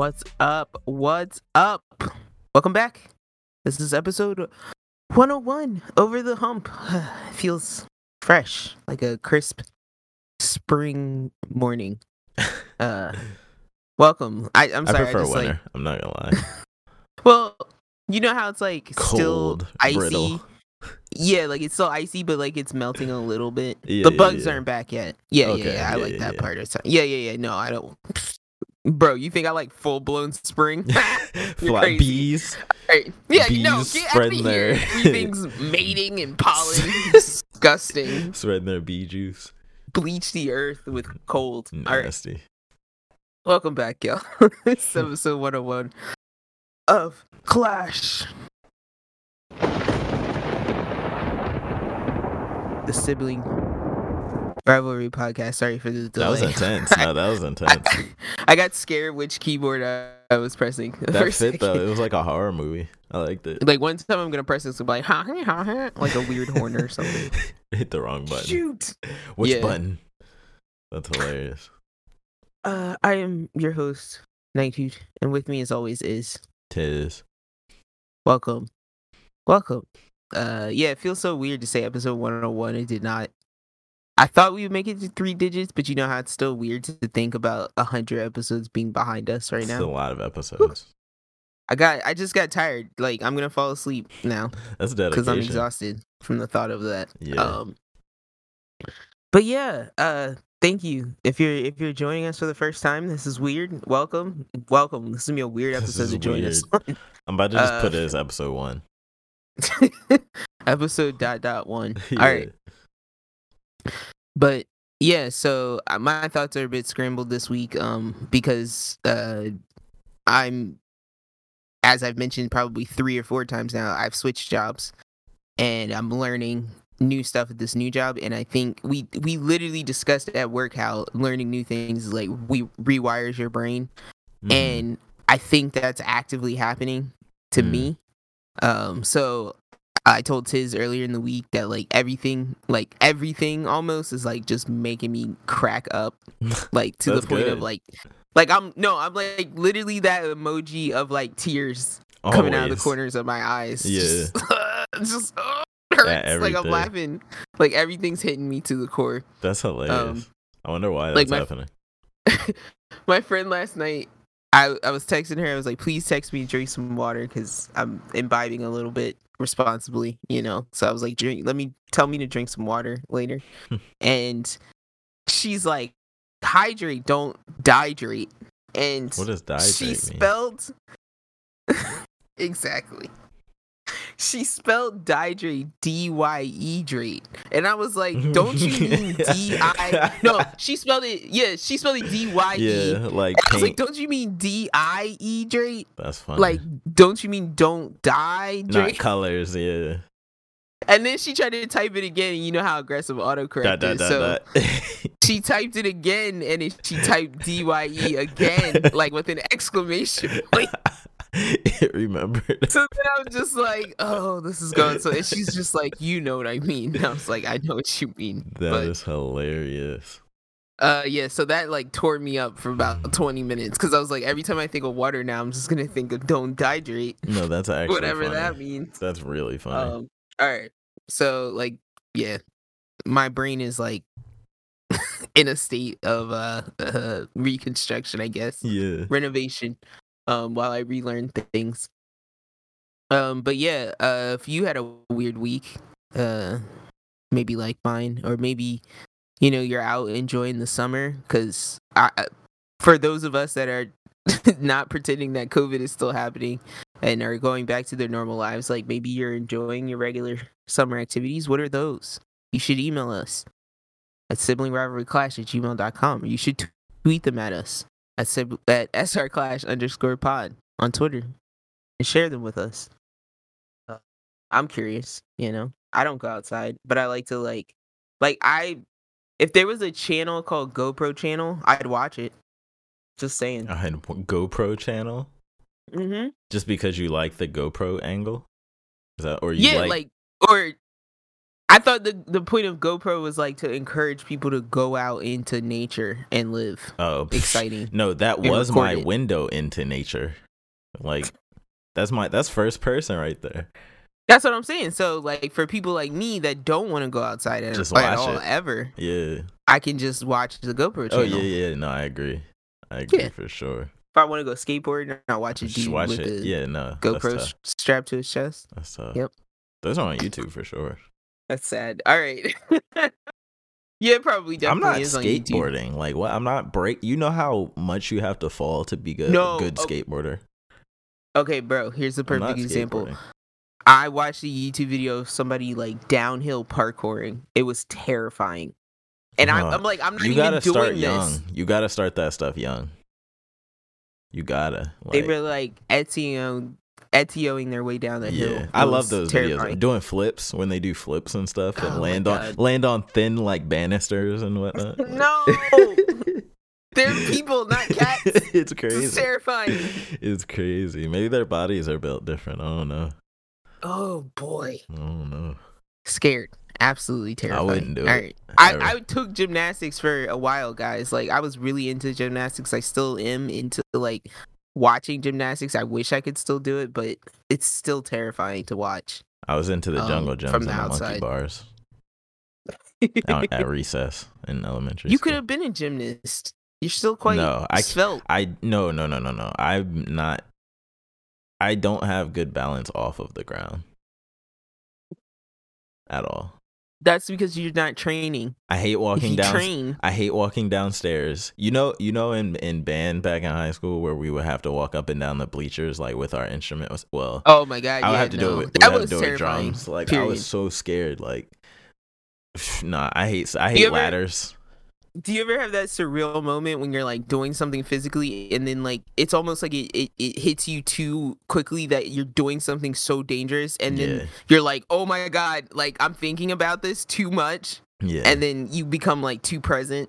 What's up? What's up? Welcome back. This is episode 101 Over the Hump. Feels fresh, like a crisp spring morning. Uh welcome. I, I'm sorry. I, prefer just winter. like I'm not gonna lie. well, you know how it's like Cold, still icy. brittle. Yeah, like it's still icy, but like it's melting a little bit. Yeah, the yeah, bugs yeah. aren't back yet. Yeah, Okay, yeah, yeah. I like that part of time. Yeah, yeah, yeah. No, I don't. Bro, you think I like full blown spring? Fly bees. Right. Yeah, no, Bees get out of here. Everything's mating and pollen. Disgusting. Spreading their bee juice. Bleach the earth with cold. All right. Nasty. Welcome back, y'all. it's episode 101 of Clash. The sibling rivalry podcast. Sorry for the delay. That was intense. No, that was intense. I, I got scared which keyboard I, I was pressing. the that first fit though. It was like a horror movie. I liked it. Like one time I'm gonna press this and be like, ha, ha, ha, ha, like a weird horn or something. Hit the wrong button. Shoot. Which Yeah. button? That's hilarious. Uh, I am your host, Nightitude, and with me as always is Tis. welcome, welcome. Uh, yeah, it feels so weird to say episode 101. It did not. I thought we would make it to three digits, but you know how it's still weird to think about a hundred episodes being behind us right It's now. It's a lot of episodes. I got, I just got tired. Like I'm gonna fall asleep now That's dedication. because I'm exhausted from the thought of that. Yeah. Um, but yeah, uh, thank you. If you're if you're joining us for the first time, this is weird. Welcome, welcome. This is gonna be a weird episode is to join us. I'm about to just uh, put it as episode one. episode dot dot one. Yeah. All right, but yeah. So uh, my thoughts are a bit scrambled this week, um, because uh, I'm, as I've mentioned probably three or four times now, I've switched jobs, and I'm learning new stuff at this new job and i think we we literally discussed at work how learning new things like we rewires your brain Mhm. and I think that's actively happening to Mm. me. Um, so I told Tiz earlier in the week that like everything, like everything almost is like just making me crack up, like to the point of like, like I'm no, I'm like literally that emoji of like tears coming out of the corners of my eyes. Yeah. just, just uh, hurts. like I'm laughing, like everything's hitting me to the core. That's hilarious. Um, I wonder why like that's my- happening. my friend last night I, I was texting her i was like please text me drink some water because i'm imbibing a little bit responsibly you know? So i was like drink let me tell me to drink some water later. Hmm. And she's like hydrate don't dihydrate and What does she dihydrate mean? spelled exactly she spelled dihydrate d-y-e drate and i was like don't you mean d-i no she spelled it yeah she spelled it d-y-e yeah, like I was like, don't you mean D I E Drake? That's funny. Like, don't you mean don't die not Drake? colors. Yeah. And then she tried to type it again, and you know how aggressive autocorrect Dot, dot, is. dot, so she typed it again, and it, she typed D Y E again, like with an exclamation point. it remembered. So then I was just like, oh, this is going so. And she's just like, you know what I mean? And I was like, I know what you mean. That is but hilarious. uh, yeah, so that like tore me up for about 20 minutes because I was like, every time I think of water now, I'm just gonna think of don't dehydrate, No, that's actually whatever funny. that means. That's really funny. Um, all right. So like, yeah, my brain is like in a state of uh, uh reconstruction, I guess, yeah. renovation. Um, while I relearn things. Um, but yeah, uh, if you had a weird week, uh, maybe like mine, or maybe you know you're out enjoying the summer, because for those of us that are not pretending that COVID is still happening and are going back to their normal lives, like maybe you're enjoying your regular summer activities. What are those? You should email us at siblingrivalryclash at gmail.com. You should t- tweet them at us at, at srclash underscore pod on Twitter and share them with us. Uh, I'm curious, you know. I don't go outside, but I like to like, like I, if there was a channel called GoPro channel, I'd watch it. Just saying. I had GoPro channel Mm-hmm. just because you like the GoPro angle. Is that or you Yeah, like, like, or I thought the the point of GoPro was like to encourage people to go out into nature and live. Oh, Exciting. No, that was my it. window into nature. Like that's my that's first person right there. That's what I'm saying. So like for people like me that don't want to go outside at, Just at all it. ever, Yeah. I can just watch the GoPro Oh yeah, yeah. No, I agree. I agree Yeah. for sure. If I want to go skateboard, I'll watch a Just dude watch with it. Yeah, no. GoPro strapped to his chest. That's tough. Yep. Those are on YouTube for sure. That's sad. All right. yeah, probably I'm not skateboarding. Like what? I'm not break. You know how much you have to fall to be good, No, good oh, skateboarder. Okay, bro. Here's the perfect example. I watched a YouTube video of somebody like downhill parkouring. It was terrifying. And I'm, I'm like, I'm not You even gotta doing start this. young. You gotta start that stuff young. You gotta. They Like, were like Ezio, Ezioing their way down the hill. yeah, I love those terrifying. videos. Doing flips when they do flips and stuff and Oh land on land on thin like banisters and whatnot. No, they're people, not cats. it's crazy. is terrifying. It's crazy. Maybe their bodies are built different. I don't know. Oh boy, I don't know. scared. Absolutely terrifying. I wouldn't do All it, right. I, I took gymnastics for a while, guys. Like I was really into gymnastics. I still am into like watching gymnastics. I wish I could still do it, but it's still terrifying to watch. I was into the Um, jungle gyms from and the the monkey bars out at recess in elementary you school. could have been a gymnast. You're still quite No, I- svelte. I no no no no no. I'm not. I don't have good balance off of the ground at all. That's because you're not training. I hate walking down. train, I hate walking downstairs. You know, you know, in in band back in high school where we would have to walk up and down the bleachers like with our instruments. Well, oh my god, I would yeah, have to no. do it. With, that was do it with terrifying. drums. Like I was so scared. Like, nah, I hate I hate ever- ladders. Do you ever have that surreal moment when you're like doing something physically and then like it's almost like it, it, it hits you too quickly that you're doing something so dangerous and then yeah, you're like, oh my god, like I'm thinking about this too much, yeah. and then you become like too present.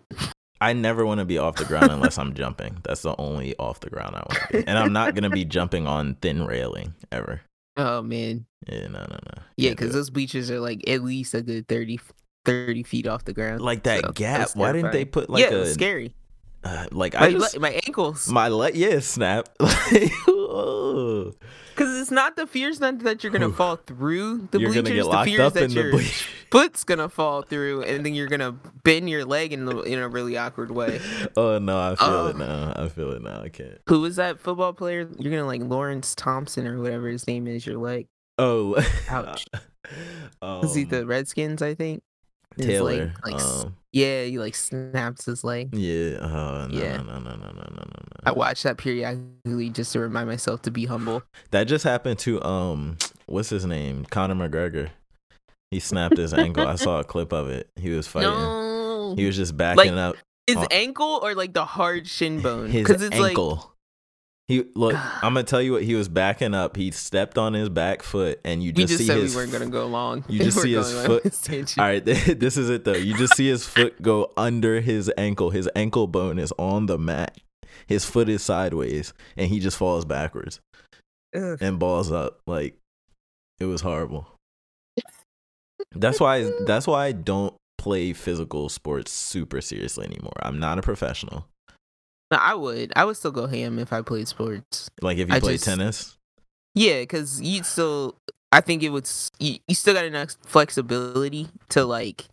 I never want to be off the ground unless I'm jumping. That's the only off the ground I want to be. And I'm not gonna be jumping on thin railing ever. Oh man, Yeah, no, no, no. yeah, because those beaches are like at least a good 30, 30 feet off the ground. like that So, gap. that's Why didn't they put like yeah, it a was scary. uh, like My, I just le- my ankles, my leg? Yeah, snap. Because it's not the fear's not that you're gonna fall through the You're bleachers. the fear's fear is up that in your bleachers. foot's gonna fall through, and then you're gonna bend your leg in the, in a really awkward way. Oh no, I feel Oh. it now. I feel it now. I can't. Who is that football player? You're gonna like Lawrence Thompson or whatever his name is. Your leg. Oh, Ouch. um, Is he the Redskins? I think. Taylor? like, s- um, yeah, he like snaps his leg. yeah. Oh no, Yeah. no, no, no, no, no, no, no. I watch that periodically just to remind myself to be humble. That just happened to um, what's his name? Conor McGregor. He snapped his ankle. I saw a clip of it. He was fighting. No, He was just backing up his uh, ankle or like the hard shin bone his it's ankle. He look. I'm gonna tell you what. He was backing up. He stepped on his back foot, and you just just see said his. we weren't gonna go long. you just see his foot- All right, this is it though. You just see his foot go under his ankle. His ankle bone is on the mat. His foot is sideways, and he just falls backwards Ugh. and balls up. Like it was horrible. That's why. That's why I don't play physical sports super seriously anymore. I'm not a professional. No, I would. I would still go ham if I played sports. Like if you I play just- tennis, Yeah, because you still. I think it would. You, you still got enough flexibility to like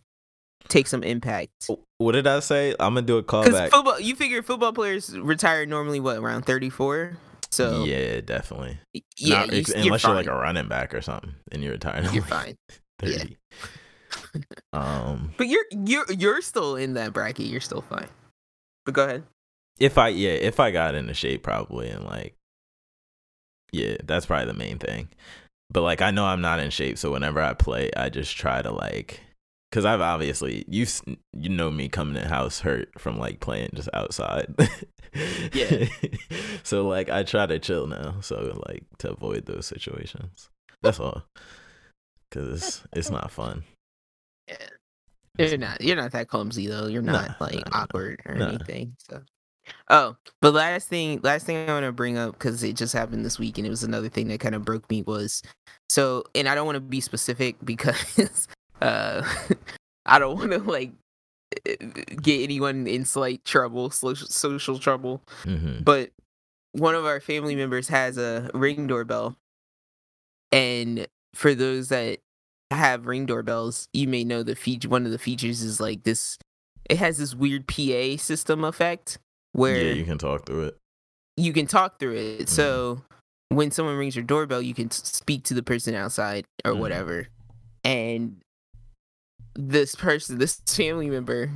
take some impact. what did I say? I'm gonna do a callback. football, you figure football players retire normally what around thirty four. So yeah, definitely. yeah, Not- you, unless you're fine. like a running back or something, and you're retired. you're like fine. Yeah. Um, But you're you're you're still in that bracket. You're still fine. But go ahead. If I yeah, if I got into shape probably and like, yeah, that's probably the main thing. But like, I know I'm not in shape, so whenever I play, I just try to like, cause I've obviously you you know me coming in house hurt from like playing just outside. Yeah. so like, I try to chill now, so like to avoid those situations. That's all. Cause it's it's not fun. Yeah. You're not you're not that clumsy though. You're Nah, not like nah, nah, awkward or nah. anything. So Oh, but last thing last thing I want to bring up cuz it just happened this week and it was another thing that kind of broke me was so and I don't want to be specific because uh, I don't want to like get anyone in slight trouble, social social trouble. Mm-hmm. But one of our family members has a ring doorbell, and for those that have ring doorbells, you may know the feature. One of the features is like this. It has this weird PA system effect where Yeah, you can talk through it. you can talk through it. Mhm. So when someone rings your doorbell, you can speak to the person outside or Mhm. whatever. And this person, this family member,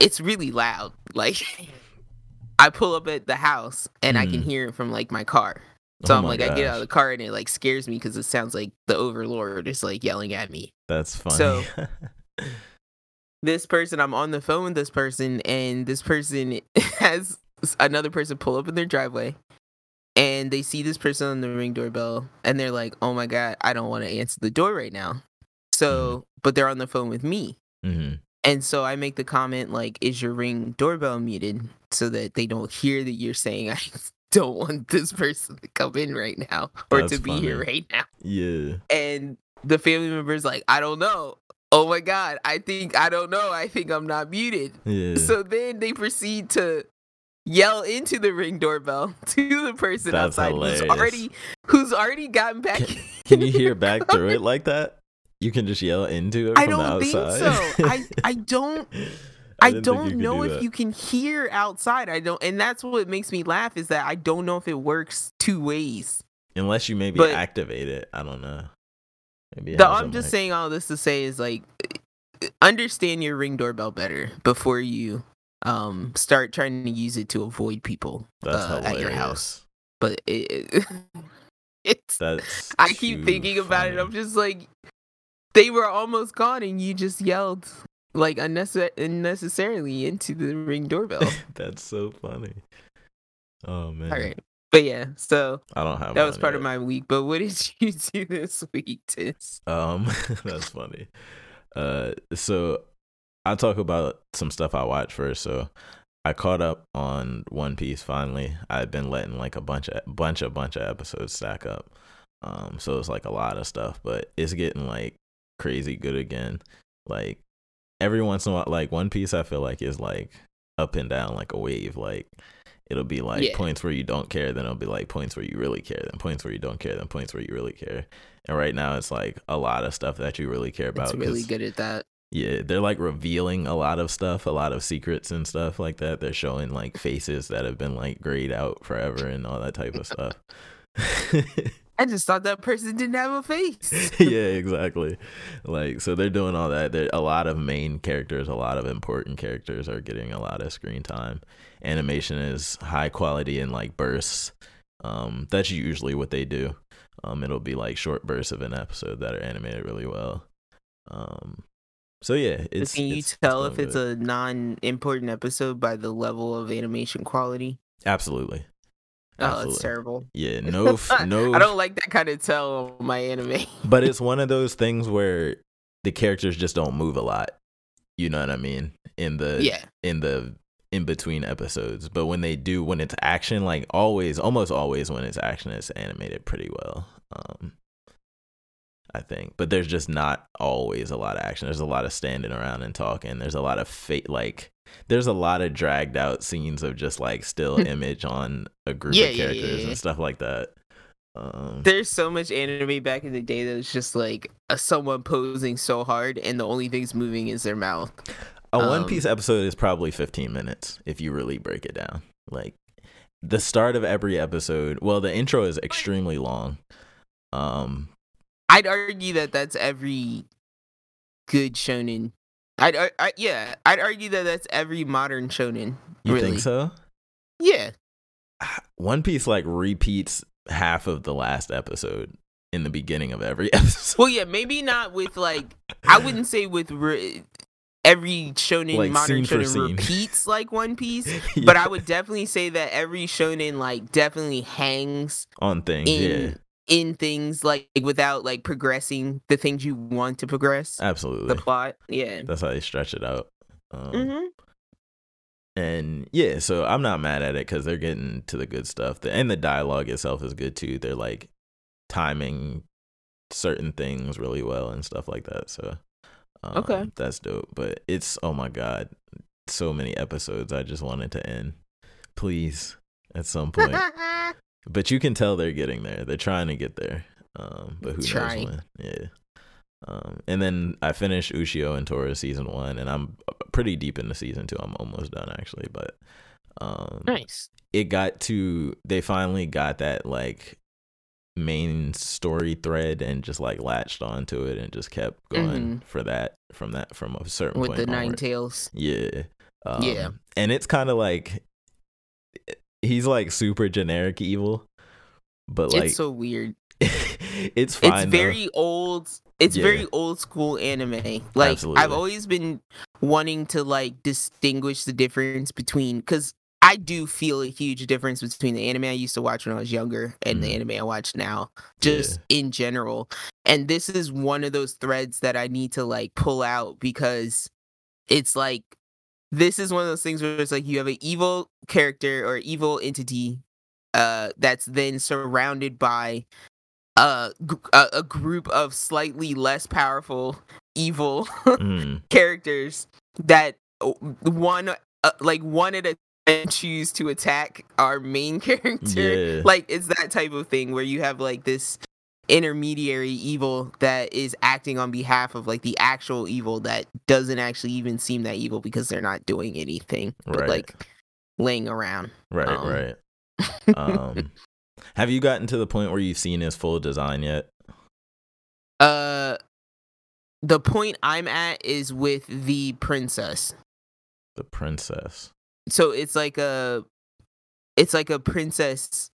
it's really loud. Like I pull up at the house and I can Mhm. hear it from like my car. So Oh I'm like, I get out of the car and it like scares me because it sounds like the overlord is like yelling at me. That's funny. So- This person, I'm on the phone with this person, and this person has another person pull up in their driveway, and they see this person on the ring doorbell, and they're like, "Oh my god, I don't want to answer the door right now." So, but they're on the phone with me, hmm and so I make the comment like, "Is your ring doorbell muted?" So that they don't hear that you're saying, "I don't want this person to come in right now or That's to be here right now." Yeah. and the family member's like, I don't know. Oh my god, I think I don't know. I think I'm not muted. Yeah. So then they proceed to yell into the ring doorbell to the person That's outside who's already who's already gotten back. Can you hear back through it like that? You can just yell into it I from don't the think outside. so. I I don't I, didn't don't know do if that. you can hear outside. I don't and that's what makes me laugh is that I don't know if it works two ways. unless you maybe but- activate it. I don't know. Maybe The, I'm just saying all this to say is like understand your ring doorbell better before you um start trying to use it to avoid people uh, at your house. But it, it- it's That's I keep thinking about it. I'm just like they were almost gone and you just yelled like unnecessar- unnecessarily into the ring doorbell. That's so funny. Oh man. all right. But yeah, so I don't have that was part yet. of my week. But what did you do this week, Tis? Um, that's funny. Uh, so I'll talk about some stuff I watched first. So I caught up on One Piece finally. I've been letting like a bunch of bunch of bunch of episodes stack up. Um, so it's like a lot of stuff, but it's getting like crazy good again. Like every once in a while, like One Piece, I feel like is like up and down like a wave. Like it'll be like Yeah. points where you don't care, then it'll be like points where you really care, then points where you don't care, then points where you really care. And right now, it's like a lot of stuff that you really care about. It's really good at that. Yeah, they're like revealing a lot of stuff, a lot of secrets and stuff like that. They're showing like faces that have been like grayed out forever and all that type of stuff. I just thought that person didn't have a face. yeah, exactly. Like, so they're doing all that. There, a lot of main characters, a lot of important characters are getting a lot of screen time. Animation is high quality in like bursts. Um, that's usually what they do. Um, it'll be like short bursts of an episode that are animated really well. Um, so yeah, it's. Can you it's- tell going if it's good. a non-important episode by the level of animation quality? absolutely? Oh, Absolutely. it's terrible. Yeah, no, f- no. I don't like that kind of tell on my anime. but it's one of those things where the characters just don't move a lot. You know what I mean? In the yeah, in the in between episodes. But when they do when it's action, like always almost always when it's action it's animated pretty well. Um I think. But there's just not always a lot of action. There's a lot of standing around and talking. There's a lot of fate like there's a lot of dragged out scenes of just like still image on a group Yeah, of characters yeah, yeah. and stuff like that. Um there's so much anime back in the day that was just like a, someone posing so hard, and the only thing's moving is their mouth. A One Um, Piece episode is probably 15 minutes if you really break it down. Like the start of every episode, well, the intro is extremely long. Um, I'd argue that that's every good shonen. I'd, ar- I, yeah, I'd argue that that's every modern shonen. you really. think so? Yeah, One Piece like repeats half of the last episode in the beginning of every episode. Well, yeah, maybe not with like I wouldn't say with re- every shonen Like, modern shonen repeats like One Piece, Yeah, but I would definitely say that every shonen like definitely hangs on things, in yeah, in things like without like progressing the things you want to progress absolutely. the plot. Yeah. That's how they stretch it out. Um, hmm and yeah, so I'm not mad at it because they're getting to the good stuff. The, and the dialogue itself is good too. They're like timing certain things really well and stuff like that. So, Um, Okay. that's dope. But it's oh my god, so many episodes. I just wanted to end, please, at some point. but you can tell they're getting there. They're trying to get there. Um, but who knows when? Yeah. Um, and then I finished Ushio and Tora season one, and I'm pretty deep into season two. I'm almost done actually, but um, nice. it got to they finally got that like main story thread and just like latched onto it and just kept going for that from that from a certain Mm-hmm. With point the nine tails. Yeah. Um, Yeah. And it's kind of like he's like super generic evil, but like it's so weird. it's fine. it's though. very old it's Yeah. very old school anime like Absolutely. i've always been wanting to like distinguish the difference between because i do feel a huge difference between the anime i used to watch when i was younger and the Mhm. anime i watch now just in general and this is one of those threads that i need to like pull out because it's like this is one of those things where it's like you have an evil character or evil entity uh that's then surrounded by uh, a, a group of slightly less powerful evil Mm, characters that one uh, like one at a time choose to attack our main character Yeah. like it's that type of thing where you have like this intermediary evil that is acting on behalf of like the actual evil that doesn't actually even seem that evil because they're not doing anything but Right. like laying around right, Um, right. Um, have you gotten to the point where you've seen his full design yet? Uh, the point I'm at is with the princess. The princess. So it's like a, it's like a princess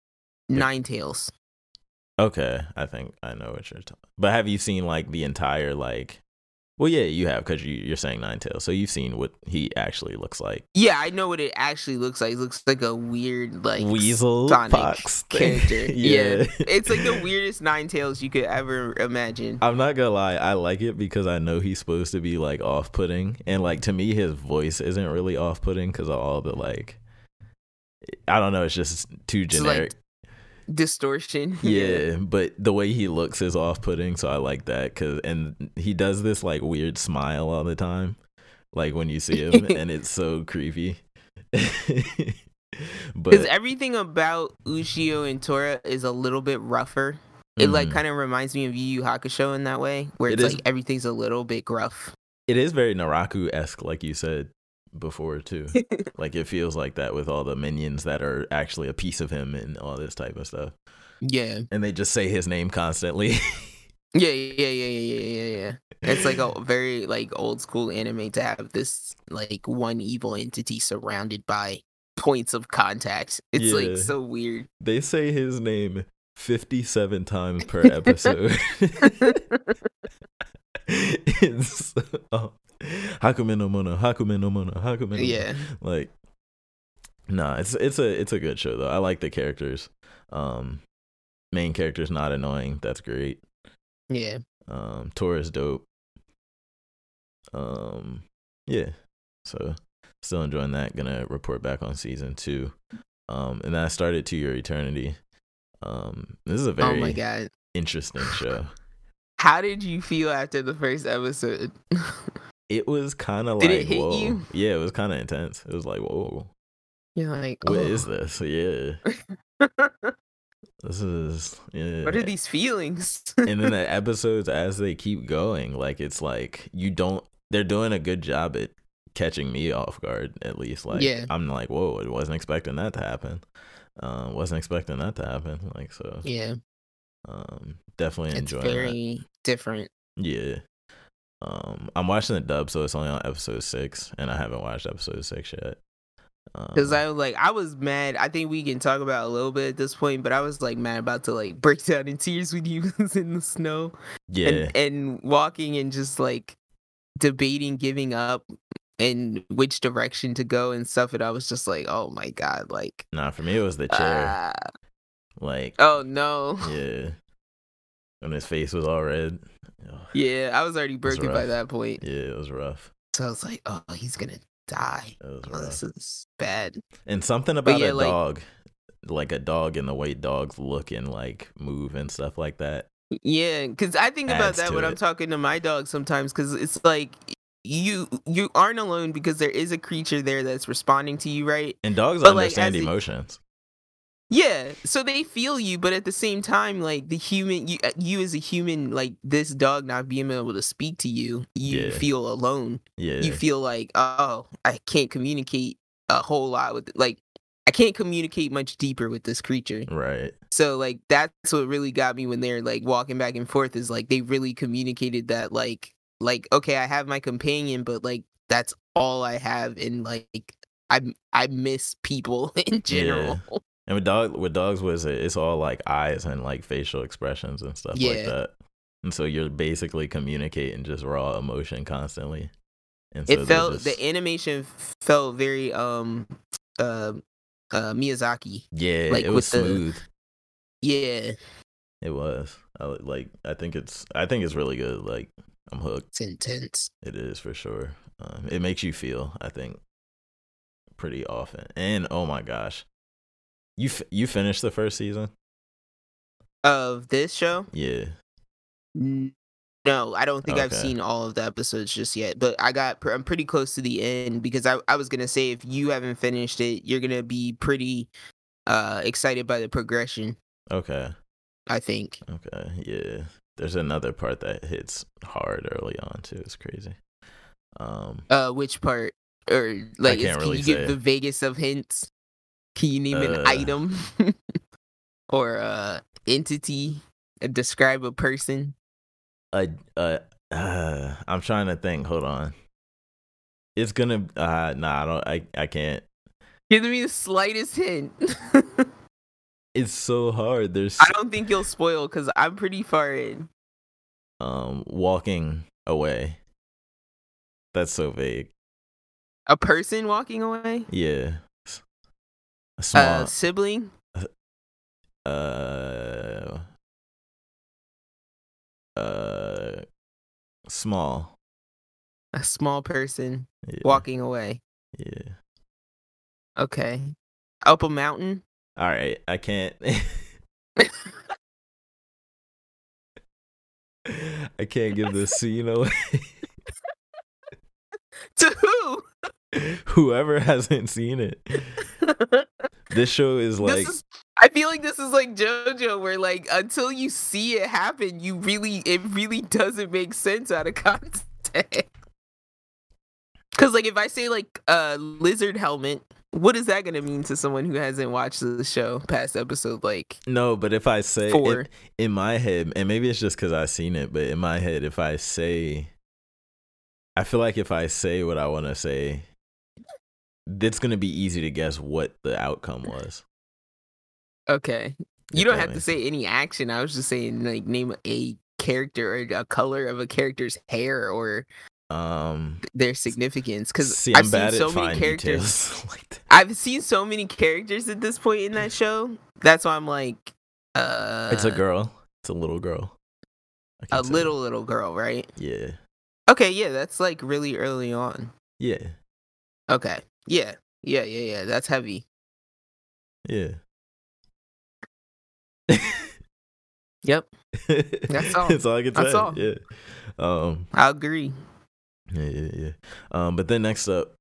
nine tails. Okay, I think I know what you're talking. But have you seen like the entire like? Well, yeah, you have because you, you're saying Nine Tails, so you've seen what he actually looks like. Yeah, I know what it actually looks like. It looks like a weird like Weasel Sonic Fox character. yeah. it's like the weirdest nine tails you could ever imagine. I'm not gonna lie, I like it because I know he's supposed to be like off-putting, and like to me, his voice isn't really off-putting because of all the like. I don't know. It's just too It's like generic. Distortion. yeah, but the way he looks is off-putting, so I like that. Cause and he does this like weird smile all the time, like when you see him, and it's so creepy. But Because everything about Ushio and Tora is a little bit rougher. It like mhm. kind of reminds me of Yu Yu Hakusho in that way, where It it's like everything's a little bit gruff. it is very Naraku esque, like you said before too. like it feels like that with all the minions that are actually a piece of him and all this type of stuff. yeah, And they just say his name constantly. yeah, yeah, yeah, yeah, yeah, yeah, yeah. It's like a very like old school anime to have this like one evil entity surrounded by points of contact. It's Yeah. like so weird. they say his name 57 times per episode. it's oh, Hakumen no Mono, Hakumen no Mono, Hakumen no Mono. yeah, Like Nah, it's it's a it's a good show though. I like the characters. Um main character's not annoying. That's great. yeah. Um, Tora is dope. Um, yeah. So still enjoying that. Gonna report back on season two. Um, and then I started To Your Eternity. Um, this is a very Oh my god. interesting show. How did you feel after the first episode? It was kind of like Did it hit whoa. you? Yeah, it was kind of intense. It was like whoa, You're like, what oh. is this? Yeah, this is yeah. what are these feelings? and then the episodes as they keep going like it's like you don't they're doing a good job at catching me off guard at least like Yeah. i'm like whoa i wasn't expecting that to happen um wasn't expecting that to happen like so yeah, um definitely it's enjoying that very different. yeah um i'm watching the dub so it's only on episode six and i haven't watched episode six yet Because um, I was like, I was mad. I think we can talk about a little bit at this point, but I was like mad about to like break down in tears when he was in the snow yeah and, and walking and just like debating giving up and which direction to go and stuff. And I was just like, oh my god, like, nah for me it was the chair ah. like oh no. yeah when his face was all red. Yeah, I was already broken by that point. Yeah, it was rough. So I was like, oh, he's gonna die. Oh, this is bad. And something about yeah, a like- dog, like a dog and the way dogs look and like move and stuff like that. Yeah, because I think about that when I'm talking to my dog sometimes. Because it's like you you aren't alone because there is a creature there that's responding to you, right? And dogs But, understand the- emotions. Yeah, so they feel you, but at the same time, like the human, you uh, you as a human, like this dog not being able to speak to you, you Yeah. feel alone. Yeah. You feel like, oh, I can't communicate a whole lot with, like, I can't communicate much deeper with this creature. right. So like that's what really got me when they're like walking back and forth is like they really communicated that like like okay I have my companion but like that's all I have and like I I miss people in general. And with dog with dogs was it it's all like eyes and like facial expressions and stuff like that. And so you're basically communicating just raw emotion constantly. And so it felt just- the animation felt very um uh uh Miyazaki. yeah, like, it was with the- smooth. Yeah, It was. I like. I think it's. I think it's really good. Like I'm hooked. it's intense. It is for sure. Um, it makes you feel. I think pretty often. And oh my gosh, you f- you finished the first season? Of this show? Yeah. No, I don't think I've seen all of the episodes just yet, but I got pr- I'm pretty close to the end because I I was gonna say if you haven't finished it, you're gonna be pretty uh excited by the progression. Okay. I think. Okay. Yeah. There's another part that hits hard early on too. It's crazy. Um. Uh, which part or like is- can't can really you give the vaguest of hints? Can you name an Uh. item or uh entity? Uh, describe a person. Uh. Uh. uh I'm trying to think. Hold on. It's gonna. Uh. Nah. I don't. I. I can't. Give me the slightest hint. It's so hard. There's I don't think you'll spoil because I'm pretty far in. um walking away. That's so vague. A person walking away. Yeah. A small sibling. uh uh small. A small person Yeah. walking away. Yeah. Okay. Up a mountain. All right, I can't I can't give this scene away. To who? Whoever hasn't seen it. This show is like this is, I feel like this is like JoJo, where like until you see it happen, you really it really doesn't make sense out of context. Because like if I say like uh lizard helmet, what is that gonna mean to someone who hasn't watched the show past episode like No, but if I say in, in my head, and maybe it's just because I've seen it, but in my head, if I say, I feel like if I say what I want to say, it's gonna be easy to guess what the outcome was. Okay, you don't have to say any action. I was just saying like name a character or a color of a character's hair or Um, their significance. Because see, I've I'm bad seen so many characters. like that. I've seen so many characters at this point in that show. That's why I'm like, uh, It's a girl. It's a little girl. A little little girl, right? Yeah. Okay, yeah, that's like really early on. Yeah. Okay, yeah, yeah, yeah, yeah. That's heavy. Yeah. Yep, That's all. That's all I can That's say. all. Yeah. Um. I agree. Yeah, yeah, yeah. Um, but then next up,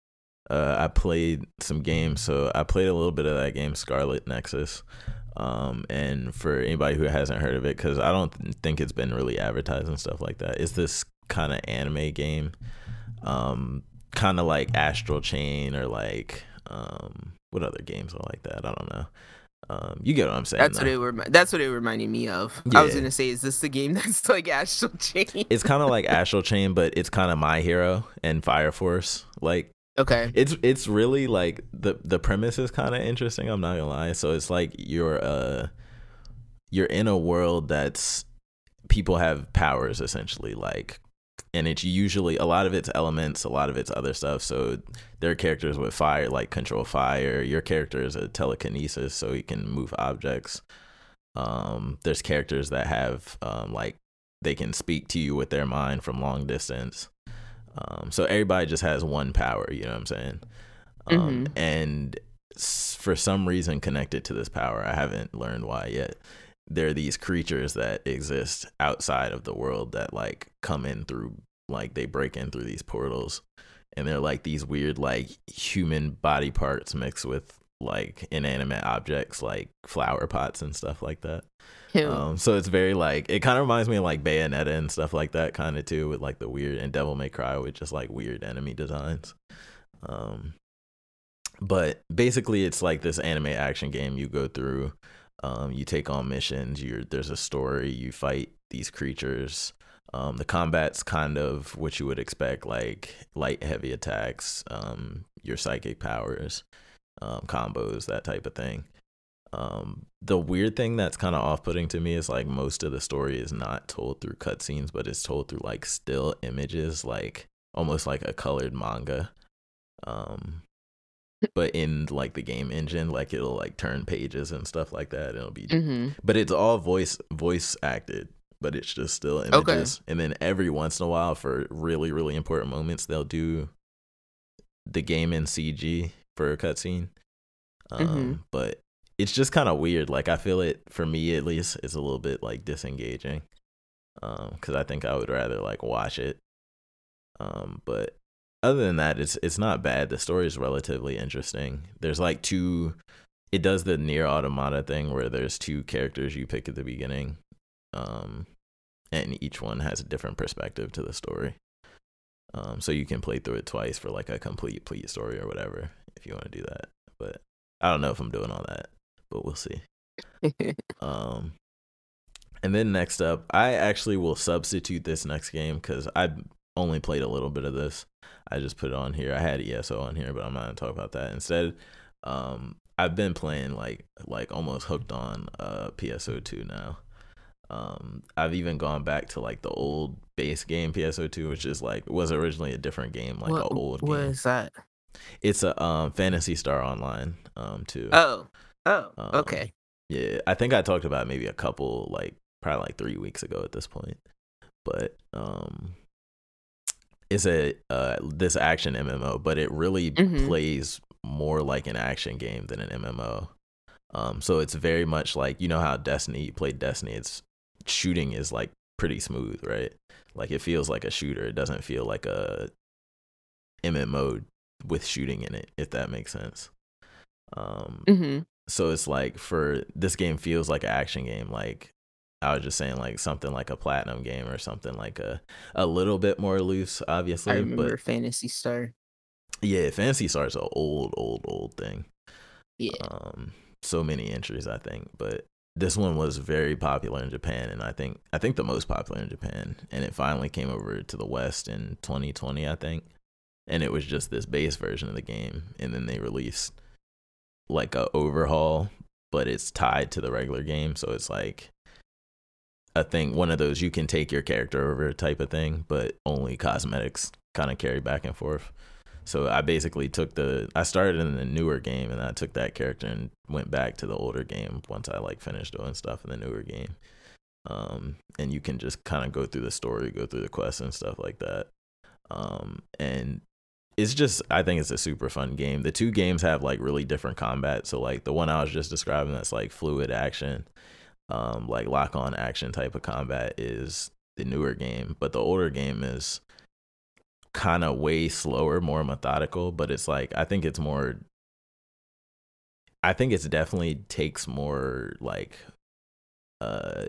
uh, I played some games. So I played a little bit of that game, Scarlet Nexus. Um, and for anybody who hasn't heard of it, because I don't th- think it's been really advertised and stuff like that, it's this kind of anime game, um, kind of like Astral Chain or like um, what other games are like that? I don't know. Um, you get what I'm saying? That's though. what it. Remi- that's what it reminded me of. I was gonna say, is this the game that's like Astral Chain? it's kind of like Astral Chain, but it's kind of My Hero and Fire Force. Like okay. it's it's really like the the premise is kind of interesting. I'm not gonna lie. So it's like you're uh you're in a world that's people have powers essentially like and it's usually a lot of it's elements a lot of it's other stuff. So there are characters with fire like control fire. Your character is a telekinesis so he can move objects. Um there's characters that have um like they can speak to you with their mind from long distance. Um so everybody just has one power you know what i'm saying? Um Mhm. and s- for some reason connected to this power. I haven't learned why yet there are these creatures that exist outside of the world that like come in through like they break in through these portals and they're like these weird like human body parts mixed with like inanimate objects like flower pots and stuff like that. Um, so it's very like it kind of reminds me of like Bayonetta and stuff like that kind of too with like the weird and Devil May Cry with just like weird enemy designs. Um, but basically it's like this anime action game you go through. Um, you take on missions. You're there's a story. You fight these creatures. Um, the combat's kind of what you would expect, like light, heavy attacks, um, your psychic powers, um, combos, that type of thing. Um, the weird thing that's kind of off-putting to me is like most of the story is not told through cutscenes, but it's told through like still images, like almost like a colored manga. Um, but in like the game engine, like it'll like turn pages and stuff like that. It'll be, mm-hmm. but it's all voice voice acted but it's just still images. Okay. And then every once in a while, for really really important moments, they'll do the game in CG for a cutscene. Um, mm-hmm. But it's just kind of weird. Like I feel it for me at least, it's a little bit like disengaging. Um, because I think I would rather like watch it. Um, but other than that, it's it's not bad. The story is relatively interesting. There's like two. It does the NieR Automata thing where there's two characters you pick at the beginning, um, and each one has a different perspective to the story. Um, so you can play through it twice for like a complete complete story or whatever if you want to do that. But I don't know if I'm doing all that, but we'll see. um, and then next up, I actually will substitute this next game because I only played a little bit of this. I just put it on here. I had ESO on here, but I'm not gonna talk about that. Instead, um, I've been playing like like almost hooked on uh PSO2 now. Um, I've even gone back to like the old base game PSO2, which is like was originally a different game, like an old what game. What is that? It's a um Phantasy Star Online um too. Oh, oh, um, okay. Yeah, I think I talked about maybe a couple like probably like three weeks ago at this point, but um, it's a uh this action MMO, but it really mm-hmm. plays more like an action game than an MMO. Um, so it's very much like you know how Destiny you played Destiny. It's shooting is like pretty smooth, right? Like it feels like a shooter. It doesn't feel like a MMO with shooting in it, if that makes sense. Um, mm-hmm. so it's like for this game feels like an action game. Like I was just saying, like something like a platinum game or something like a a little bit more loose, obviously. I remember but, Phantasy Star. Yeah, Phantasy Star is an old, old, old thing. Yeah. Um, so many entries, I think, but this one was very popular in Japan and I think I think the most popular in Japan and it finally came over to the west in 2020 I think and it was just this base version of the game and then they released like a overhaul but it's tied to the regular game so it's like a thing one of those you can take your character over type of thing but only cosmetics kind of carry back and forth so I basically took the I started in the newer game and I took that character and went back to the older game once I like finished doing stuff in the newer game. Um, and you can just kind of go through the story, go through the quests and stuff like that. Um, and it's just I think it's a super fun game. The two games have like really different combat. So like the one I was just describing that's like fluid action, um, like lock on action type of combat is the newer game, but the older game is kind of way slower, more methodical, but it's like I think it's more I think it's definitely takes more like uh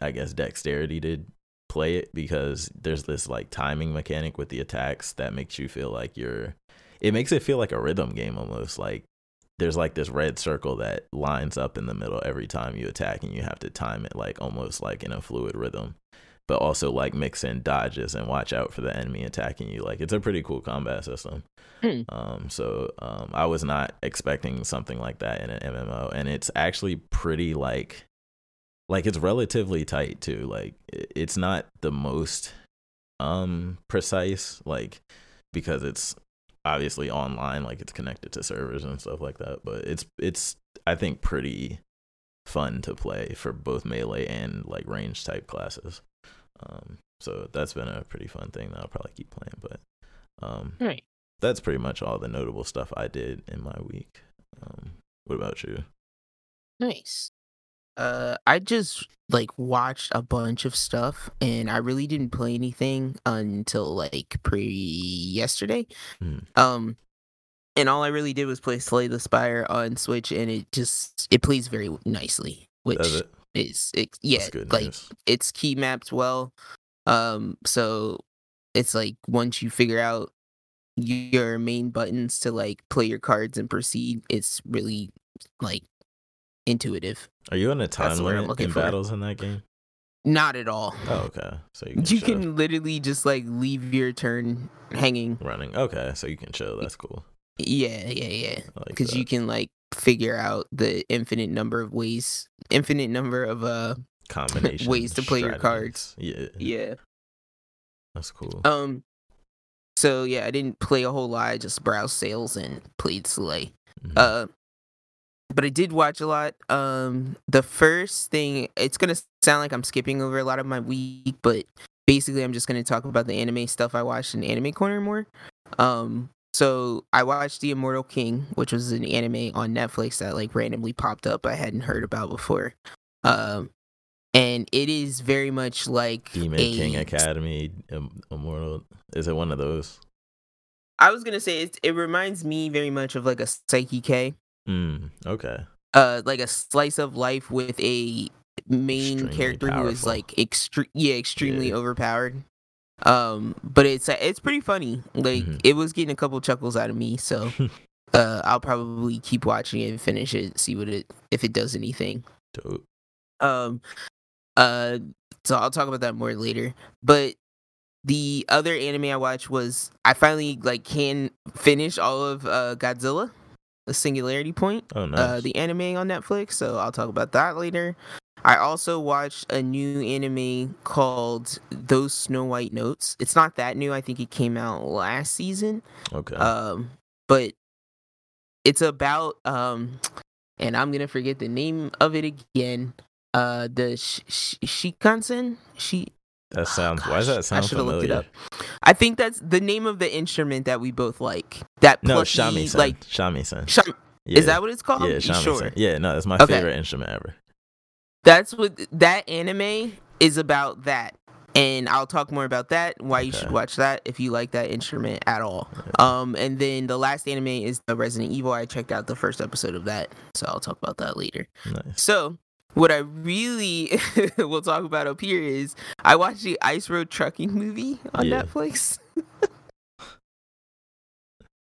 I guess dexterity to play it because there's this like timing mechanic with the attacks that makes you feel like you're it makes it feel like a rhythm game almost like there's like this red circle that lines up in the middle every time you attack and you have to time it like almost like in a fluid rhythm but also like mix in dodges and watch out for the enemy attacking you. Like it's a pretty cool combat system. Hmm. Um, so um, I was not expecting something like that in an MMO, and it's actually pretty like like it's relatively tight too. Like it's not the most um precise like because it's obviously online like it's connected to servers and stuff like that but it's it's i think pretty fun to play for both melee and like range type classes um, so that's been a pretty fun thing that I'll probably keep playing. But um, right. that's pretty much all the notable stuff I did in my week. Um, what about you? Nice. Uh, I just like watched a bunch of stuff, and I really didn't play anything until like pre yesterday. Mm. Um, and all I really did was play Slay the Spire on Switch, and it just it plays very nicely, which Does it? is it, yeah, like news. it's key mapped well. Um, so it's like once you figure out your main buttons to like play your cards and proceed, it's really like intuitive. Are you on a time the word I'm limit in for. battles in that game? Not at all. Oh, okay. So you can, You can literally just like leave your turn hanging. running. Okay, so you can chill. That's cool. Yeah, yeah, yeah. I like Because you can like figure out the infinite number of ways, infinite number of uh combinations ways to play your cards. Yeah, yeah. that's cool. Um. So yeah, I didn't play a whole lot. I just browsed sales and played Slay. Mhm. Uh, but I did watch a lot. Um, the first thing it's gonna sound like I'm skipping over a lot of my week, but basically I'm just gonna talk about the anime stuff I watched in Anime Corner more. Um, so I watched The Immortal King, which was an anime on Netflix that like randomly popped up I hadn't heard about before. Um, and it is very much like Demon a King Academy, Immortal. Is it one of those? I was gonna say it, it reminds me very much of like a Saiki K, Mm, okay. uh, like a slice of life with a main Extremely character who is like extre- yeah, extremely Yeah. overpowered. Um, but it's it's pretty funny. Like Mhm. it was getting a couple chuckles out of me, so uh, I'll probably keep watching it and finish it, see what it if it does anything. Dope. Um, uh, so I'll talk about that more later. But the other anime I watched was I finally like can finish all of uh Godzilla, the Singularity Point, Oh, nice. uh, the anime on Netflix. So I'll talk about that later. I also watched a new anime called Those Snow White Notes. It's not that new. I think it came out last season. okay. Um, but it's about um, and I'm gonna forget the name of it again. Uh, the sh- sh- Shikansen. She. That sounds. why does that I sound should have looked it up. I think that's the name of the instrument that we both like. That No, shamisen. like shamisen. sham- Yeah. is that what it's called? Yeah, shamisen. sure. Yeah, no, it's my Okay. favorite instrument ever. That's what that anime is about. That, and I'll talk more about that. Why you should watch that if you like that instrument at all. Yeah. Um, and then the last anime is the Resident Evil. I checked out the first episode of that, so I'll talk about that later. Nice. So, what I really will talk about up here is I watched the Ice Road Trucking movie on Yeah. Netflix.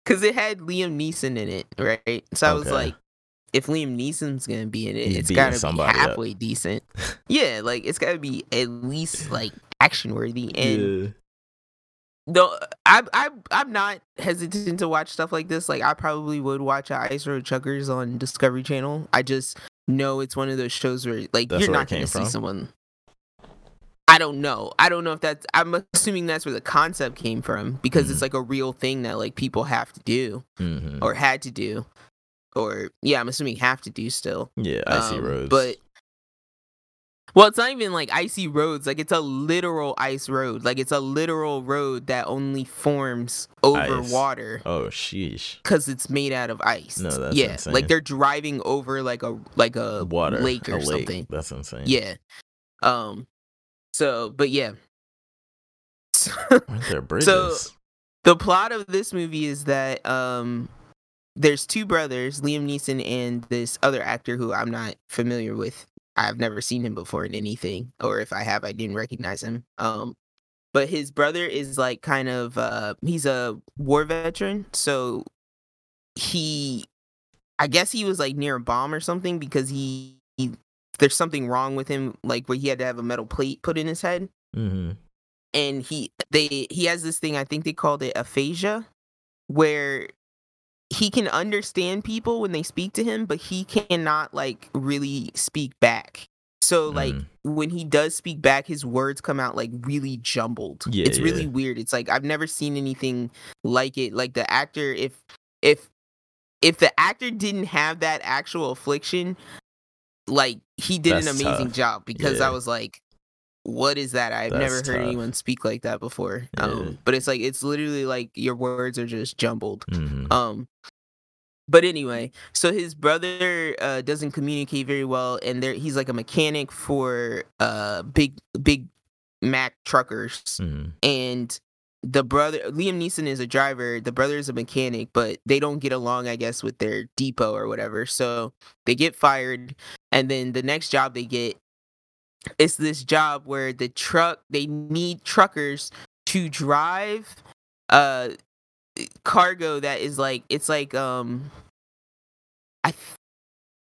Cause it had Liam Neeson in it, right? So I was like, if Liam Neeson's gonna be in it, He's it's gotta be somebody up. halfway decent. yeah, like it's gotta be at least like action worthy. And yeah. though I I I'm not hesitant to watch stuff like this. Like I probably would watch Ice Road Truckers on Discovery Channel. I just know it's one of those shows where like That's you're where not gonna see someone. I don't know. I don't know if that's. I'm assuming that's where the concept came from because it's Mhm. like a real thing that like people have to do hmm or had to do, or yeah, I'm assuming have to do still. Yeah, I Um, roads. But well, it's not even like icy roads. Like it's a literal ice road. Like it's a literal road that only forms over Ice. water oh, sheesh. because it's made out of ice. No, that's yeah, insane. like they're driving over like a like a Water. lake or lake. something. That's insane. Yeah. Um. So, but yeah. Weren't there bridges? the plot of this movie is that um there's two brothers, Liam Neeson and this other actor who I'm not familiar with. I've never seen him before in anything, or if I have, I didn't recognize him. Um, but his brother is like kind of uh he's a war veteran, so he I guess he was like near a bomb or something because he, he there's something wrong with him, like where he had to have a metal plate put in his head hmm and he they he has this thing I think they called it aphasia where he can understand people when they speak to him but he cannot like really speak back. So like Mm. when he does speak back his words come out like really jumbled. Yeah, it's really yeah. weird. It's like I've never seen anything like it. Like the actor if if if the actor didn't have that actual affliction like he did an amazing tough. job because Yeah. I was like what is that? I've never heard tough. anyone speak like that before. Yeah. Um, but it's like it's literally like your words are just jumbled. hmm Um, but anyway, so his brother uh, doesn't communicate very well, and there he's like a mechanic for uh big big Mack truckers, Mhm. and the brother Liam Neeson is a driver, the brother is a mechanic, but they don't get along, I guess, with their depot or whatever. So they get fired, and then the next job they get is this job where the truck they need truckers to drive uh cargo that is like it's like um I th-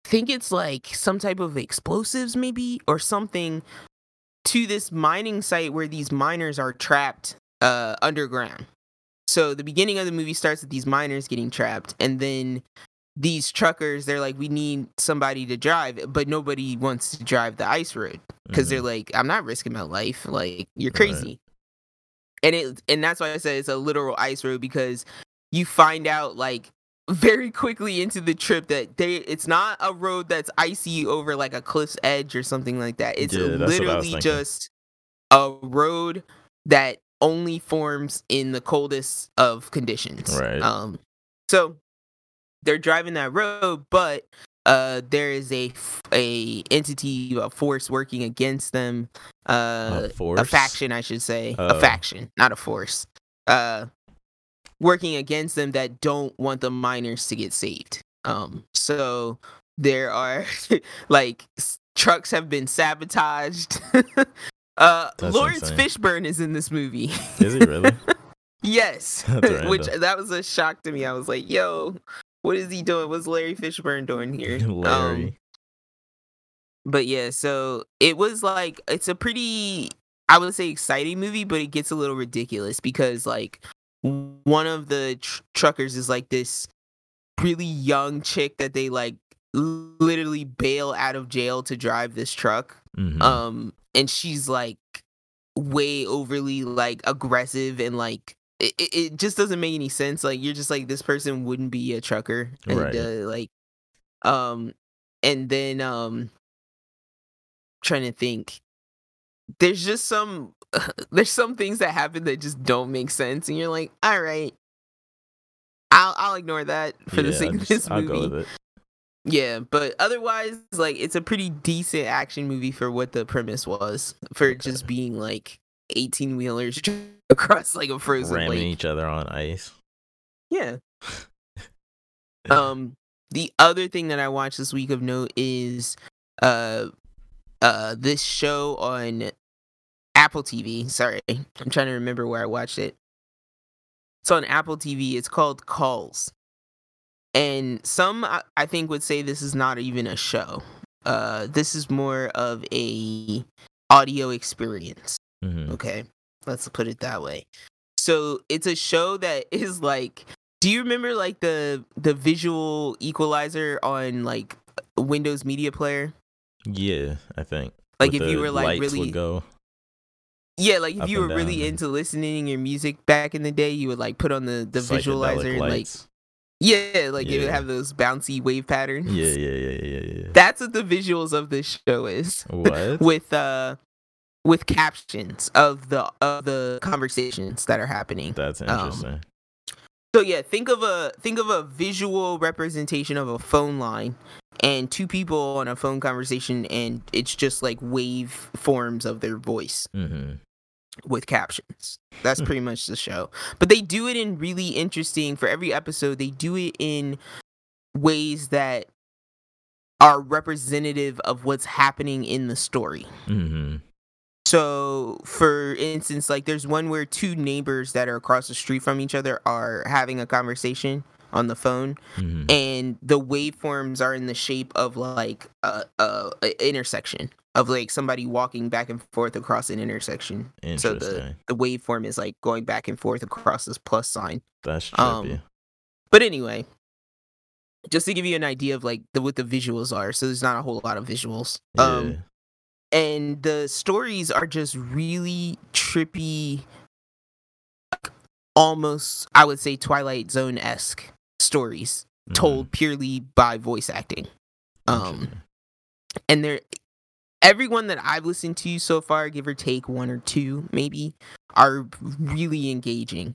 think it's like some type of explosives maybe or something to this mining site where these miners are trapped uh underground. So the beginning of the movie starts with these miners getting trapped and then these truckers they're like we need somebody to drive but nobody wants to drive the ice road because they're Mhm. like i'm not risking my life like you're Right. crazy and it and that's why i said it's a literal ice road because you find out like very quickly into the trip that they it's not a road that's icy over like a cliff's edge or something like that it's Yeah, that's what I was literally just a road that only forms in the coldest of conditions Right. um so they're driving that road but uh there is a a entity a force working against them uh a force. a faction i should say Oh. a faction not a force uh working against them that don't want the miners to get saved um so there are like trucks have been sabotaged uh That's Laurence insane. fishburne is in this movie Is he really? yes which that was a shock to me i was like yo what is he doing what's larry fishburne doing here Um, Larry. but yeah, so it was like it's a pretty I would say exciting movie, but it gets a little ridiculous because like one of the tr- truckers is like this really young chick that they like literally bail out of jail to drive this truck. Mhm. Um and she's like way overly like aggressive and like it, it- just doesn't make any sense. Like you're just like this person wouldn't be a trucker. And Right. uh, like um and then um trying to think there's just some there's some things that happen that just don't make sense and you're like all right i'll i'll ignore that for the sake of this movie go with it. yeah but otherwise like it's a pretty decent action movie for what the premise was for Okay. just being like 18 wheelers across like a frozen Ramming lake. each other on ice. yeah. Um the other thing that i watched this week of note is uh uh this show on apple tv sorry i'm trying to remember where i watched it. It's on apple tv it's called calls. And some I- i think would say this is not even a show. Uh this is more of a audio experience Mhm. Okay, let's put it that way. So it's a show that is like, do you remember like the the visual equalizer on like Windows Media Player? Yeah, I think. Like With if you were like really, yeah, like if you were really down. into listening your music back in the day, you would like put on the the visualizer and like yeah, like it would have those bouncy wave patterns. Yeah, yeah, yeah, yeah, yeah. That's what the visuals of this show is. What? with uh with captions of the of the conversations that are happening. That's um, interesting. So yeah, think of a think of a visual representation of a phone line and two people on a phone conversation and it's just like wave forms of their voice hmm with captions. That's Hmm. pretty much the show. But they do it in really interesting for every episode they do it in ways that are representative of what's happening in the story. hmm So, for instance, like there's one where two neighbors that are across the street from each other are having a conversation on the phone, hmm and the waveforms are in the shape of like a, a, a intersection of like somebody walking back and forth across an intersection. So the the waveform is like going back and forth across this plus sign. That's um, trippy. But anyway, just to give you an idea of like the what the visuals are, so there's not a whole lot of visuals. Um, yeah. And the stories are just really trippy like, almost i would say twilight zone-esque stories Mhm. told purely by voice acting um and they're everyone that i've listened to so far give or take one or two maybe are really engaging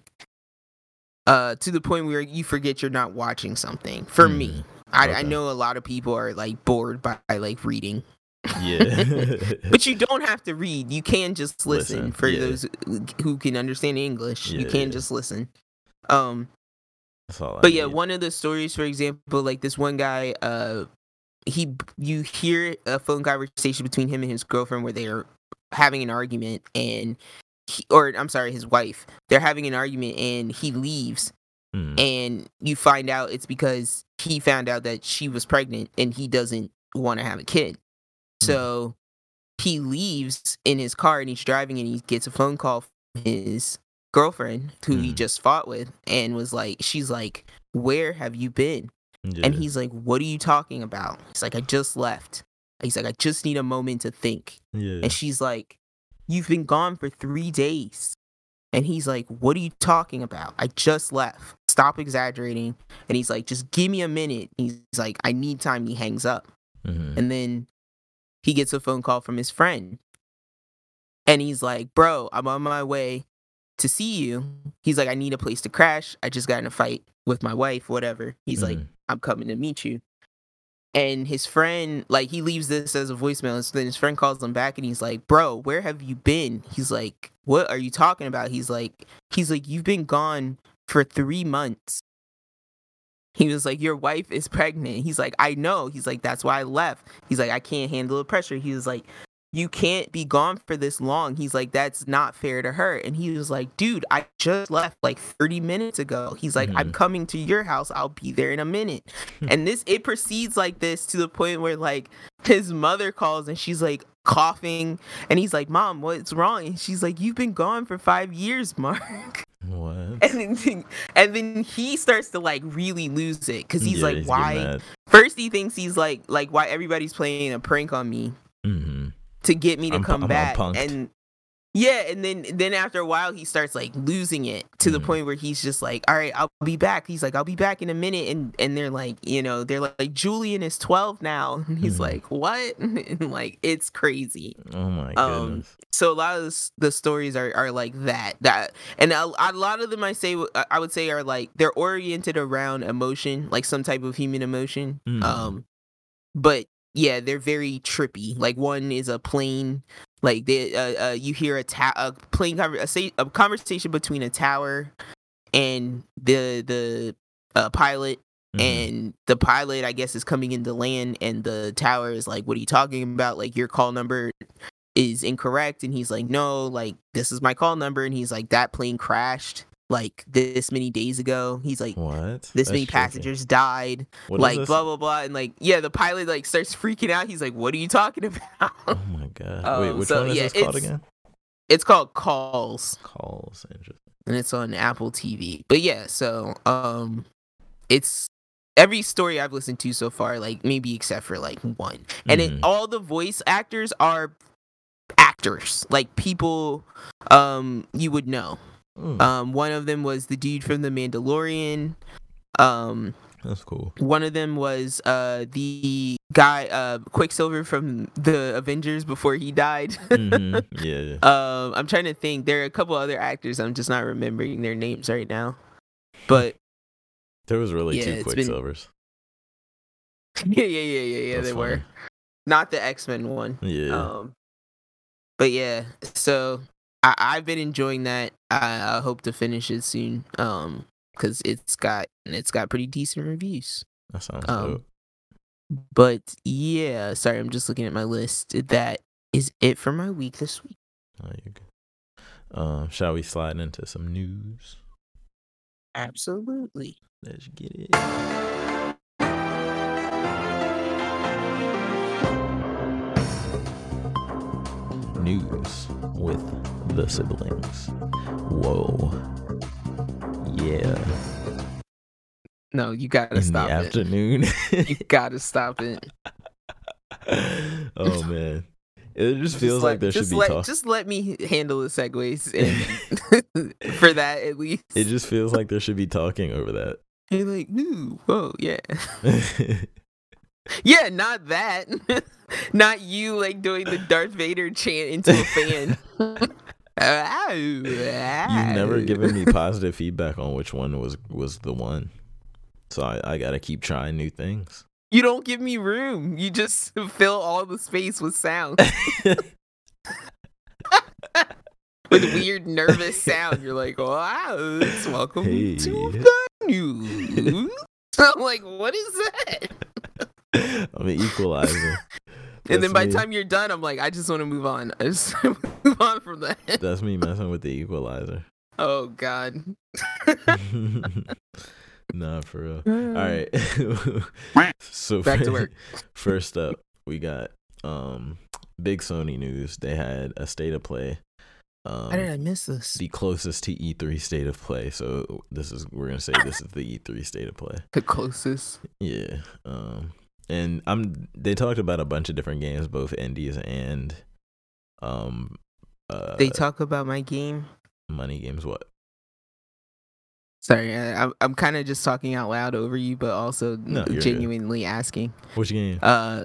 uh, to the point where you forget you're not watching something. For me, Mhm. I, I Okay. know a lot of people are like bored by, like reading, Yeah. but you don't have to read. You can just listen. Listen, For yeah. those who can understand English, you can yeah. just listen. Um, That's all I but yeah, need. one of the stories, for example, like this one guy, uh, he you hear a phone conversation between him and his girlfriend where they are having an argument, and he, or I'm sorry, his wife. They're having an argument, and he leaves, Mm. and you find out it's because he found out that she was pregnant, and he doesn't want to have a kid. Hmm. So he leaves in his car, and he's driving, and he gets a phone call from his girlfriend who he Mm. just fought with and was like she's like where have you been? Yeah. and he's like what are you talking about? He's like i just left. He's like i just need a moment to think. Yeah. and she's like you've been gone for three days. And he's like what are you talking about? I just left. Stop exaggerating. And he's like just give me a minute. He's like i need time. He hangs up. Mhm. and then he gets a phone call from his friend. And he's like, Bro, I'm on my way to see you. He's like, I need a place to crash. I just got in a fight with my wife, whatever. He's like, Mhm. I'm coming to meet you. And his friend, like, he leaves this as a voicemail. And so then his friend calls him back and he's like, Bro, where have you been? He's like, What are you talking about? He's like, He's like, You've been gone for three months. He was like, Your wife is pregnant. He's like, I know. He's like, That's why I left. He's like, I can't handle the pressure. He was like, You can't be gone for this long. He's like, That's not fair to her. And he was like, Dude, I just left like 30 minutes ago. He's like, I'm Mhm. coming to your house. I'll be there in a minute. and this, it proceeds like this to the point where like his mother calls and she's like, coughing. And he's like mom what's wrong? And she's like you've been gone for five years mark. What? and then and then he starts to like really lose it because he's Yeah, like getting why first he thinks he's like like why everybody's playing a prank on me Mhm. to get me to I'm come I'm back. and yeah and then then after a while he starts like losing it to the Mhm. point where he's just like all right i'll be back he's like i'll be back in a minute and and they're like you know they're like, like julian is 12 now and he's Mhm. like what and like it's crazy Oh my Um, goodness. so a lot of the, the stories are, are like that that and a, a lot of them i say I- would say are like they're oriented around emotion like some type of human emotion Mhm. um but yeah they're very trippy. Like one is a plane like they uh, uh you hear a ta- a plane conver- a, sa- a conversation between a tower and the the uh, pilot. Mhm. and the pilot i guess is coming into land and the tower is like what are you talking about? Like your call number is incorrect. And he's like no like this is my call number. And he's like that plane crashed like this many days ago he's like what? this That's many tricky. passengers died What like blah blah blah and like yeah the pilot like starts freaking out he's like what are you talking about Oh my god. Wait, Um, which so, one is yeah, this called again? it's called calls Calls. Interesting. and it's on Apple TV. But yeah, so um it's every story I've listened to so far, like maybe except for like one. And it, Mhm. all the voice actors are actors, like people um you would know. Mm, Um one of them was the dude from The Mandalorian. Um that's cool. one of them was uh the guy uh Quicksilver from the Avengers before he died. Mhm. Yeah. Um, I'm trying to think. There are a couple other actors. I'm just not remembering their names right now. But There was really Yeah, two it's been- Quicksilvers. yeah, yeah, yeah, yeah, yeah. That's they were not the X Men one. Yeah. Um, but yeah. So I, I've been enjoying that. I, I hope to finish it soon. Um, because it's got it's got pretty decent reviews. that sounds um, dope. But yeah, sorry, I'm just looking at my list. That is it for my week this week. Oh, you're good. Um, shall we slide into some news? Absolutely. Let's get it. News with the siblings. Whoa. Yeah. No, you gotta In stop the it. afternoon. You gotta stop it. oh man. It just Just feels let- like there should be let, talk. Just let me handle the segues for that at least. It just feels like there should be talking over that. You're like, ooh, whoa, yeah, yeah, not that, not you like doing the Darth Vader chant into a fan. You've never given me positive feedback on which one was was the one. So I, I gotta keep trying new things. You don't give me room. You just fill all the space with sound. with weird nervous sound. You're like, wow, welcome Hey. to the news. I'm like, what is that? I'm an equalizer. and then by the time you're done, I'm like, I just want to move on. I just move on from that. That's me messing with the equalizer. Oh God. nah, for real. All right. so Back to work. First up, we got um big Sony news. They had a state of play. Um, How did I miss this? the closest to E3 state of play. So this is we're gonna say this is the E3 state of play. The closest. Yeah. Um and I'm they talked about a bunch of different games, both indies and um uh They talk about my game. money games what? Sorry, I, I'm I'm kind of just talking out loud over you, but also No, you're good. genuinely asking. Which game? Uh,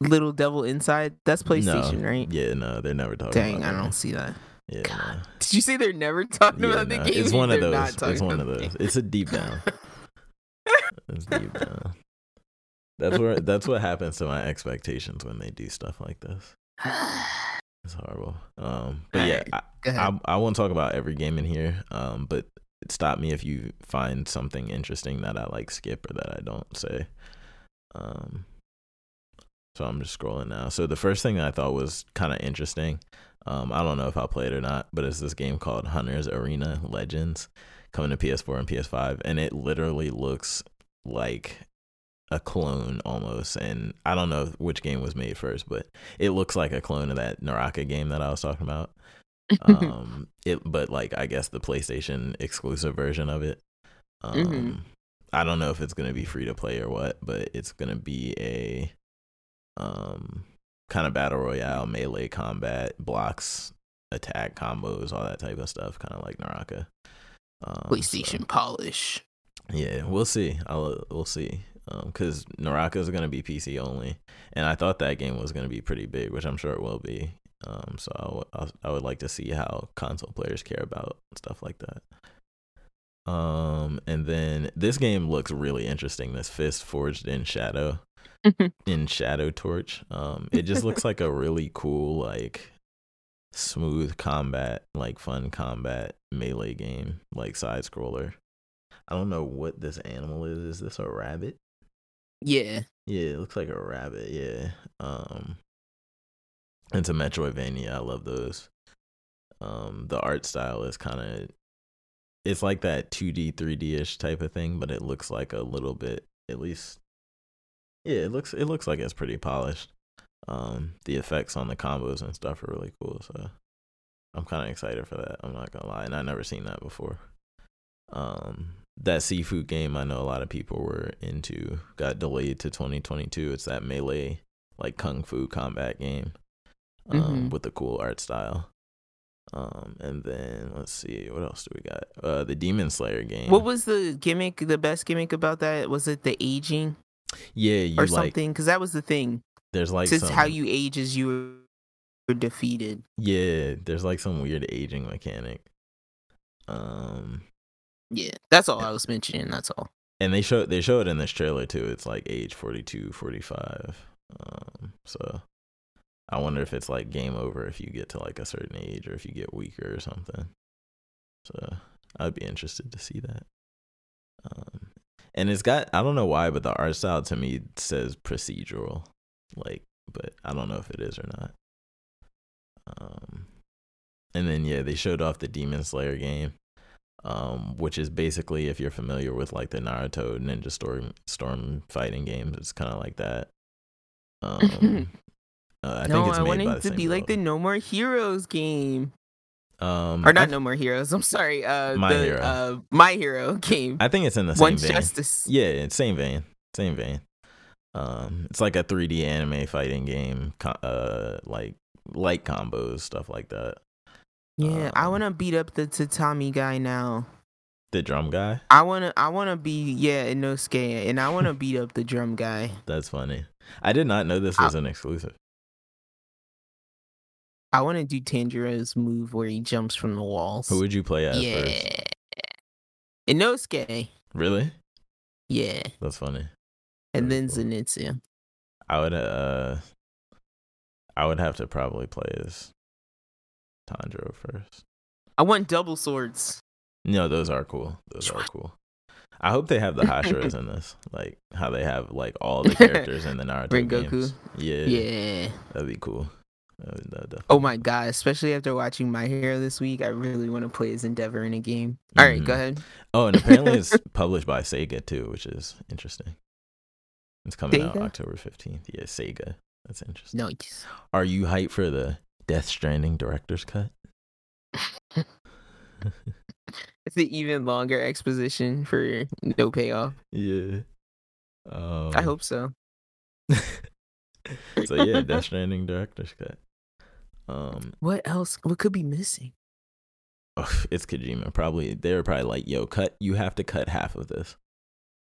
Little Devil Inside. That's PlayStation, no. right? Yeah, no, they're never talking Dang, I don't see that. Yeah, no. Did you say they're never talking Yeah, about the game? It's one of those. It's one of those. It's a deep down. It's deep down. That's where that's what happens to my expectations when they do stuff like this. It's horrible. Um, but yeah, I. I I won't talk about every game in here. Um, but stop me if you find something interesting that I like skip or that I don't say. Um, so I'm just scrolling now. So the first thing I thought was kind of interesting. Um, I don't know if I'll play it or not, but it's this game called Hunter's Arena Legends coming to PS4 and PS5, and it literally looks like a clone almost. And I don't know which game was made first, but it looks like a clone of that Naraka game that I was talking about. Um, it, but like I guess the PlayStation exclusive version of it. Um, Mhm. I don't know if it's gonna be free to play or what, but it's gonna be a um kind of battle royale, melee combat, blocks, attack combos, all that type of stuff, kind of like Naraka. Um, so- PlayStation polish. yeah, we'll see. I'll we'll see. Um, cause Naraka is gonna be PC only, and I thought that game was gonna be pretty big, which I'm sure it will be. Um, so I would- I, I would like to see how console players care about stuff like that. Um, and then this game looks really interesting. This Fist Forged in Shadow, in Shadow Torch. Um, it just looks like a really cool, like smooth combat, like fun combat melee game, like side scroller. I don't know what this animal is. Is this a rabbit? Yeah. Yeah, it looks like a rabbit. Yeah. Um, it's a Metroidvania. I love those. Um, the art style is kind of, it's like that 2D, 3D ish type of thing, but it looks like a little bit, at least. Yeah, it looks it looks like it's pretty polished. Um, the effects on the combos and stuff are really cool. So, I'm kind of excited for that. I'm not gonna lie, and I never seen that before. Um, that Sifu game I know a lot of people were into got delayed to 2022. It's that melee like kung fu combat game um, Mhm. with the cool art style. Um, and then let's see what else do we got? Uh, the Demon Slayer game. What was the gimmick? The best gimmick about that was it the aging yeah, you or like something? Because that was the thing. there's like Since some, how you age as you were defeated. yeah there's like some weird aging mechanic. Um, Yeah, that's all I was mentioning. That's all. and they show they show it in this trailer too it's like age 42 45 um so i wonder if it's like game over if you get to like a certain age or if you get weaker or something so i'd be interested to see that um and it's got i don't know why but the art style to me says procedural like but i don't know if it is or not um and then yeah they showed off the demon slayer game um, which is basically if you're familiar with like the Naruto Ninja Storm Storm fighting games, it's kind of like that. Um, uh, I no, think it's I made want by it to be like the. No More Heroes game, um, or not No More Heroes. I'm sorry. Uh, My the, Hero. Uh, My Hero game. I think it's in the same One's vein. Justice. Yeah, same vein, same vein. Um, it's like a 3D anime fighting game, uh, like light combos, stuff like that. Yeah, I Um, want to beat up the Tatami guy now. The drum guy, I wanna, I wanna be yeah, Inosuke, and I wanna beat up the drum guy. that's funny. I did not know this was an exclusive. I want to do Tanjiro's move where he jumps from the walls. Who would you play as yeah. first? Inosuke. Really? Yeah. That's funny. And Very then cool. Zenitsu. I would uh I would have to probably play as Tanjiro first. I want double swords. No, those are cool. Those are cool. I hope they have the Hashiras in this, like how they have like all the characters in the Naruto Rengoku? games. Yeah, Yeah. that'd be cool. That would, that would Oh my god, especially after watching My Hero this week, I really want to play as Endeavor in a game. All right, go Mhm. ahead. Oh, and apparently it's published by Sega too, which is interesting. It's coming out October fifteenth. Yeah, Sega. That's interesting. No. Are you hyped for the Death Stranding director's cut? It's an even longer exposition for no payoff. Yeah. Um, I hope so. so yeah, Death Stranding director's cut. Um, What else? What could be missing? ugh, it's Kojima. Probably they were probably like, "Yo, cut. You have to cut half of this."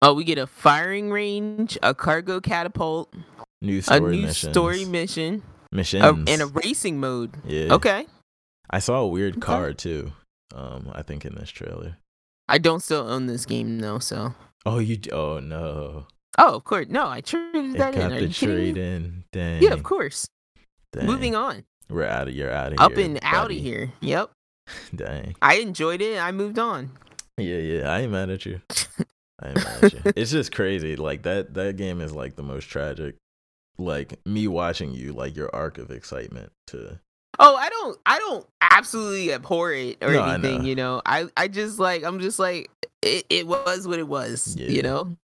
Oh, we get a firing range, a cargo catapult, New story a new missions. story mission, missions, a, and a racing mode. yeah. Okay. I saw a weird Okay. car too. Um, I think in this trailer. I don't still own this game though, so. Oh, you? Oh no! Oh, of course. No, I traded It that got in. Are the trade in. Dang. Yeah, of course. Dang. Moving on. We're out of. You're out of here. Up here. and out of here. Yep. Dang. I enjoyed it. I moved on. Yeah, yeah. I ain't mad at you. I ain't mad at you. It's just crazy. Like that. That game is like the most tragic. Like me watching you, like your arc of excitement to. Oh, I don't I don't absolutely abhor it or No, anything, know. you know. I I just like I'm just like it, it was what it was, Yeah. you know.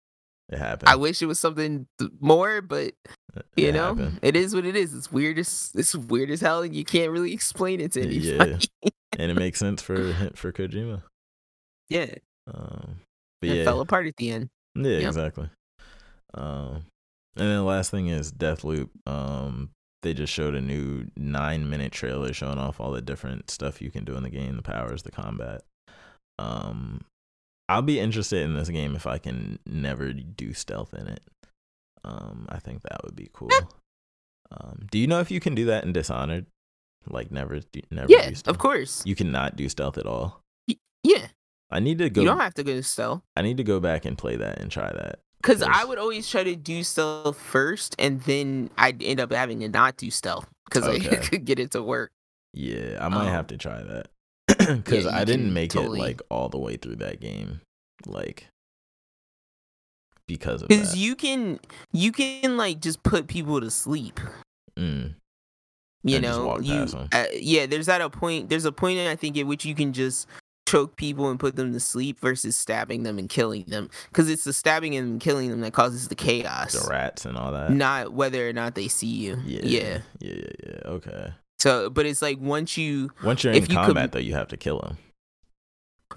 It happened. I wish it was something more, but It you know, happened. it is what it is. It's weird as it's weird as hell and you can't really explain it to Yeah. anybody. and it makes sense for for Kojima. Yeah. Um, but It yeah, fell apart at the end. yeah, Yep. exactly. Um, and then the last thing is Deathloop. Um, they just showed a new nine minute trailer showing off all the different stuff you can do in the game, the powers, the combat. Um, I'll be interested in this game if I can never do stealth in it. Um, I think that would be cool. Um, do you know if you can do that in Dishonored? Like never, do, never. Yeah, do of course. You cannot do stealth at all. Yeah. I need to go. You don't have to go to stealth. I need to go back and play that and try that. Because I would always try to do stealth first, and then I'd end up having to not do stealth because I Okay. could get it to work. Yeah, I might Um, have to try that because yeah, I didn't make totally- it like all the way through that game, like because of Because you can, you can like just put people to sleep. Mm, You And just know, you uh, yeah. There's at a point. There's a point I think at which you can just choke people and put them to sleep versus stabbing them and killing them. Because it's the stabbing and killing them that causes the chaos, the rats and all that. not whether or not they see you. yeah, yeah. yeah, yeah, yeah. Okay. So, but it's like once you Once you're If in could- combat, though, you have to kill them.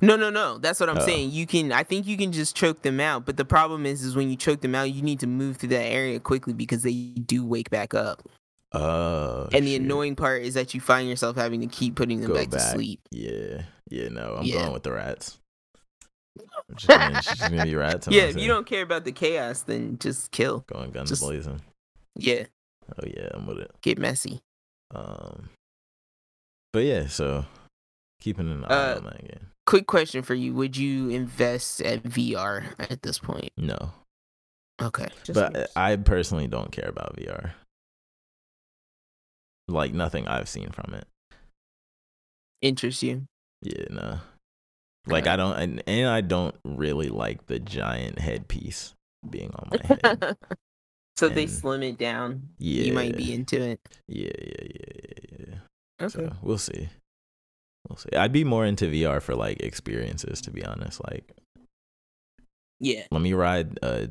No, no, no. That's what I'm Oh. saying. You can. I think you can just choke them out. But the problem is, is when you choke them out, you need to move through that area quickly because they do wake back up. Oh, and the shoot. annoying part is that you find yourself having to keep putting them Go back, to sleep. Yeah, yeah. No, I'm Yeah. going with the rats. Just gonna, just gonna be rats. Yeah, if you don't care about the chaos, then just kill. going guns just- blazing. Yeah, Oh yeah, I'm with it. get messy. Um, but yeah, so keeping an eye Uh, on that game. Quick question for you: Would you invest at VR at this point? No, Okay, Just but curious. I personally don't care about VR. Like nothing I've seen from it. interest you? Yeah, no. Like I don't, and, and I don't really like the giant headpiece being on my head. so if they slim it down. Yeah, You might be into it. Yeah, yeah, yeah, yeah, yeah. Okay. So we'll see. We'll see. I'd be more into VR for like experiences, to be honest. Like Yeah. let me ride uh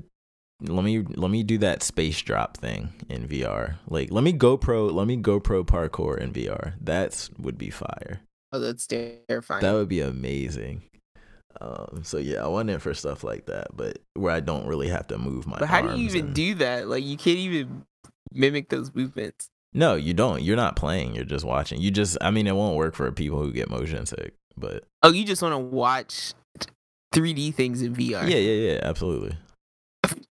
let me let me do that space drop thing in VR. Like let me GoPro let me GoPro parkour in VR. That's would be fire. Oh, that's terrifying. That would be amazing. Um so yeah, I want it for stuff like that, but where I don't really have to move my but how do you even and- do that? Like, you can't even mimic those movements. No, you don't. You're not playing. You're just watching. You just I mean it won't work for people who get motion sick, but Oh, you just want to watch 3D things in VR. yeah, yeah, yeah, absolutely.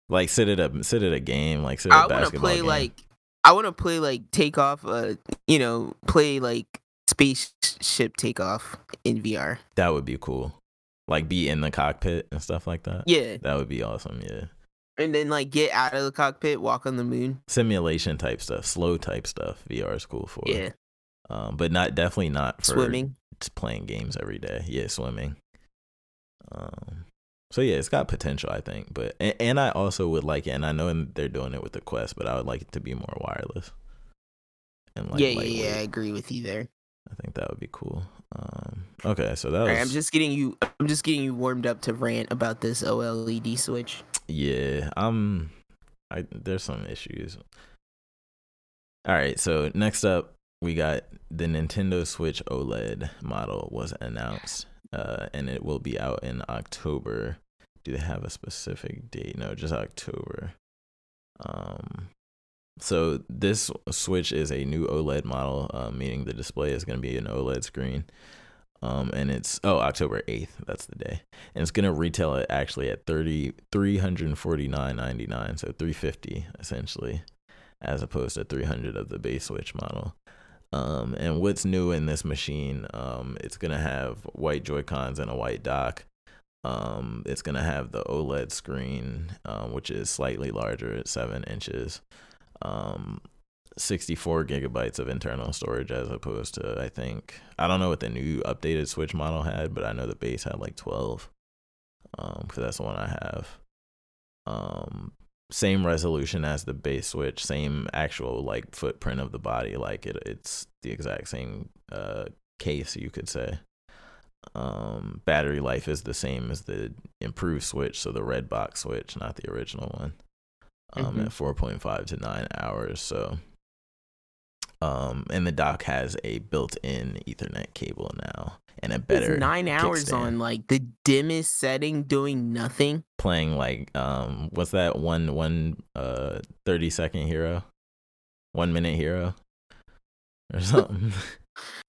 Like sit at a sit at a game, like sit at I a want to basketball play game. like I want to play like take off. Uh, you know, play like spaceship takeoff in VR. That would be cool. Like be in the cockpit and stuff like that. Yeah, That would be awesome. Yeah. and then like get out of the cockpit, walk on the moon. Simulation type stuff, slow type stuff. VR is cool for. Yeah, Um, but not definitely not for swimming. playing games every day. Yeah, swimming. Um, so yeah, it's got potential, I think. But and, and I also would like it, and I know they're doing it with the Quest, but I would like it to be more wireless. And like yeah, yeah, yeah. I agree with you there. I think that would be cool. Um, okay, so that was right, I'm just getting you. I'm just getting you warmed up to rant about this OLED switch. yeah. Um, I there's some issues. All right, so next up we got the Nintendo Switch OLED model was announced, uh, and it will be out in October. Do they have a specific date? No, just October. Um, so this Switch is a new OLED model, uh, meaning the display is going to be an OLED screen. Um, and it's oh October eighth. That's the day, and it's gonna retail it actually at thirty three hundred forty nine ninety nine, so three fifty essentially, as opposed to three hundred of the base Switch model. Um, and what's new in this machine? Um, it's gonna have white Joy Cons and a white dock. Um, it's gonna have the OLED screen, um, which is slightly larger at seven inches. Um, 64 gigabytes of internal storage as opposed to I think I don't know what the new updated Switch model had, but I know the base had like 12. Um, because that's the one I have. Um, same resolution as the base Switch, same actual like footprint of the body, like it it's the exact same uh case you could say. Um, battery life is the same as the improved Switch, so the red box Switch, not the original one. Um, Mhm. at 4.5 to 9 hours, so um, and the dock has a built-in Ethernet cable now, and a better It's nine hours kickstand. on like the dimmest setting, doing nothing. playing like um, what's that one one uh 30 second hero, one minute hero, or something.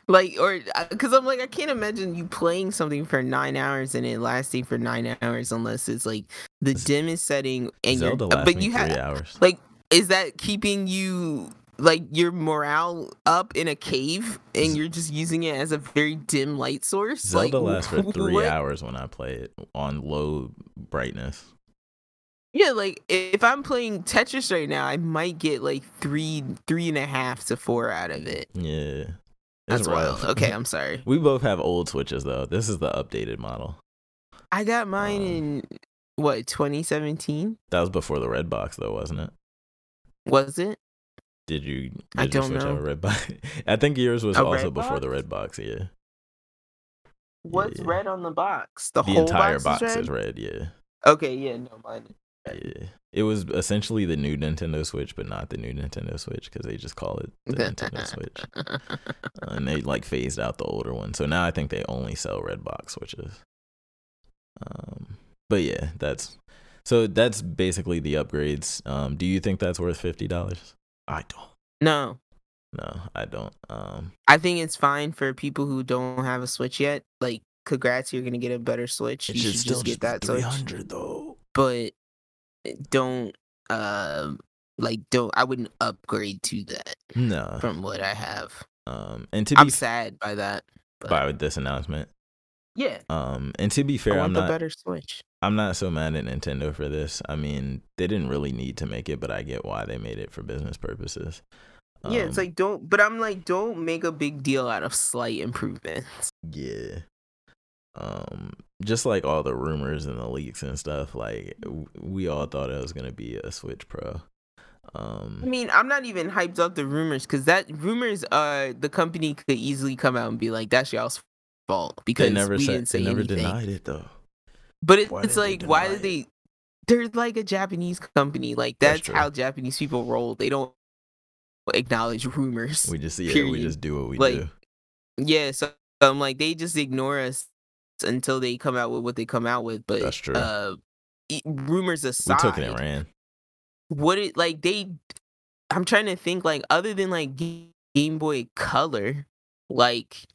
Like, or because I'm like, I can't imagine you playing something for nine hours and it lasting for nine hours unless it's like the dimmest setting and Zelda you're. uh, But you three have hours. like, is that keeping you like your morale up in a cave and you're just using it as a very dim light source? Zelda like, lasts for three what? hours when I play it on low brightness. Yeah, like if I'm playing Tetris right now, I might get like three, three and a half to four out of it. Yeah, That's wild. Okay, I'm sorry. we both have old switches though. This is the updated model. I got mine Um, in what 2017 That was before the red box though, wasn't it? was it? Did you? Did I don't switch know. red box? I think yours was A also before the red box. Yeah, What's Yeah. red on the box? The, the whole entire box, box is red. is red. Yeah. Okay, yeah, no, mine. It was essentially the new Nintendo Switch, but not the new Nintendo Switch because they just call it the Nintendo Switch, uh, and they like phased out the older one. So now I think they only sell red box switches. Um, but yeah, that's so that's basically the upgrades. Um, do you think that's worth fifty dollars? I don't. no, No, I don't. Um, I think it's fine for people who don't have a Switch yet. Like, congrats, you're gonna get a better Switch. you should still just get that three Switch. hundred though. But don't, um, like, don't. I wouldn't upgrade to that No. from what I have. Um, and to be I'm sad by that. But by this announcement. yeah, Um, and to be I fair, want I'm the not. better Switch. I'm not so mad at Nintendo for this. I mean, they didn't really need to make it, but I get why they made it for business purposes. yeah, it's Um, like don't. But I'm like, don't make a big deal out of slight improvements. yeah. Um, just like all the rumors and the leaks and stuff, like we all thought it was gonna be a Switch Pro. Um I mean, I'm not even hyped up the rumors because that rumors, uh, the company could easily come out and be like, "That's y'all's fault" because they never we said didn't say they never anything. denied it though. But it, it's like, why did they? They're like a Japanese company. Like That's that's, how Japanese people roll. They don't acknowledge rumors. We just yeah, we just do what we Like, do. yeah, so um, like they just ignore us until they come out with what they come out with. But That's true. Uh, rumors We aside, took it and ran. what it like they i'm trying to think like other than like game boy color like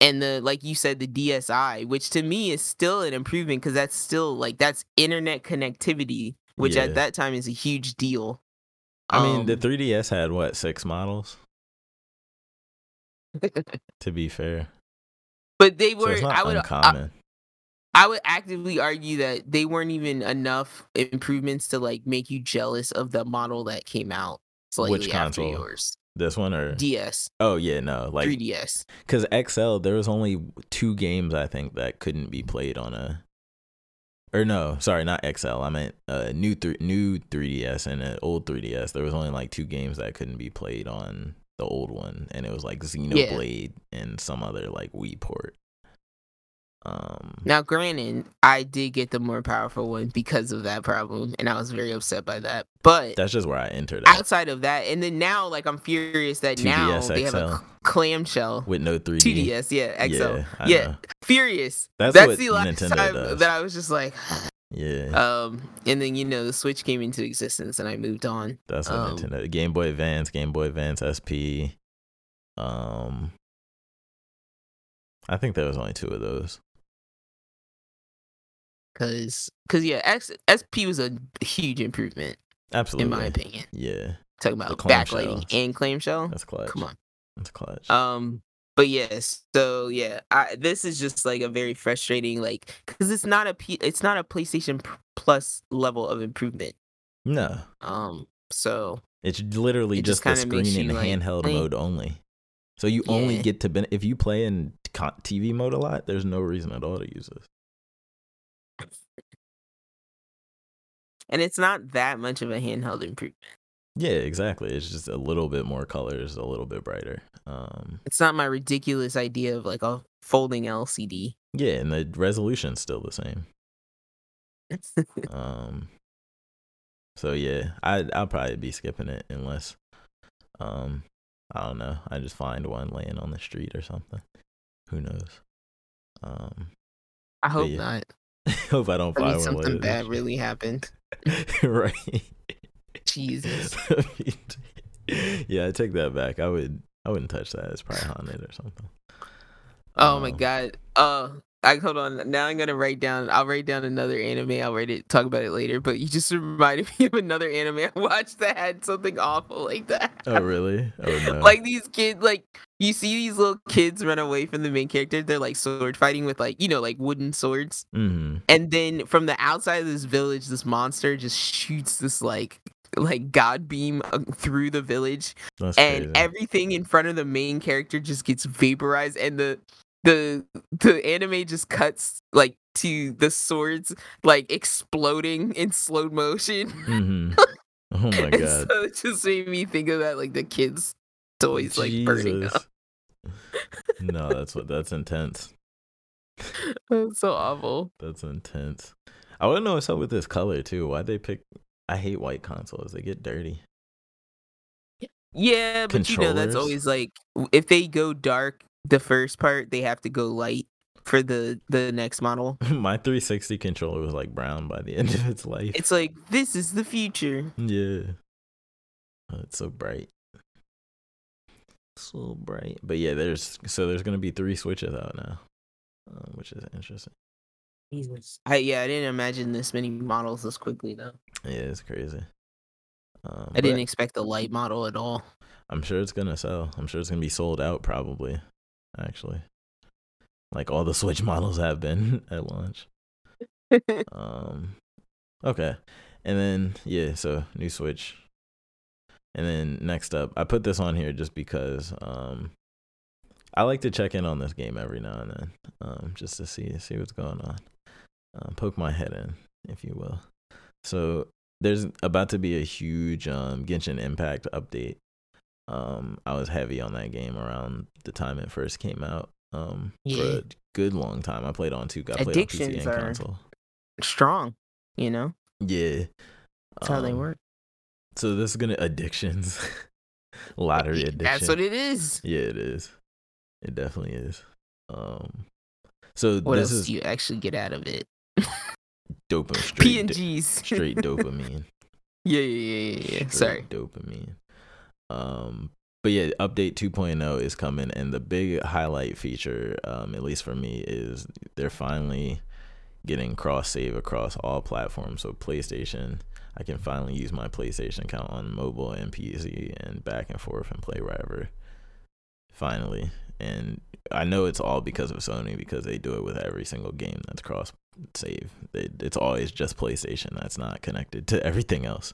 and the like you said the dsi which to me is still an improvement because that's still like that's internet connectivity which Yeah. at that time is a huge deal I mean, the Um, 3DS had what six models? To be fair, but they so were. it's not I would. I, uncommon. I would actively argue that they weren't even enough improvements to like make you jealous of the model that came out slightly Which after console? yours. this one or DS, oh yeah, no, like 3DS. because XL there was only two games I think that couldn't be played on a. Or no, sorry, not XL. I meant uh, new th- new 3DS and an old 3DS. There was only like two games that couldn't be played on the old one, and it was like Xenoblade and some other like Wii port. Um, Now, granted, I did get the more powerful one because of that problem, and I was very upset by that. But that's just where I entered at outside of that, and then now, like, I'm furious that now 2DS they have a clamshell. with no 3D. 2DS, yeah, XL. Yeah, Yeah, furious. That's That's, the last Nintendo time does. that I was just like, Yeah, um, and then you know the Switch came into existence, and I moved on. that's what um, Nintendo. Game Boy Advance, Game Boy Advance SP. Um, I think there was only two of those. Cause, cause yeah, X, SP was a huge improvement Absolutely, in my opinion. Yeah, Talking about backlighting and clamshell. that's clutch. Come on. that's clutch. Um, but yes, so yeah, I this is just like a very frustrating, like, because it's not a P, it's not a PlayStation Plus level of improvement. no, Um, so it's literally It just just, the screen in like, handheld eh. mode only. So you only get to ben- if you play in TV mode a lot. There's no reason at all to use this. and it's not that much of a handheld improvement. Yeah, exactly. It's just a little bit more colors, a little bit brighter. Um, It's not my ridiculous idea of like a folding LCD. yeah, and the resolution's still the same. Um, so yeah, I I'll probably be skipping it unless, um, I don't know. I just find one laying on the street or something. Who knows? Um, I hope yeah. not. hope I don't I find mean, one something bad really happened. right. Jesus. yeah, I take that back. I would I wouldn't touch that. It's probably haunted or something. Oh my Um, god. Uh I hold on. Now I'm gonna write down. I'll write down another anime. I'll write it. Talk about it later. But you just reminded me of another anime I watched that had something awful like that. Oh really? Oh no. like these kids, like you see these little kids run away from the main character. They're like sword fighting with like you know like wooden swords. hmm And then from the outside of this village, this monster just shoots this like like god beam uh, through the village That's and crazy. everything in front of the main character just gets vaporized and the the the anime just cuts like to the swords like exploding in slow motion hmm Oh my god. so it just made me think of that like the kids toys like burning up no, that's what that's intense. That's so awful That's intense. I want to know what's up with this color too. Why they pick? I hate white consoles. They get dirty. yeah but you know that's always like if they go dark the first part they have to go light for the the next model My 360 controller was like brown by the end of its life. it's like this is the future yeah. Oh, it's so bright. So bright. But yeah, there's so there's gonna be three switches out now, um, which is interesting. Jesus. I yeah, I didn't imagine this many models this quickly though. Yeah, it's crazy. Um, I didn't expect the light model at all. I'm sure it's gonna sell. I'm sure it's gonna be sold out probably. Actually, like all the Switch models have been at launch. Um, okay, and then yeah, so new Switch, and then next up, I put this on here just because um, I like to check in on this game every now and then, um, just to see see what's going on, um, poke my head in, if you will. So there's about to be a huge um Genshin Impact update. Um, I was heavy on that game around the time it first came out. Um, for a good long time. I played on two. I played on PC and console. Strong, you know? Yeah. That's how they Um, work. So this is gonna addictions, lottery Yeah, addiction. That's what it is. Yeah, it is. It definitely is. Um, so What this else is do you actually get out of it? Dopamine. Straight, do- PNGs. straight dopamine. yeah, yeah, yeah, yeah, yeah. Sorry. dopamine. Um, but yeah, update 2.0 is coming, and the big highlight feature, um, at least for me, is they're finally getting cross save across all platforms. So PlayStation, I can finally use my PlayStation account on mobile and PC and back and forth and play wherever. Finally, and I know it's all because of Sony because they do it with every single game that's cross save. it's always just PlayStation that's not connected to everything else.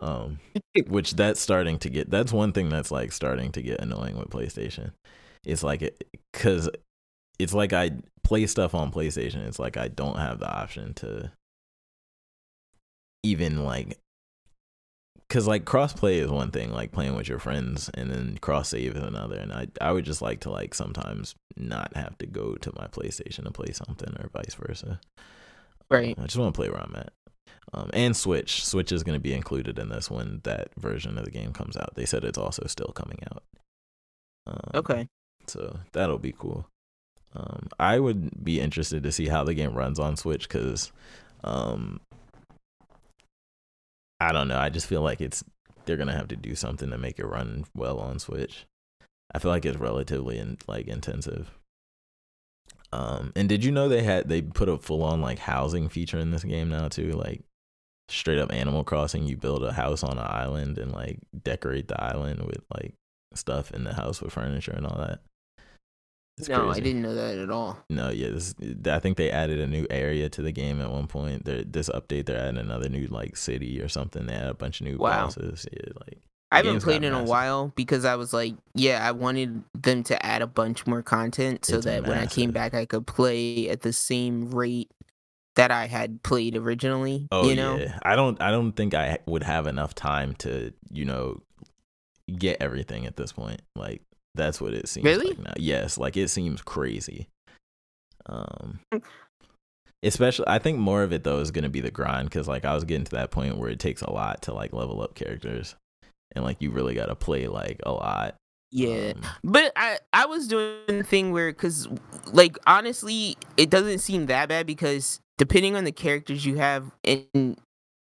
Um, which that's starting to get. That's one thing that's like starting to get annoying with PlayStation. It's like it because it's like I play stuff on PlayStation. It's like I don't have the option to even like because like crossplay is one thing like playing with your friends and then cross save is another and i i would just like to like sometimes not have to go to my playstation to play something or vice versa. Right. Um, i just want to play where i'm at. Um, and switch. Switch is going to be included in this when that version of the game comes out. They said it's also still coming out. Um, okay. so that'll be cool. Um, i would be interested to see how the game runs on switch because um, I don't know. I just feel like it's they're gonna have to do something to make it run well on Switch. I feel like it's relatively in, like intensive. Um, and did you know they had they put a full on like housing feature in this game now too? Like straight up Animal Crossing, you build a house on an island and like decorate the island with like stuff in the house with furniture and all that. It's no, crazy. I didn't know that at all. No, yeah, this, I think they added a new area to the game at one point. They're, this update, they're adding another new like city or something. They had a bunch of new wow. bosses. Yeah, like I haven't played in massive. a while because I was like, yeah, I wanted them to add a bunch more content so it's that massive. when I came back, I could play at the same rate that I had played originally. Oh you know? yeah, I don't, I don't think I would have enough time to, you know, get everything at this point. Like that's what it seems really? like now. Yes, like it seems crazy. Um especially I think more of it though is going to be the grind cuz like I was getting to that point where it takes a lot to like level up characters and like you really got to play like a lot. Yeah. Um, but I I was doing the thing where cuz like honestly it doesn't seem that bad because depending on the characters you have and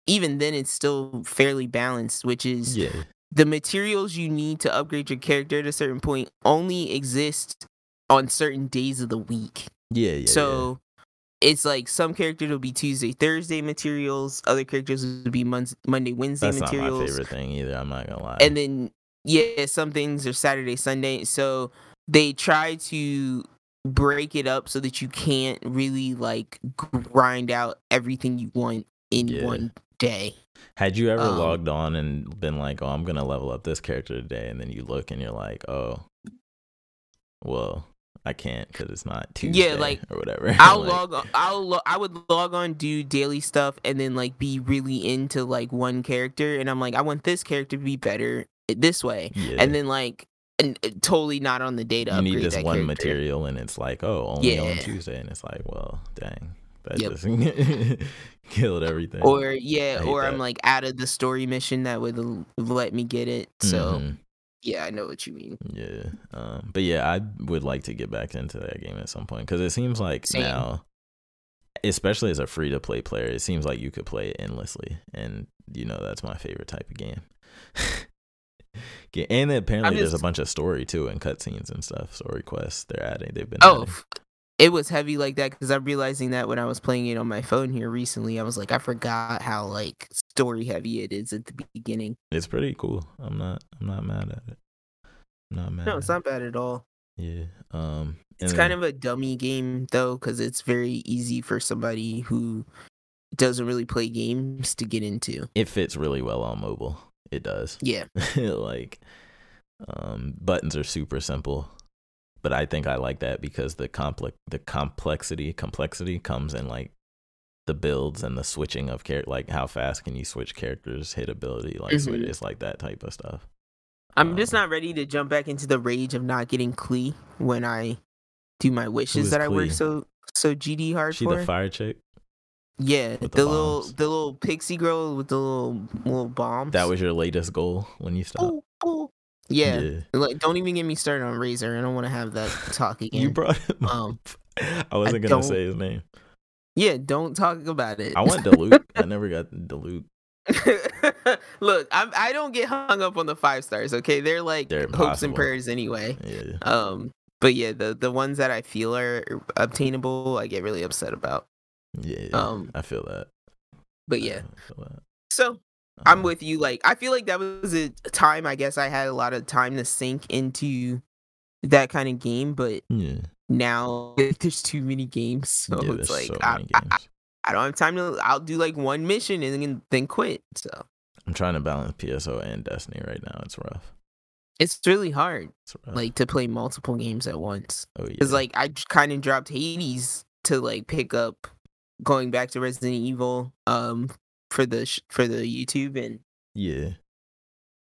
even then it's still fairly balanced which is yeah the materials you need to upgrade your character at a certain point only exist on certain days of the week. Yeah, yeah. So yeah. it's like some characters will be Tuesday, Thursday materials. Other characters will be Mon- Monday, Wednesday That's materials. That's not my favorite thing either. I'm not gonna lie. And then yeah, some things are Saturday, Sunday. So they try to break it up so that you can't really like grind out everything you want in yeah. one day. Had you ever um, logged on and been like, "Oh, I'm gonna level up this character today," and then you look and you're like, "Oh, well, I can't because it's not Tuesday yeah, like, or whatever." I'll like, log. On, I'll. Lo- I would log on, do daily stuff, and then like be really into like one character, and I'm like, I want this character to be better this way, yeah. and then like and uh, totally not on the data. You need this one character. material, and it's like, oh, only yeah. on Tuesday, and it's like, well, dang, that yep. just killed everything. Or yeah, or that. I'm like out of the story mission that would let me get it. So mm-hmm. yeah, I know what you mean. Yeah, um, but yeah, I would like to get back into that game at some point because it seems like Same. now, especially as a free to play player, it seems like you could play it endlessly, and you know that's my favorite type of game. and apparently just, there's a bunch of story too and cutscenes and stuff. Story quests they're adding. They've been oh, adding it was heavy like that because I'm realizing that when I was playing it on my phone here recently, I was like, I forgot how like story heavy it is at the beginning. It's pretty cool. I'm not. I'm not mad at it. I'm not mad. No, it's not bad at all. Yeah. Um. It's kind of a dummy game though, because it's very easy for somebody who doesn't really play games to get into. It fits really well on mobile. It does. Yeah. like, um, buttons are super simple but I think I like that because the complex the complexity complexity comes in like the builds and the switching of character like how fast can you switch characters hit ability like mm-hmm. switch, it's like that type of stuff i'm um, just not ready to jump back into the rage of not getting Klee when i do my wishes that Klee? i work so so gd hard she for the fire chick yeah the, the little the little pixie girl with the little little bombs that was your latest goal when you stopped. Yeah. yeah. Like, don't even get me started on Razor. I don't want to have that talk again. you brought him um, I wasn't going to say his name. Yeah, don't talk about it. I want Diluc. I never got Diluc. Look, I'm, I don't get hung up on the five stars. Okay, they're like they're hopes and prayers anyway. Yeah. Um, but yeah, the the ones that I feel are obtainable, I get really upset about. Yeah, Um, I feel that. But yeah, feel that. so I'm with you. Like, I feel like that was a time. I guess I had a lot of time to sink into that kind of game, but Yeah, now there's too many games, so yeah. it's like so I, I. I don't have time to. I'll do like one mission and then then quit. So I'm trying to balance PSO and Destiny right now. It's rough. it's really hard, It's like to play multiple games at once. oh yeah. Because like I kind of dropped Hades to like pick up going back to Resident Evil um for the sh- for the YouTube and yeah.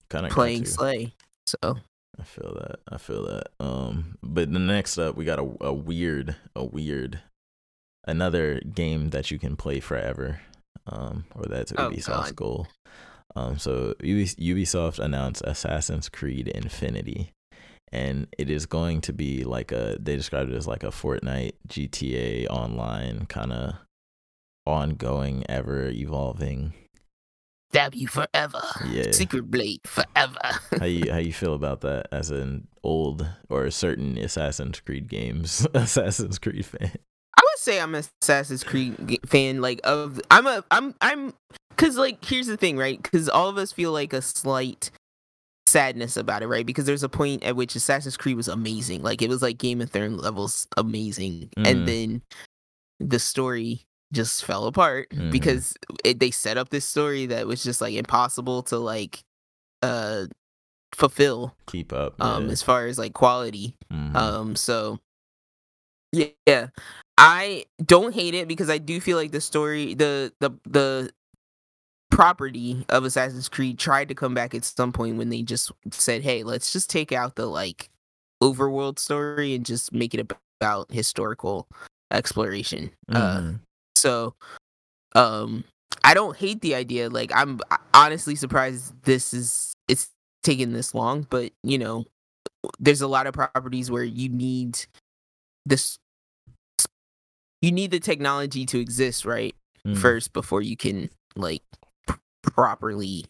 Kind of playing Slay. So I feel that. I feel that. Um, but the next up, we got a, a weird, a weird, another game that you can play forever. Um, or that's Oh, Ubisoft's God. goal. Um, so Ubis- Ubisoft announced Assassin's Creed Infinity, and it is going to be like a. They described it as like a Fortnite GTA Online kind of ongoing, ever evolving. stab you forever. Yeah. Secret Blade forever. how you how you feel about that as an old or certain Assassin's Creed games Assassin's Creed fan? I would say I'm a Assassin's Creed fan. Like of I'm a I'm I'm because like here's the thing, right? Because all of us feel like a slight sadness about it, right? Because there's a point at which Assassin's Creed was amazing. Like it was like Game of Thrones levels amazing, Mhm. and then the story just fell apart Mhm. because it, they set up this story that was just like impossible to like uh fulfill Keep up. um as far as like quality Mhm. um, so yeah, yeah, I don't hate it because I do feel like the story, the the the property of Assassin's Creed tried to come back at some point when they just said, "Hey, let's just take out the like overworld story and just make it about historical exploration." Uh, Mhm. So, um, I don't hate the idea. Like, I'm honestly surprised this is it's taken this long, but you know, there's a lot of properties where you need this, you need the technology to exist, right? Mhm. First, before you can like p- properly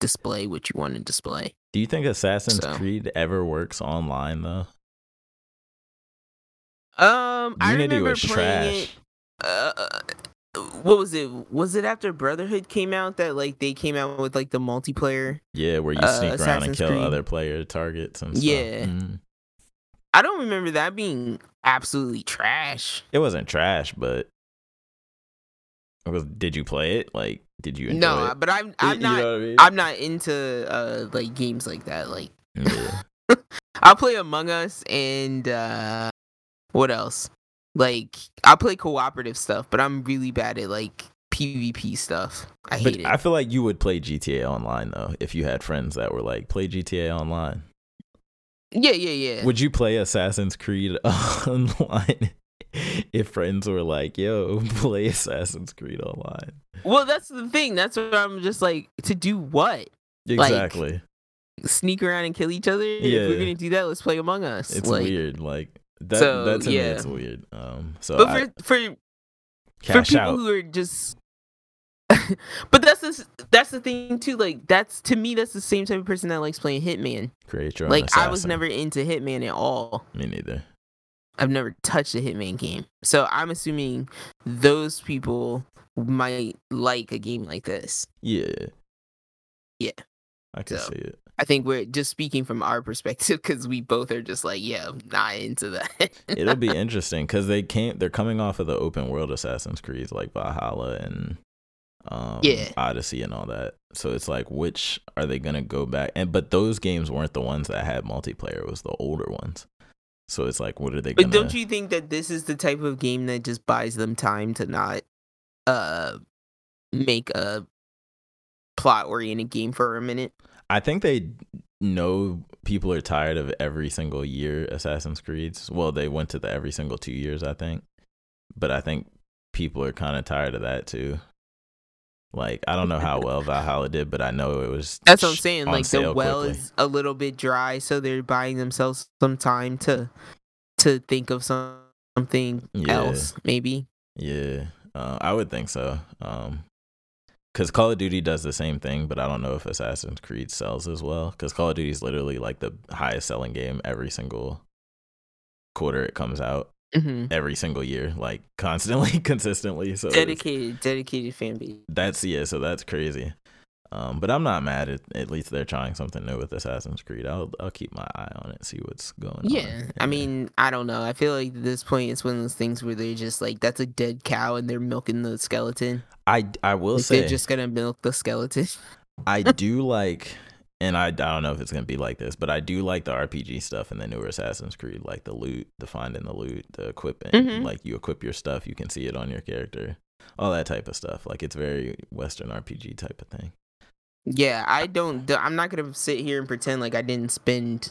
display what you want to display. Do you think Assassin's so. Creed ever works online though? Um, I Unity remember was playing trash. it. Uh, what was it? Was it after Brotherhood came out that like they came out with like the multiplayer? Yeah, where you Uh, sneak around and kill Creed. other player targets and stuff. Yeah. Mhm. I don't remember that being absolutely trash. It wasn't trash, but was did you play it? Like did you enjoy No, it? but I'm I'm you not know I mean? I'm not into uh like games like that. Like yeah. I'll play Among Us and uh what else? Like I'll play cooperative stuff, but I'm really bad at like PvP stuff. I hate But it. I feel like you would play GTA online though if you had friends that were like play GTA online. yeah, yeah, yeah. Would you play Assassin's Creed online if friends were like, "Yo, play Assassin's Creed online"? well, that's the thing. That's what I'm just like to do what? Exactly. Sneak around and kill each other? If we're gonna do that, let's play Among Us. it's like, weird. Like that. So, that to me, yeah. it's weird. Um. So But I, for for for people out. who are just but that's the that's the thing too like that's to me that's the same type of person that likes playing hitman create your like i was never into hitman at all Me neither. i've never touched a hitman game so i'm assuming those people might like a game like this Yeah. Yeah. I can So. see it. I think we're just speaking from our perspective because we both are just like yeah not into that It'll be interesting because they can't. They're coming off of the open world Assassin's Creed like Valhalla and um, Yeah. Odyssey and all that. So it's like, which are they gonna go back? And but those games weren't the ones that had multiplayer. It was the older ones. So it's like, what are they gonna? But don't you think that this is the type of game that just buys them time to not uh make a plot oriented game for a minute I think they know people are tired of every single year Assassin's Creeds. Well, they went to the every single two years, I think. But I think people are kind of tired of that too. Like I don't know how well Valhalla did, but I know it was. That's what I'm saying. Like the well quickly. is a little bit dry, so they're buying themselves some time to to think of some, something Yeah. else, maybe. Yeah, uh, I would think so. Um, because Call of Duty does the same thing, but I don't know if Assassin's Creed sells as well. Because Call of Duty is literally like the highest selling game every single quarter it comes out. hmm every single year, like constantly, consistently. So Dedicated, dedicated fan base. that's yeah, so that's crazy. Um, but I'm not mad at at least they're trying something new with Assassin's Creed. I'll I'll keep my eye on it, see what's going on. Yeah, I mean, I don't know. I feel like at this point it's one of those things where they're just like, that's a dead cow, and they're milking the skeleton. I I will Like, say they're just gonna milk the skeleton. I do like, and I, I don't know if it's gonna be like this, but I do like the RPG stuff in the newer Assassin's Creed, like the loot, the finding the loot, the equipment. Mhm. Like you equip your stuff, you can see it on your character, all that type of stuff. Like it's very Western RPG type of thing. Yeah, I don't. I'm not gonna sit here and pretend like I didn't spend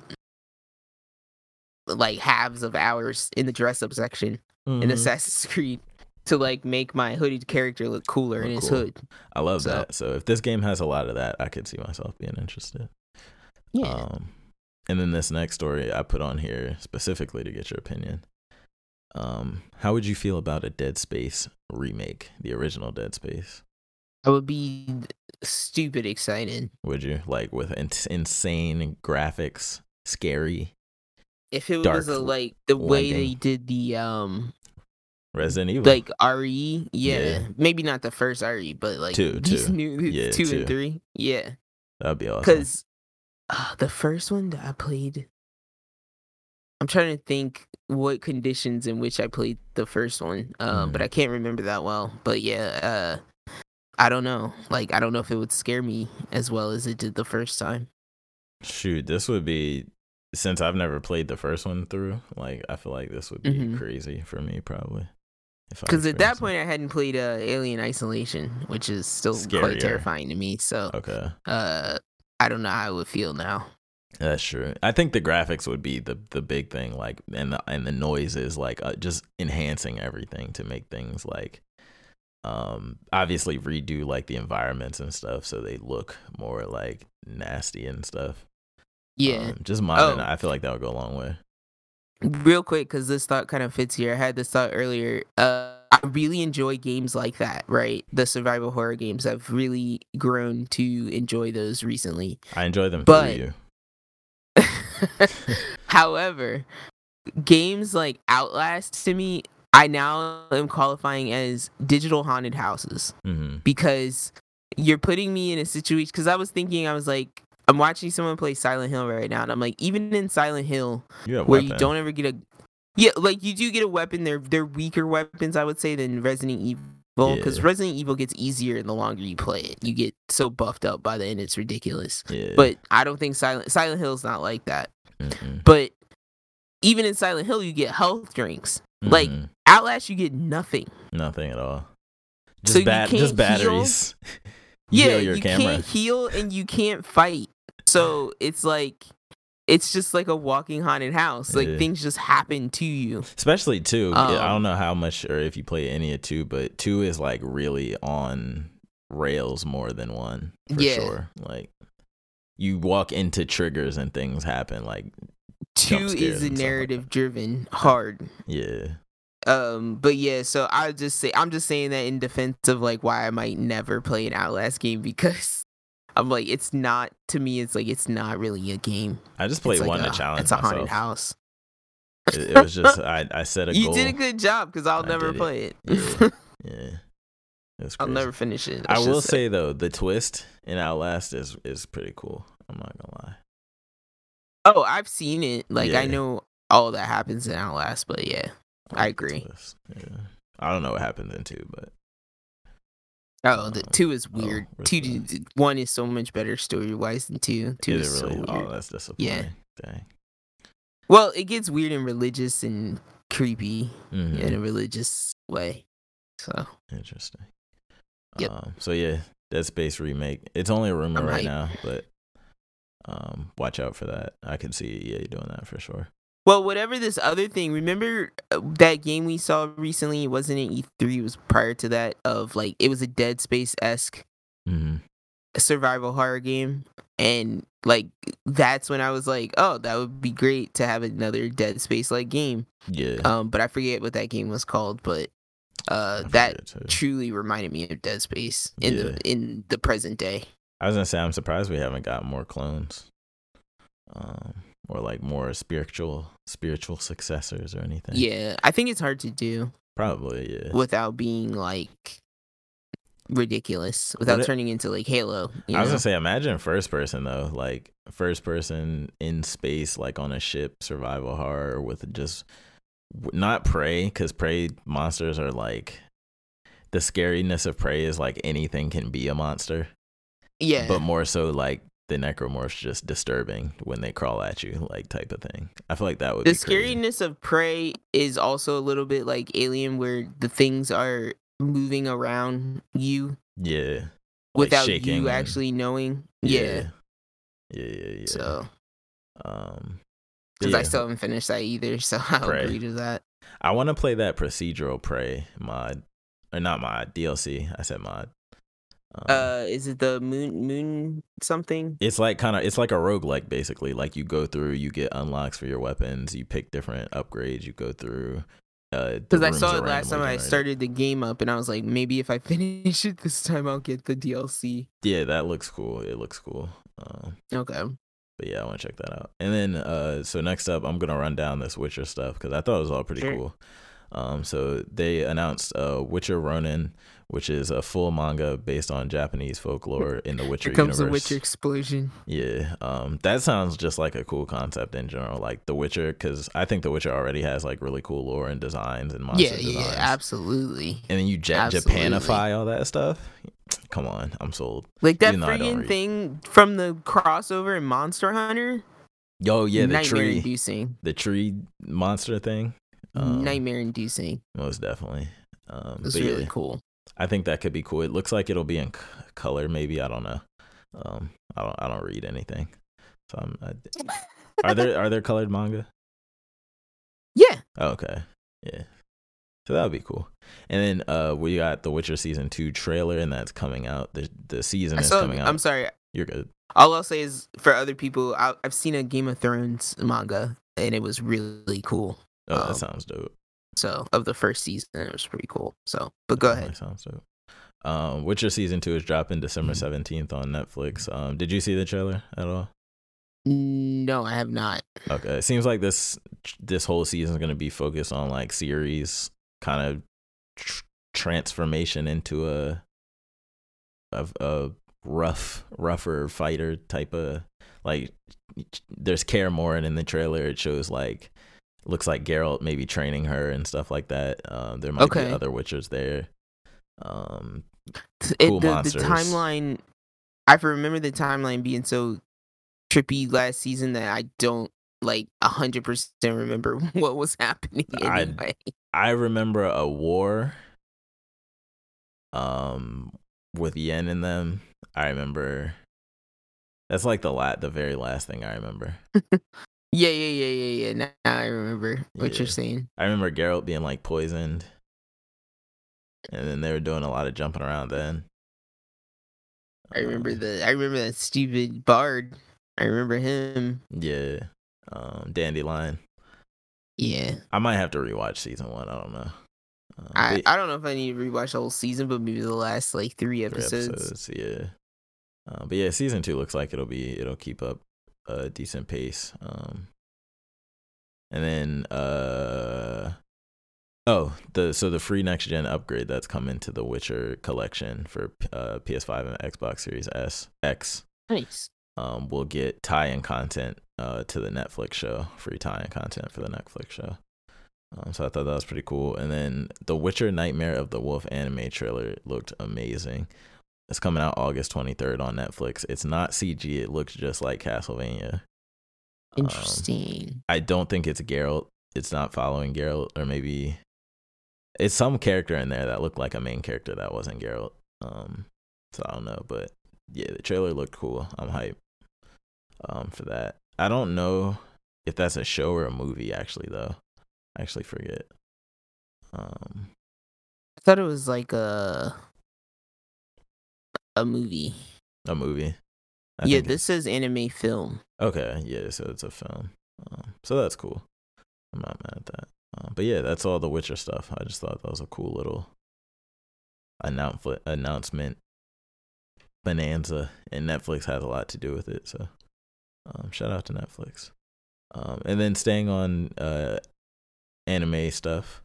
like halves of hours in the dress up section in Mhm. Assassin's Creed to like make my hooded character look cooler in his cool. hood. I love So- that. So if this game has a lot of that, I could see myself being interested. Yeah, Um, and then this next story I put on here specifically to get your opinion. Um, how would you feel about a Dead Space remake, the original Dead Space? I would be stupid excited Would you like with in- insane graphics, scary if it was a, like the way they did the um Resident Evil? like RE. Yeah, Yeah. maybe not the first RE, but like Two, these two. new Yeah, two two. and three. Yeah, That'd be awesome. because uh, the first one that I played. I'm trying to think what conditions in which I played the first one, um, but Mhm. I can't remember that well. But yeah, uh, I don't know. Like, I don't know if it would scare me as well as it did the first time. Shoot, this would be since I've never played the first one through. Like, I feel like this would be Mhm. crazy for me, probably. Because at that point, I hadn't played uh, Alien Isolation, which is still Scarier. quite terrifying to me. So, okay, uh, I don't know how I would feel now. that's true. I think the graphics would be the the big thing, like, and the and the noises, like, uh, just enhancing everything to make things like, um, obviously redo like the environments and stuff, so they look more like nasty and stuff. Yeah. Um, just modding. Oh. I feel like that would go a long way. real quick because this thought kind of fits here i had this thought earlier uh i really enjoy games like that right the survival horror games i've really grown to enjoy those recently I enjoy them But- you. however games like outlast to me i now am qualifying as digital haunted houses hmm because you're putting me in a situation because i was thinking i was like i'm watching someone play silent hill right now and i'm like even in silent hill You where you don't ever get a yeah like you do get a weapon they're they're weaker weapons i would say than resident evil because Yeah. resident evil gets easier the longer you play it you get so buffed up by the end it's ridiculous Yeah. but i don't think silent silent hill's not like that Mm-mm. but even in silent hill you get health drinks like Mhm. outlast you get nothing nothing at all. Just So bat- just batteries. You yeah heal your you camera. can't heal and you can't fight so it's like it's just like a walking haunted house like Yeah. things just happen to you Especially two. I Um, don't know how much or if you play any of two, but two is like really on rails more than one for Yeah. sure. Like you walk into triggers and things happen. Like two is a and like narrative driven hard yeah, um but yeah so i just say i'm just saying that in defense of like why i might never play an outlast game because i'm like it's not to me it's like it's not really a game I just It's played like one a, to challenge it's a haunted myself. house It, it was just I, I set a you goal. did a good job because i'll never did it. play it Yeah. yeah, i'll never finish it I will say though, the twist in Outlast is is pretty cool. Oh i've seen it like i know all that happens in outlast but yeah I agree. Yeah, I don't know what happens in two, but oh the Uh, two is oh, weird which two one? is so much better story wise than two two is is really? so oh, that's disappointing. Yeah. Dang. well it gets weird and religious and creepy Mhm. in a religious way. So Interesting. Yep. Um, so yeah, Dead Space remake. It's only a rumor right hyped. now, but um, watch out for that. I can see EA doing that for sure. well, whatever this other thing. Remember uh, that game we saw recently? It wasn't in E3. It was prior to that. Of like it was a Dead Space esque mm-hmm. survival horror game, and like that's when I was like, oh, that would be great to have another Dead Space like game. Yeah, Um, but I forget what that game was called. But uh, that truly reminded me of Dead Space in Yeah. the in the present day. I was gonna say I'm surprised we haven't got more clones. Um, or like more spiritual spiritual successors or anything. Yeah, I think it's hard to do Probably, yeah. without being like ridiculous, without it- turning into like Halo. You I was know? gonna say, imagine first person though, like first person in space, like on a ship, survival horror with just not prey, because prey monsters are like the scariness of prey is like anything can be a monster, yeah, but more so like the necromorphs just disturbing when they crawl at you, like type of thing. I feel like that would the scariness of prey is also a little bit like Alien, where the things are moving around you Yeah, without shaking you and- actually knowing. Yeah, yeah, yeah, yeah. so um, because yeah. I still haven't finished that either, so I'll Prey. agree to that. I want to play that procedural prey mod, or not mod DLC. I said mod. Um, Uh, is it the moon moon something? it's like kind of it's like a roguelike basically. Like you go through, you get unlocks for your weapons, you pick different upgrades, you go through. Uh, Because I saw it last time I started the game up, and I was like, maybe if I finish it this time, I'll get the DLC. Yeah, that looks cool. It looks cool. Um, Okay. but yeah, I want to check that out. And then, uh, so next up, I'm gonna run down this Witcher stuff because I thought it was all pretty Sure. cool. Um, so they announced uh, Witcher Ronin, which is a full manga based on Japanese folklore in the Witcher Here comes the universe. Witcher explosion. Yeah, um, that sounds just like a cool concept in general, like The Witcher, because I think The Witcher already has like really cool lore and designs and monster Yeah, designs. yeah, absolutely. And then you ja- Absolutely. Japanify all that stuff. Come on, I'm sold. Like that Even though I don't friggin' read. thing from the crossover in Monster Hunter. Yo, yeah, the nightmare tree, inducing. the tree monster thing. Um, nightmare inducing. Most definitely. Um, It was really yeah, cool. I think that could be cool. It looks like it'll be in c- color. Maybe I don't know. Um, I don't. I don't read anything. So I'm. I, are there are there colored manga? Yeah. Oh, okay. Yeah. So that would be cool. And then uh, we got the Witcher season two trailer, and that's coming out. The the season I is saw, coming out. I'm sorry. You're good. All I'll say is for other people, I, I've seen a Game of Thrones manga, and it was really cool. Oh, that Um, sounds dope. So of the first season, it was pretty cool. So, but go ahead. sounds dope. Um, Witcher season two is dropping December Mm-hmm. seventeenth on Netflix. Um, did you see the trailer at all? No, I have not. Okay, it seems like this this whole season is going to be focused on like Ciri's kind of tr- transformation into a, a a rough rougher fighter type of like there's Kaer Morhen in the trailer. It shows like looks like Geralt maybe training her and stuff like that. Um, there might Okay. be other Witchers there. Um, It, Cool the, the monsters. timeline. I remember the timeline being so trippy last season that I don't like hundred percent remember what was happening I- anyway. I remember a war um with Yen in them. I remember that's like the la- the very last thing I remember. Yeah, yeah, yeah, yeah, yeah. Now, now I remember what you're saying. I remember Geralt being like poisoned. And then they were doing a lot of jumping around then. I remember Um, the. I remember that stupid bard. I remember him. Yeah. Um Dandelion. Yeah, I might have to rewatch season 1, I don't know. Um, I, I don't know if I need to rewatch the whole season, but maybe the last like three three episodes. episodes, yeah. Uh, but yeah, season 2 looks like it'll be it'll keep up a decent pace. Um And then uh oh, the so the free next gen upgrade that's coming to the Witcher collection for uh PS5 and Xbox Series S X Nice. um will get tie-in content uh to the Netflix show, free tie-in content for the Netflix show. Um, so I thought that was pretty cool. And then the Witcher Nightmare of the Wolf anime trailer looked amazing. It's coming out August 23rd on Netflix. It's not CG. It looks just like Castlevania. Um, Interesting. I don't think it's Geralt. It's not following Geralt, or maybe it's some character in there that looked like a main character that wasn't Geralt. Um, so I don't know, but yeah, the trailer looked cool. I'm hyped um for that. I don't know if that's a show or a movie actually though. I actually forget. Um, I thought it was like a a movie. a movie. I yeah, this says anime film. Okay, yeah, so it's a film. Um, so that's cool. I'm not mad at that. Um, but yeah, that's all the Witcher stuff. I just thought that was a cool little announcement announcement bonanza, and Netflix has a lot to do with it. So, um, shout out to Netflix. Um, and then staying on uh, anime stuff,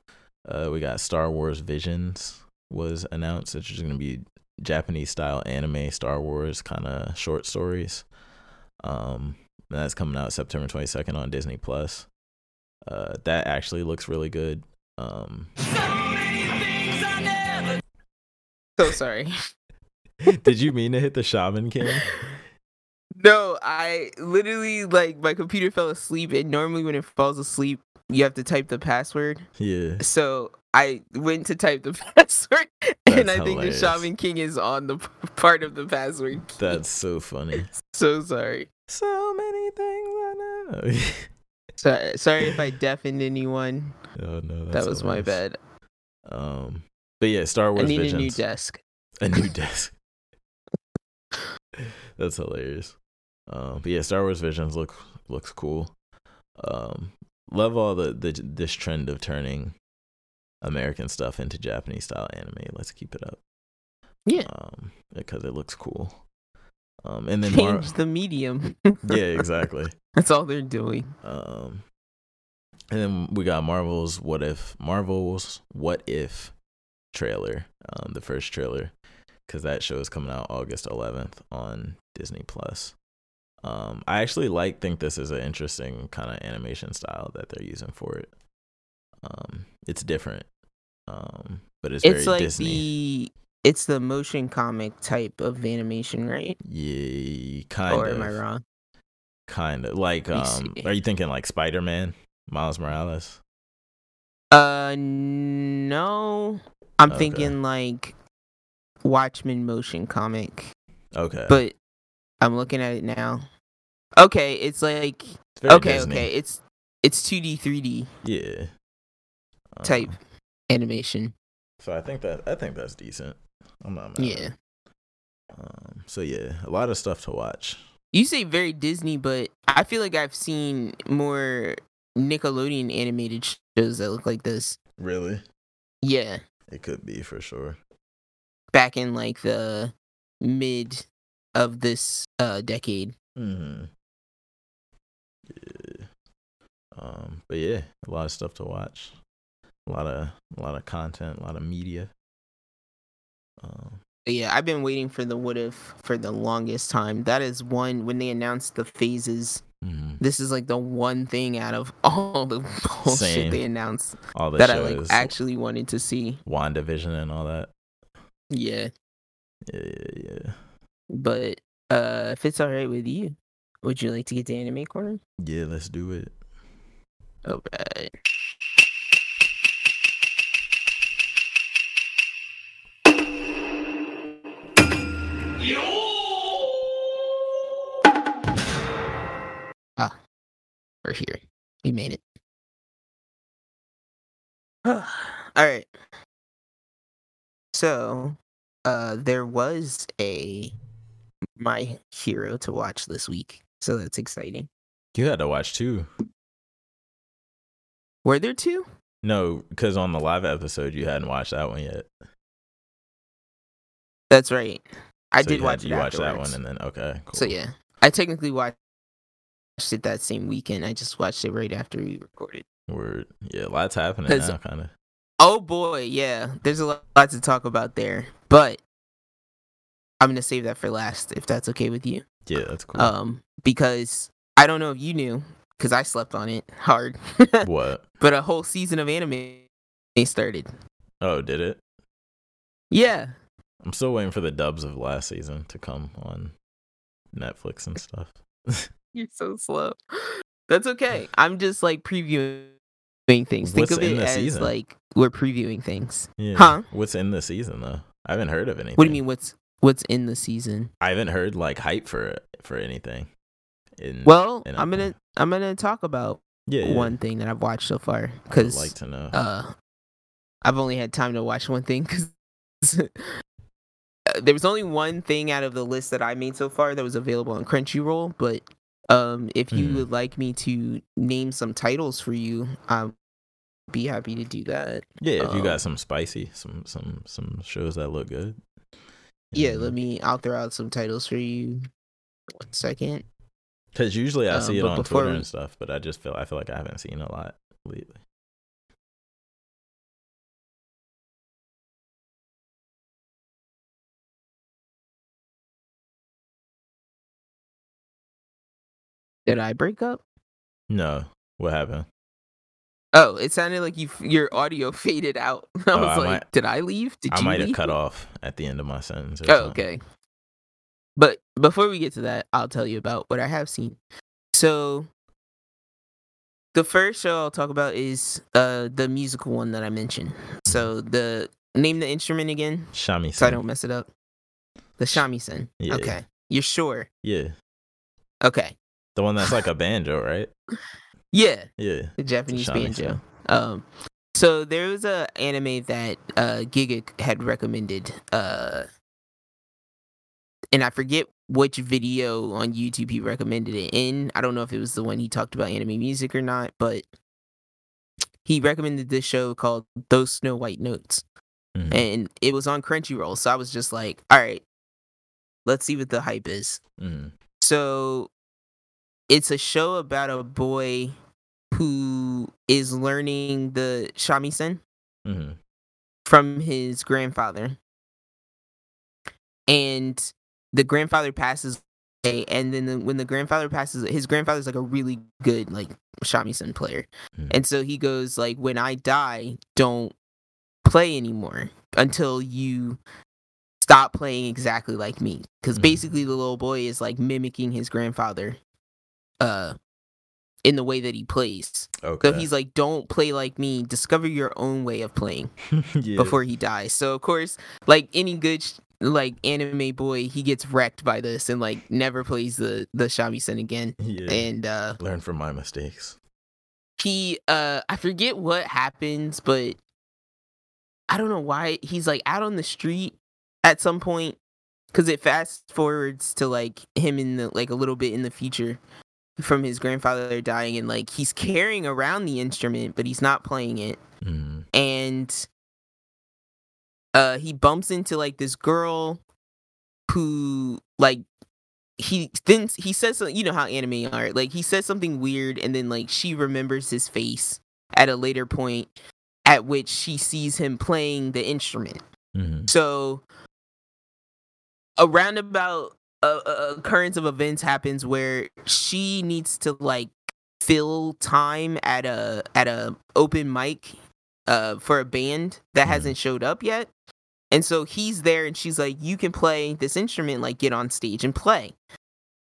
uh, we got Star Wars Visions was announced. It's just gonna be Japanese style anime Star Wars kind of short stories. Um, that's coming out September 22nd on Disney Plus. Uh, that actually looks really good. Um, So sorry. did you mean to hit the Shaman King? No, I literally like my computer fell asleep, and normally when it falls asleep, you have to type the password. Yeah. So I went to type the password, and That's I think hilarious. the Shaman King is on the p- part of the password. key. That's so funny. so sorry. So many things I know. Sorry, sorry if I deafened anyone. oh no, that was my hilarious. bad. Um, but yeah, Star Wars I need Visions. a new desk. a new desk. That's hilarious. Um, but yeah, Star Wars Visions look looks cool. Um, love all the, the this trend of turning American stuff into Japanese style anime. Let's keep it up. Yeah. Um, because it looks cool. Um, and then Mar- Change the medium. yeah, exactly. That's all they're doing. Um, and then we got Marvel's What If Marvel's What If trailer, um, the first trailer, because that show is coming out August 11th on Disney Plus. Um, I actually like think this is an interesting kind of animation style that they're using for it. Um, it's different, um, but it's, It's very like Disney. the it's the motion comic type of animation, right? Yeah, kind or of. Or am I wrong? Kind of like. Um, are you thinking like Spider Man, Miles Morales? Uh, no. I'm Okay. thinking like Watchmen motion comic, Okay. but I'm looking at it now. Okay, it's like It's okay, Disney. okay, it's it's 2D, 3D Yeah. type Um, animation. so I think that I think that's decent. I'm not mad. Yeah. Um. So yeah, a lot of stuff to watch. you say very Disney, but I feel like I've seen more Nickelodeon animated shows that look like this. Really? Yeah, It could be for sure. back in like the mid of this uh decade. Hmm. Yeah. Um. But yeah, a lot of stuff to watch. A lot of a lot of content. A lot of media. Um. Yeah, I've been waiting for the what if for the longest time. That is one when they announced the phases. mhm. This is like the one thing out of all the bullshit Same. they announced All the that I like actually wanted to see. WandaVision and all that. Yeah, Yeah, yeah, yeah. but uh, if it's all right with you, would you like to get to anime corner? Yeah, let's do it. All right. Ah, we're here. We made it. All right. So, uh, there was a My Hero to watch this week, so that's exciting. You had to watch two. Were there two? No, because on the live episode you hadn't watched that one yet. That's right. I So did watch Had, it you watched that one and then okay, cool. So yeah, I technically watched it that same weekend. I just watched it right after we recorded. Word. Yeah, lots happening now, kind of. Oh boy, yeah. There's a lot, lot to talk about there, but I'm gonna save that for last if that's okay with you. Yeah, that's cool. Um, because I don't know if you knew, because I slept on it hard. what? but a whole season of anime started. Oh, did it? Yeah, I'm still waiting for the dubs of last season to come on Netflix and stuff. you're so slow. That's okay. I'm just like previewing things. Think What's of in it the as season? like we're previewing things. Yeah. Huh? What's in the season though? I haven't heard of anything. What do you mean? What's what's in the season? I haven't heard like hype for for anything. In, Well, and I'm gonna I'm gonna talk about yeah, yeah. one thing that I've watched so far because like to know. uh, I've only had time to watch one thing because there was only one thing out of the list that I made so far that was available on Crunchyroll. But um, if you Mhm. would like me to name some titles for you, I'll be happy to do that. yeah, if you um, got some spicy, some some some shows that look good. Yeah, you let me. I'll throw out some titles for you. One second. Because usually I Um, see it on Twitter we- and stuff, but I just feel I feel like I haven't seen a lot lately. Did I break up? No, what happened? Oh, it sounded like you your audio faded out. I Oh, was I like, might- did I leave? Did I might have cut off at the end of my sentence. Or Oh, something. okay. But before we get to that, I'll tell you about what I have seen. So the first show I'll talk about is uh the musical one that I mentioned. So the name the instrument again, Shamisen. so I don't mess it up. The shamisen. Yeah. Okay. You're sure? Yeah, Okay. The one that's like a banjo, right? Yeah. Yeah. the Japanese banjo. Um, so there was a anime that uh Giga had recommended, uh, and I forget which video on YouTube he recommended it in. I don't know if it was the one he talked about anime music or not, but he recommended this show called Those Snow White Notes, Mhm. and it was on Crunchyroll. So I was just like, all right, let's see what the hype is. Mhm. So it's a show about a boy who is learning the shamisen Mhm. from his grandfather. And the grandfather passes away, and then the, when the grandfather passes his grandfather's like a really good like shamisen player. Mhm. And so he goes like when I die, don't play anymore until you stop playing exactly like me because Mhm. basically the little boy is like mimicking his grandfather uh in the way that he plays Okay. so he's like don't play like me discover your own way of playing yeah. before he dies so of course like any good sh- like anime boy he gets wrecked by this and like never plays the the shamisen again Yeah. and uh Learn from my mistakes. he uh I forget what happens, but I don't know why he's like out on the street at some point because it fast forwards to like him in the like a little bit in the future from his grandfather dying and like he's carrying around the instrument but he's not playing it Mhm. and uh he bumps into like this girl who like he then he says something you know how anime are like he says something weird and then like she remembers his face at a later point at which she sees him playing the instrument Mhm. so a roundabout uh, occurrence of events happens where she needs to like fill time at a at a open mic uh for a band that Mhm. hasn't showed up yet. And so he's there and she's like you can play this instrument like get on stage and play.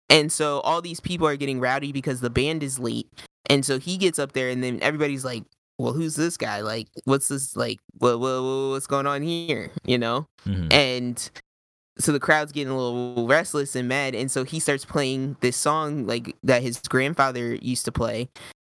And so all these people are getting rowdy because the band is late. And so he gets up there and then everybody's like well, who's this guy? Like, what's this? Like, what, what, what's going on here? You know? Mhm. and so the crowd's getting a little restless and mad and so he starts playing this song like that his grandfather used to play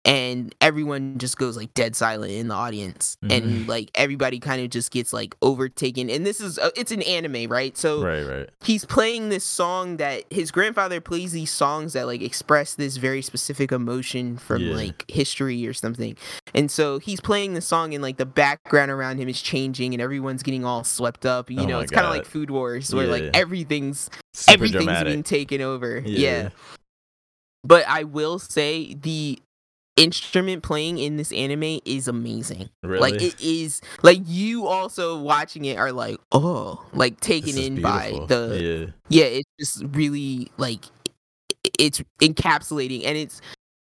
and everyone just goes like dead silent in the audience and Mhm. like everybody kind of just gets like overtaken and this is uh, it's an anime right so Right. Right. he's playing this song that his grandfather plays these songs that like express this very specific emotion from Yeah. like history or something and so he's playing the song and like the background around him is changing and everyone's getting all swept up you Oh know it's kind of like food wars where Yeah. like everything's Super everything's dramatic. being taken over Yeah. yeah but i will say the instrument playing in this anime is amazing Really? like it is like you also watching it are like oh like taken in by the yeah. yeah it's just really like it's encapsulating and it's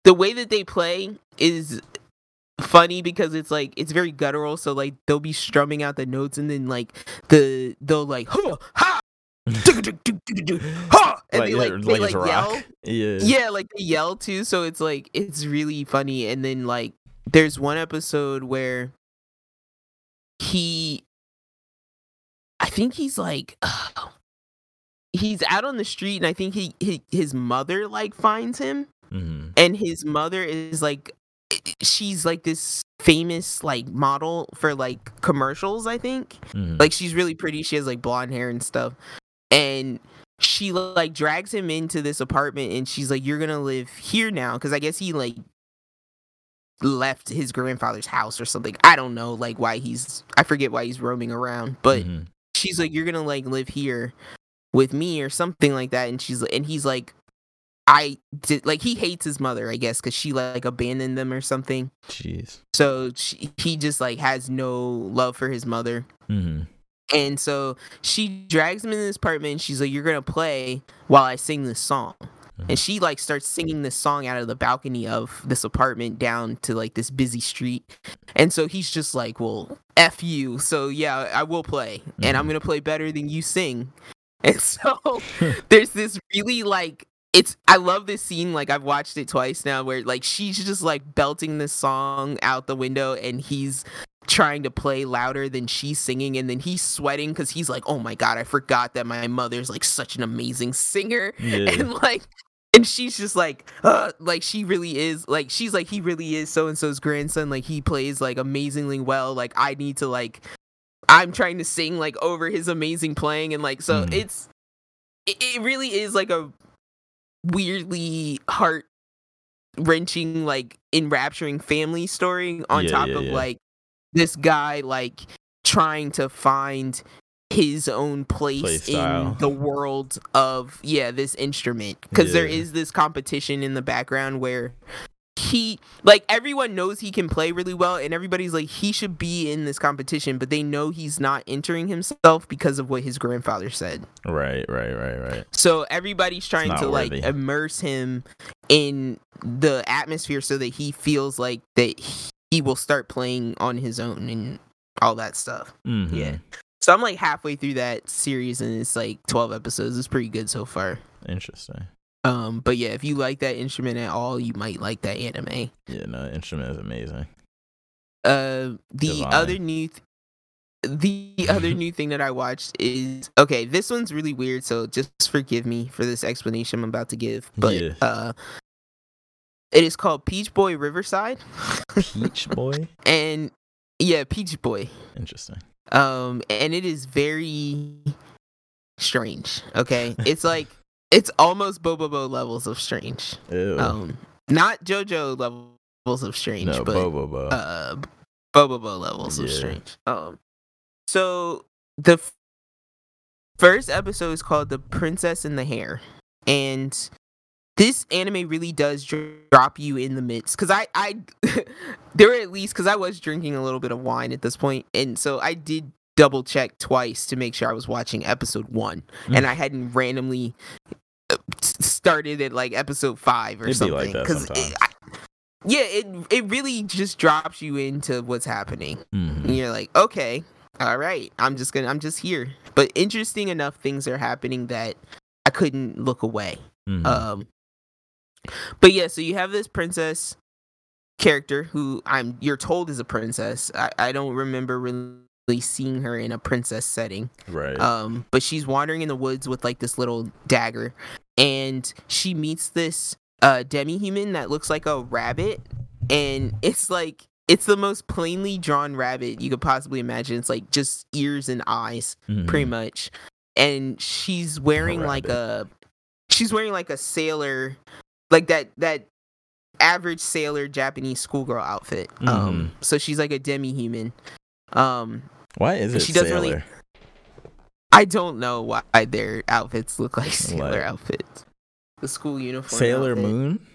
the way that they play is funny because it's like it's very guttural so like they'll be strumming out the notes and then like the they'll like ha ha! And like, they like, yeah, they, like yell. Yeah. yeah like they yell too. So it's like it's really funny. And then like there's one episode where he i think he's like he's out on the street and i think he, he his mother like finds him. Mhm. and his mother is like she's like this famous like model for like commercials i think. Mhm. like she's really pretty. She has like blonde hair and stuff and she like drags him into this apartment and she's like you're gonna live here now because i guess he like left his grandfather's house or something i don't know like why he's i forget why he's roaming around but Mhm. she's like you're gonna like live here with me or something like that and she's and he's like I did like he hates his mother, I guess, because she like abandoned them or something. Jeez. So she, he just like has no love for his mother. Mm-hmm. And so she drags him in this apartment. And she's like, "You're gonna play while I sing this song." And she like starts singing this song out of the balcony of this apartment down to like this busy street. And so he's just like, "Well, f you." So yeah, I will play, and I'm Mhm. gonna play better than you sing. And so there's this really like it's I love this scene like I've watched it twice now where like she's just like belting this song out the window and he's trying to play louder than she's singing and then he's sweating cuz he's like oh my god I forgot that my mother's like such an amazing singer Yeah. and like and she's just like uh like she really is like she's like he really is so and so's grandson like he plays like amazingly well like I need to like I'm trying to sing like over his amazing playing and like so Mhm. it's it, it really is like a weirdly heart wrenching like enrapturing family story on Yeah, top yeah, of yeah. like this guy like trying to find his own place in the world of yeah this instrument because there Yeah. is this competition in the background where he like everyone knows he can play really well and everybody's like he should be in this competition but they know he's not entering himself because of what his grandfather said Right, right, right, right. so everybody's trying to like immerse him in the atmosphere so that he feels like that he will start playing on his own and all that stuff. Mhm. Yeah. So I'm like halfway through that series and it's like 12 episodes. It's pretty good so far. Interesting. Um but yeah, if you like that instrument at all, you might like that anime. Yeah, no, instrument is amazing. Uh the Divine. other new th- the other new thing that I watched is okay, this one's really weird, so just forgive me for this explanation I'm about to give. But Yeah. uh it is called Peach Boy Riverside. Peach Boy? and yeah, Peach Boy. Interesting. Um and it is very strange. Okay. it's like it's almost Bobobo levels of strange. Ew. Um not JoJo levels of strange, no, but Bo Bo Bo. uh Bobobo levels of strange. Um so the f- first episode is called The Princess and the Hare. And this anime really does dr- drop you in the midst cuz I I there were at least cuz I was drinking a little bit of wine at this point and so I did double check twice to make sure I was watching episode 1 and I hadn't randomly uh, started at like episode 5 or It'd something like that 'cause sometimes. yeah, it it really just drops you into what's happening. Mhm. And you're like, okay, all right, I'm just gonna, I'm just here. But interesting enough, things are happening that I couldn't look away. Mhm. Um, but yeah, so you have this princess character who I'm, you're told is a princess. I, I don't remember really seeing her in a princess setting. right. Um, but she's wandering in the woods with like this little dagger, and she meets this uh demi human that looks like a rabbit, and it's like it's the most plainly drawn rabbit you could possibly imagine. It's like just ears and eyes, pretty Mhm. much, and she's wearing like a she's wearing like a sailor, like that that average sailor Japanese schoolgirl outfit. Um, so she's like a demi human. Um, Why is it she doesn't really- Sailor? I don't know why their outfits look like sailor Like- outfits. The school uniform. Sailor outfit. Moon?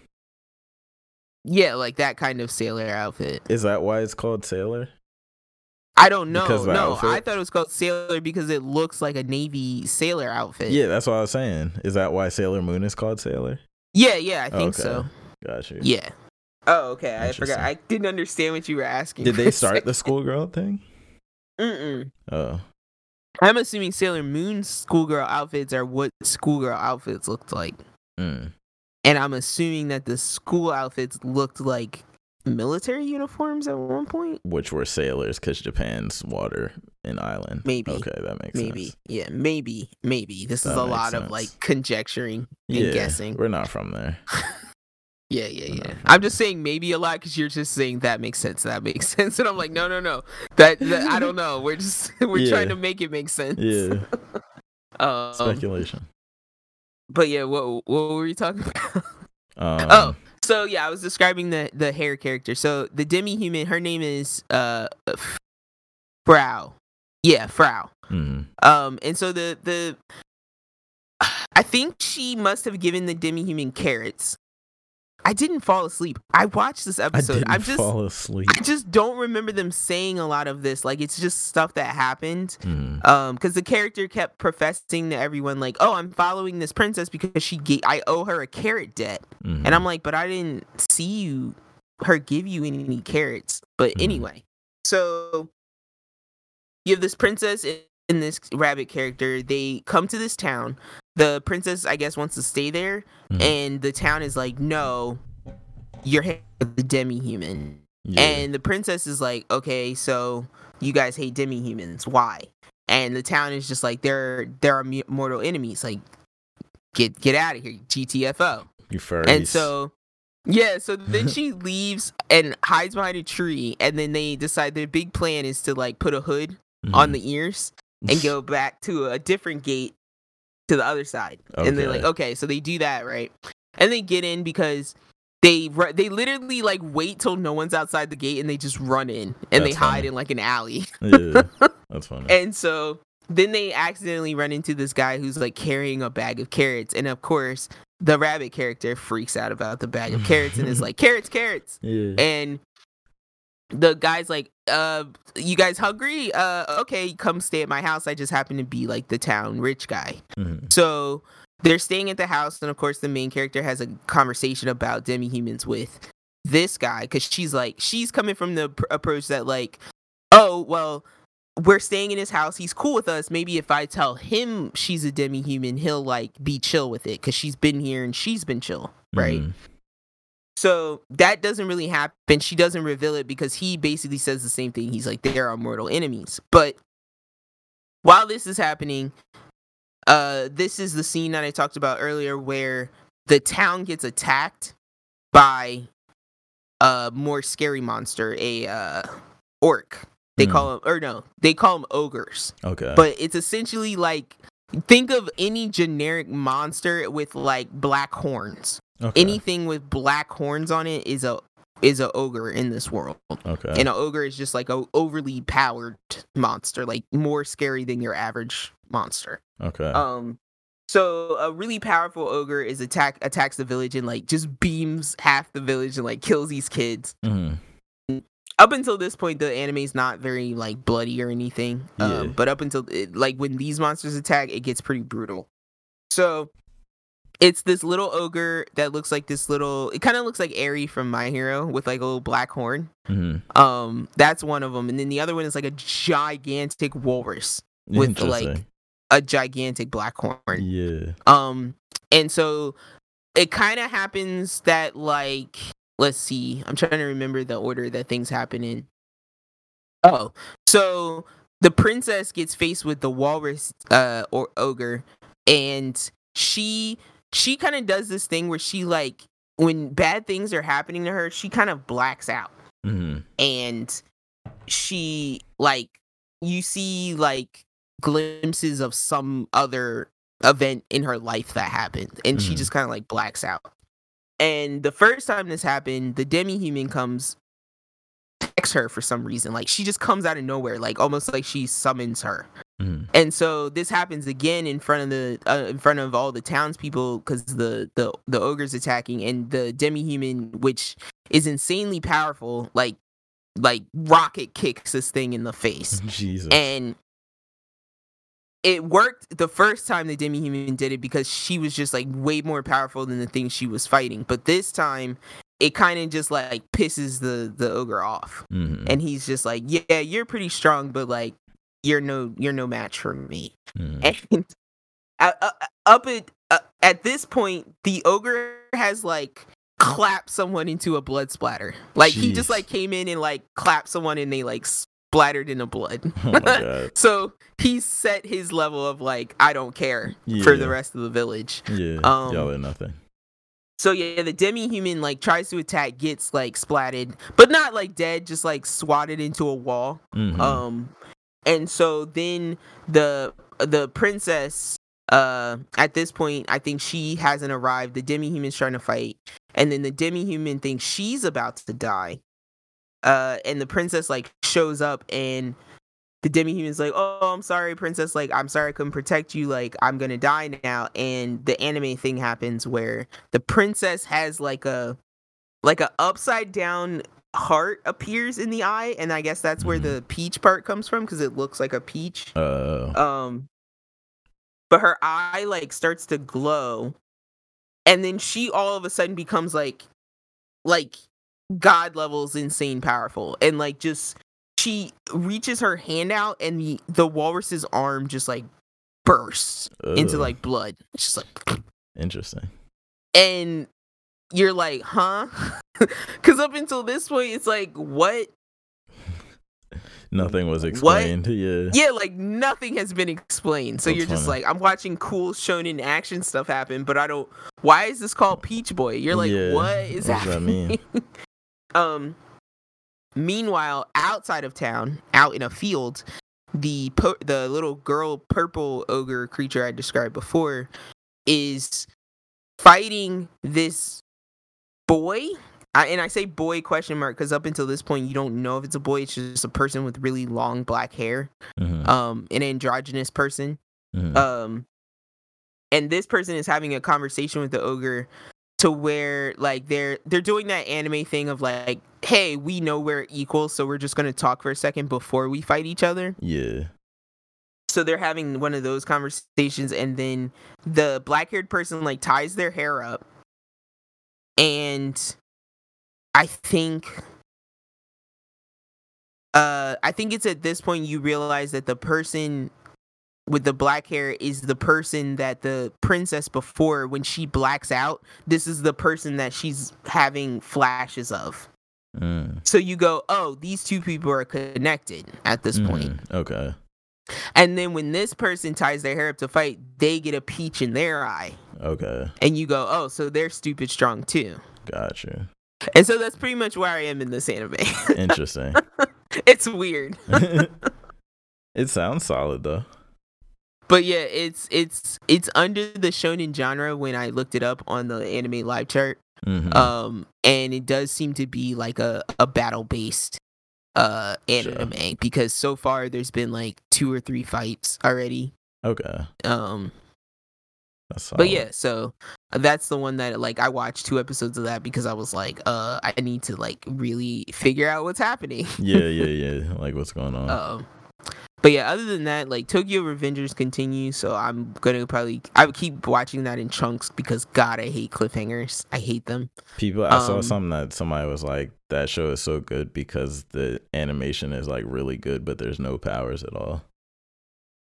Yeah, like that kind of sailor outfit. Is that why it's called Sailor? I don't know. Because of the No, outfit? I thought it was called sailor because it looks like a navy sailor outfit. Yeah, that's what I was saying. Is that why Sailor Moon is called Sailor? Yeah, yeah, I think Okay. so. Got you. Yeah. Oh, okay. I forgot. I didn't understand what you were asking. Did they start second. the schoolgirl thing? Mm-mm. Oh, I'm assuming Sailor Moon's schoolgirl outfits are what schoolgirl outfits looked like. mm. And I'm assuming that the school outfits looked like military uniforms at one point. which were sailors because Japan's water and island. Maybe. Okay, that makes Maybe. sense. Maybe. Yeah, maybe. Maybe. This is a lot of like conjecturing and Yeah, guessing. we're not from there. Yeah, yeah, yeah. I'm just saying maybe a lot because you're just saying that makes sense. That makes sense, and I'm like, no, no, no. That, that I don't know. We're just we're Yeah. trying to make it make sense. Yeah, Um, speculation. but yeah, what what were we talking about? Um, oh, so yeah, I was describing the the hare character. So the demi human, her name is uh Frau. Yeah, Frau. mhm. Um, and so the the I think she must have given the demi-human carrots. I didn't fall asleep. I watched this I episode. didn't I'm just fall asleep. I just don't remember them saying a lot of this. Like it's just stuff that happened. Mm, Um, because the character kept professing to everyone like, "Oh, I'm following this princess because she gave I owe her a carrot debt," mhm. and I'm like, "But I didn't see you her give you any carrots." But Mhm. anyway, so you have this princess and this rabbit character. They come to this town. The princess, I guess, wants to stay there, Mhm. and the town is like, "No, you're the demi-human." yeah. And the princess is like, okay, so you guys hate demi-humans. Why? And the town is just like, they're they're our mortal enemies. Like, get get out of here, GTFO. you furries. And so, yeah, so then she leaves and hides behind a tree, and then they decide their big plan is to like put a hood on Mhm. the ears and go back to a different gate to the other side. And they're like, Okay. okay, so they do that, right? And they get in because they they literally like wait till no one's outside the gate and they just run in and they That's hide funny. in like an alley. yeah, that's funny. And so then they accidentally run into this guy who's like carrying a bag of carrots, and of course the rabbit character freaks out about the bag of carrots and is like, carrots, carrots, yeah. and the guy's like, uh, you guys hungry? Uh, okay, come stay at my house. I just happen to be like the town rich guy. Mm-hmm. So they're staying at the house, and of course, the main character has a conversation about demi humans with this guy because she's like, she's coming from the pr- approach that, like, oh, well, we're staying in his house. He's cool with us. Maybe if I tell him she's a demi human, he'll like be chill with it because she's been here and she's been chill, right? Mhm. So that doesn't really happen. She doesn't reveal it because he basically says the same thing. He's like, they're our mortal enemies. But while this is happening, uh, this is the scene that I talked about earlier where the town gets attacked by a more scary monster, a uh, orc. They Hmm. call them, or no, they call them ogres. Okay. But it's essentially like think of any generic monster with like black horns okay. anything with black horns on it is a is a ogre in this world Okay. and an ogre is just like a overly powered monster like more scary than your average monster okay. um so a really powerful ogre is attack attacks the village and like just beams half the village and like kills these kids Mm-hmm. up until this point the anime's not very like bloody or anything Yeah. um, but up until it, like when these monsters attack it gets pretty brutal so it's this little ogre that looks like this little it kind of looks like Eri from my hero with like a little black horn Mhm. um that's one of them and then the other one is like a gigantic walrus with, like, a gigantic black horn Yeah. um, and so it kind of happens that like let's see, I'm trying to remember the order that things happen in. Oh, so the princess gets faced with the walrus uh or ogre, and she she kind of does this thing where she like when bad things are happening to her, she kind of blacks out. Hmm and she like you see like glimpses of some other event in her life that happened and she Mhm. just kind of like blacks out. And the first time this happened the demi-human comes attacks her for some reason. Like she just comes out of nowhere like almost like she summons her hmm and so this happens again in front of the uh, in front of all the townspeople because the the the ogre's attacking and the demi-human which is insanely powerful like like rocket kicks this thing in the face Jesus. and it worked the first time the demi-human did it because she was just like way more powerful than the thing she was fighting but this time it kind of just like pisses the the ogre off Mhm. and he's just like yeah you're pretty strong but like you're no you're no match for me Mhm. and uh, uh, up at uh, at this point the ogre has like clapped someone into a blood splatter like he just like came in and like clapped someone and they like splattered in the blood Oh so he set his level of like i don't care for the rest of the village Yeah. Um, Y'all are nothing. so yeah the demi-human like tries to attack gets like splatted but not like dead just like swatted into a wall Mhm. um and so then the the princess uh at this point i think she hasn't arrived the demi-human's trying to fight and then the demi-human thinks she's about to die uh and the princess like shows up and the demi-human's like, "Oh, I'm sorry, princess. Like, I'm sorry I couldn't protect you. Like, I'm gonna die now." And the anime thing happens where the princess has like a like a upside down heart appears in the eye, and I guess that's where Mhm. the peach part comes from because it looks like a peach. Uh, Um, but her eye like starts to glow, and then she all of a sudden becomes like, like god levels insane powerful, and like just she reaches her hand out, and the the walrus's arm just like bursts into like blood. It's just like, interesting. and you're like, huh? Because up until this point, it's like, what? Nothing was explained. Yeah. Yeah, like nothing has been explained. So That's you're just funny. like, I'm watching cool shonen action stuff happen, but I don't. Why is this called Peach Boy? You're like, Yeah, what is what does that happening? um. Meanwhile, outside of town, out in a field, the po- the little girl purple ogre creature I described before is fighting this boy. I, and I say boy question mark because up until this point you don't know if it's a boy. It's just a person with really long black hair Mhm, um an androgynous person mhm. um and this person is having a conversation with the ogre to where like they're they're doing that anime thing of like hey we know we're equal so we're just going to talk for a second before we fight each other yeah. so they're having one of those conversations and then the black-haired person like ties their hair up and i think uh i think it's at this point you realize that the person with the black hair is the person that the princess before when she blacks out this is the person that she's having flashes of Mm, so you go oh these two people are connected at this point mhm, Okay. and then when this person ties their hair up to fight, they get a peach in their eye. Okay. And you go, oh, so they're stupid strong too. Gotcha. And so that's pretty much where I am in this anime. Interesting. it's weird. it sounds solid though. But yeah, it's it's it's under the shonen genre when I looked it up on the anime live chart. Mhm. Um and it does seem to be like a, a battle based uh Sure. anime because so far there's been like two or three fights already. okay. Um. But yeah, so uh, that's the one that like I watched two episodes of that because I was like, uh, I need to like really figure out what's happening. Yeah, yeah, yeah. Like what's going on? Um, but yeah, other than that, like Tokyo Revengers continues, so I'm gonna probably I would keep watching that in chunks because God, I hate cliffhangers. I hate them. People, I saw um, something that somebody was like, "That show is so good because the animation is like really good, but there's no powers at all."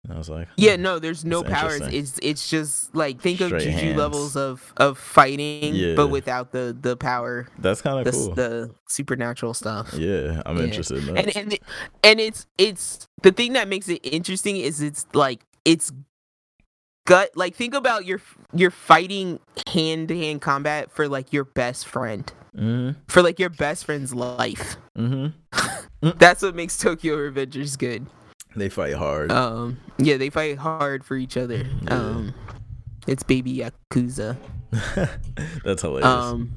And I was like, Yeah, "Hmm, no, there's no powers. It's it's just like think of Straight Juju hands. levels of of fighting, Yeah. but without the the power, that's kind of cool." the supernatural stuff. yeah, I'm Yeah. interested in that. and and and it's it's the thing that makes it interesting is it's like it's gut like think about your you're fighting hand to hand combat for like your best friend mm-hmm. for like your best friend's life Mm-hmm. that's what makes tokyo revengers good They fight hard. um yeah they fight hard for each other Yeah. um it's baby yakuza that's hilarious. um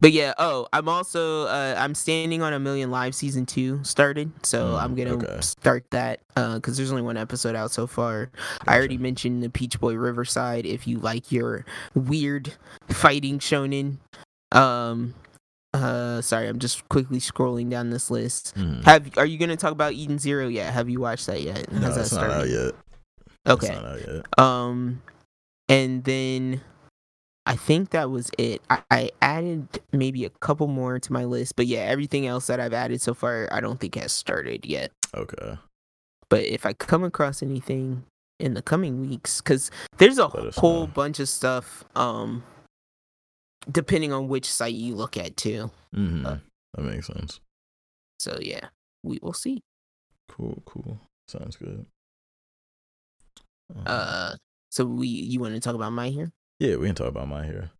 but yeah oh i'm also uh i'm standing on a million live season two started so Mm, i'm gonna okay. start that uh because there's only one episode out so far i already mentioned the peach boy riverside if you like your weird fighting shonen um uh sorry i'm just quickly scrolling down this list Mhm. have are you gonna talk about eden zero yet have you watched that yet No, Has that it's not out yet. okay out yet. um, and then I think that was it. I, I added maybe a couple more to my list, but yeah, everything else that I've added so far, I don't think has started yet. Okay. But if I come across anything in the coming weeks, because there's a whole know. bunch of stuff, um, depending on which site you look at too. Mm-hmm. Uh, that makes sense. So yeah, we will see. Cool. Cool. Sounds good. Uh, Uh, so we you want to talk about my here? yeah, we can talk about my here.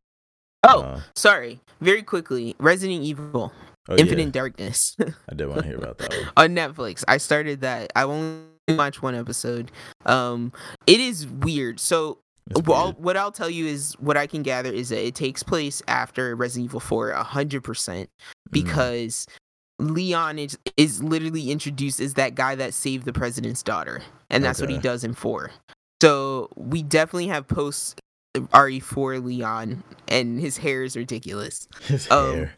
Oh, Uh, sorry. Very quickly, Resident Evil: oh, Infinite yeah, Darkness. I did want to hear about that one. on Netflix. I started that. I only watched one episode. Um, it is weird. So, well, what I'll tell you is what I can gather is that it takes place after Resident Evil 4, hundred percent, Mm, because Leon is, is literally introduced as that guy that saved the president's daughter, and that's what he does in four. So we definitely have post RE4 Leon, and his hair is ridiculous. His Um, hair.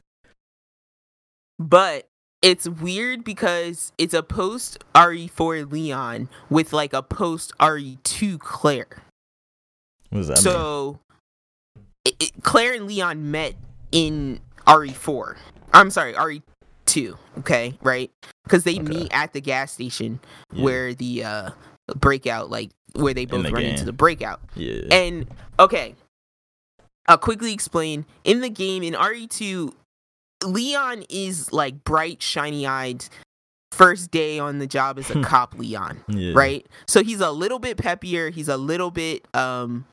But it's weird because it's a post RE4 Leon with like a post RE2 Claire. What does that? So it, it- Claire and Leon met in RE4. I'm sorry, RE2. Okay, right? Because they Okay. meet at the gas station Yeah. where the uh breakout, like where they both the run into the breakout. Yeah. And okay, I'll quickly explain. In the game in RE2, Leon is like bright, shiny eyed. First day on the job as a cop, Leon yeah. right? So he's a little bit peppier. He's a little bit um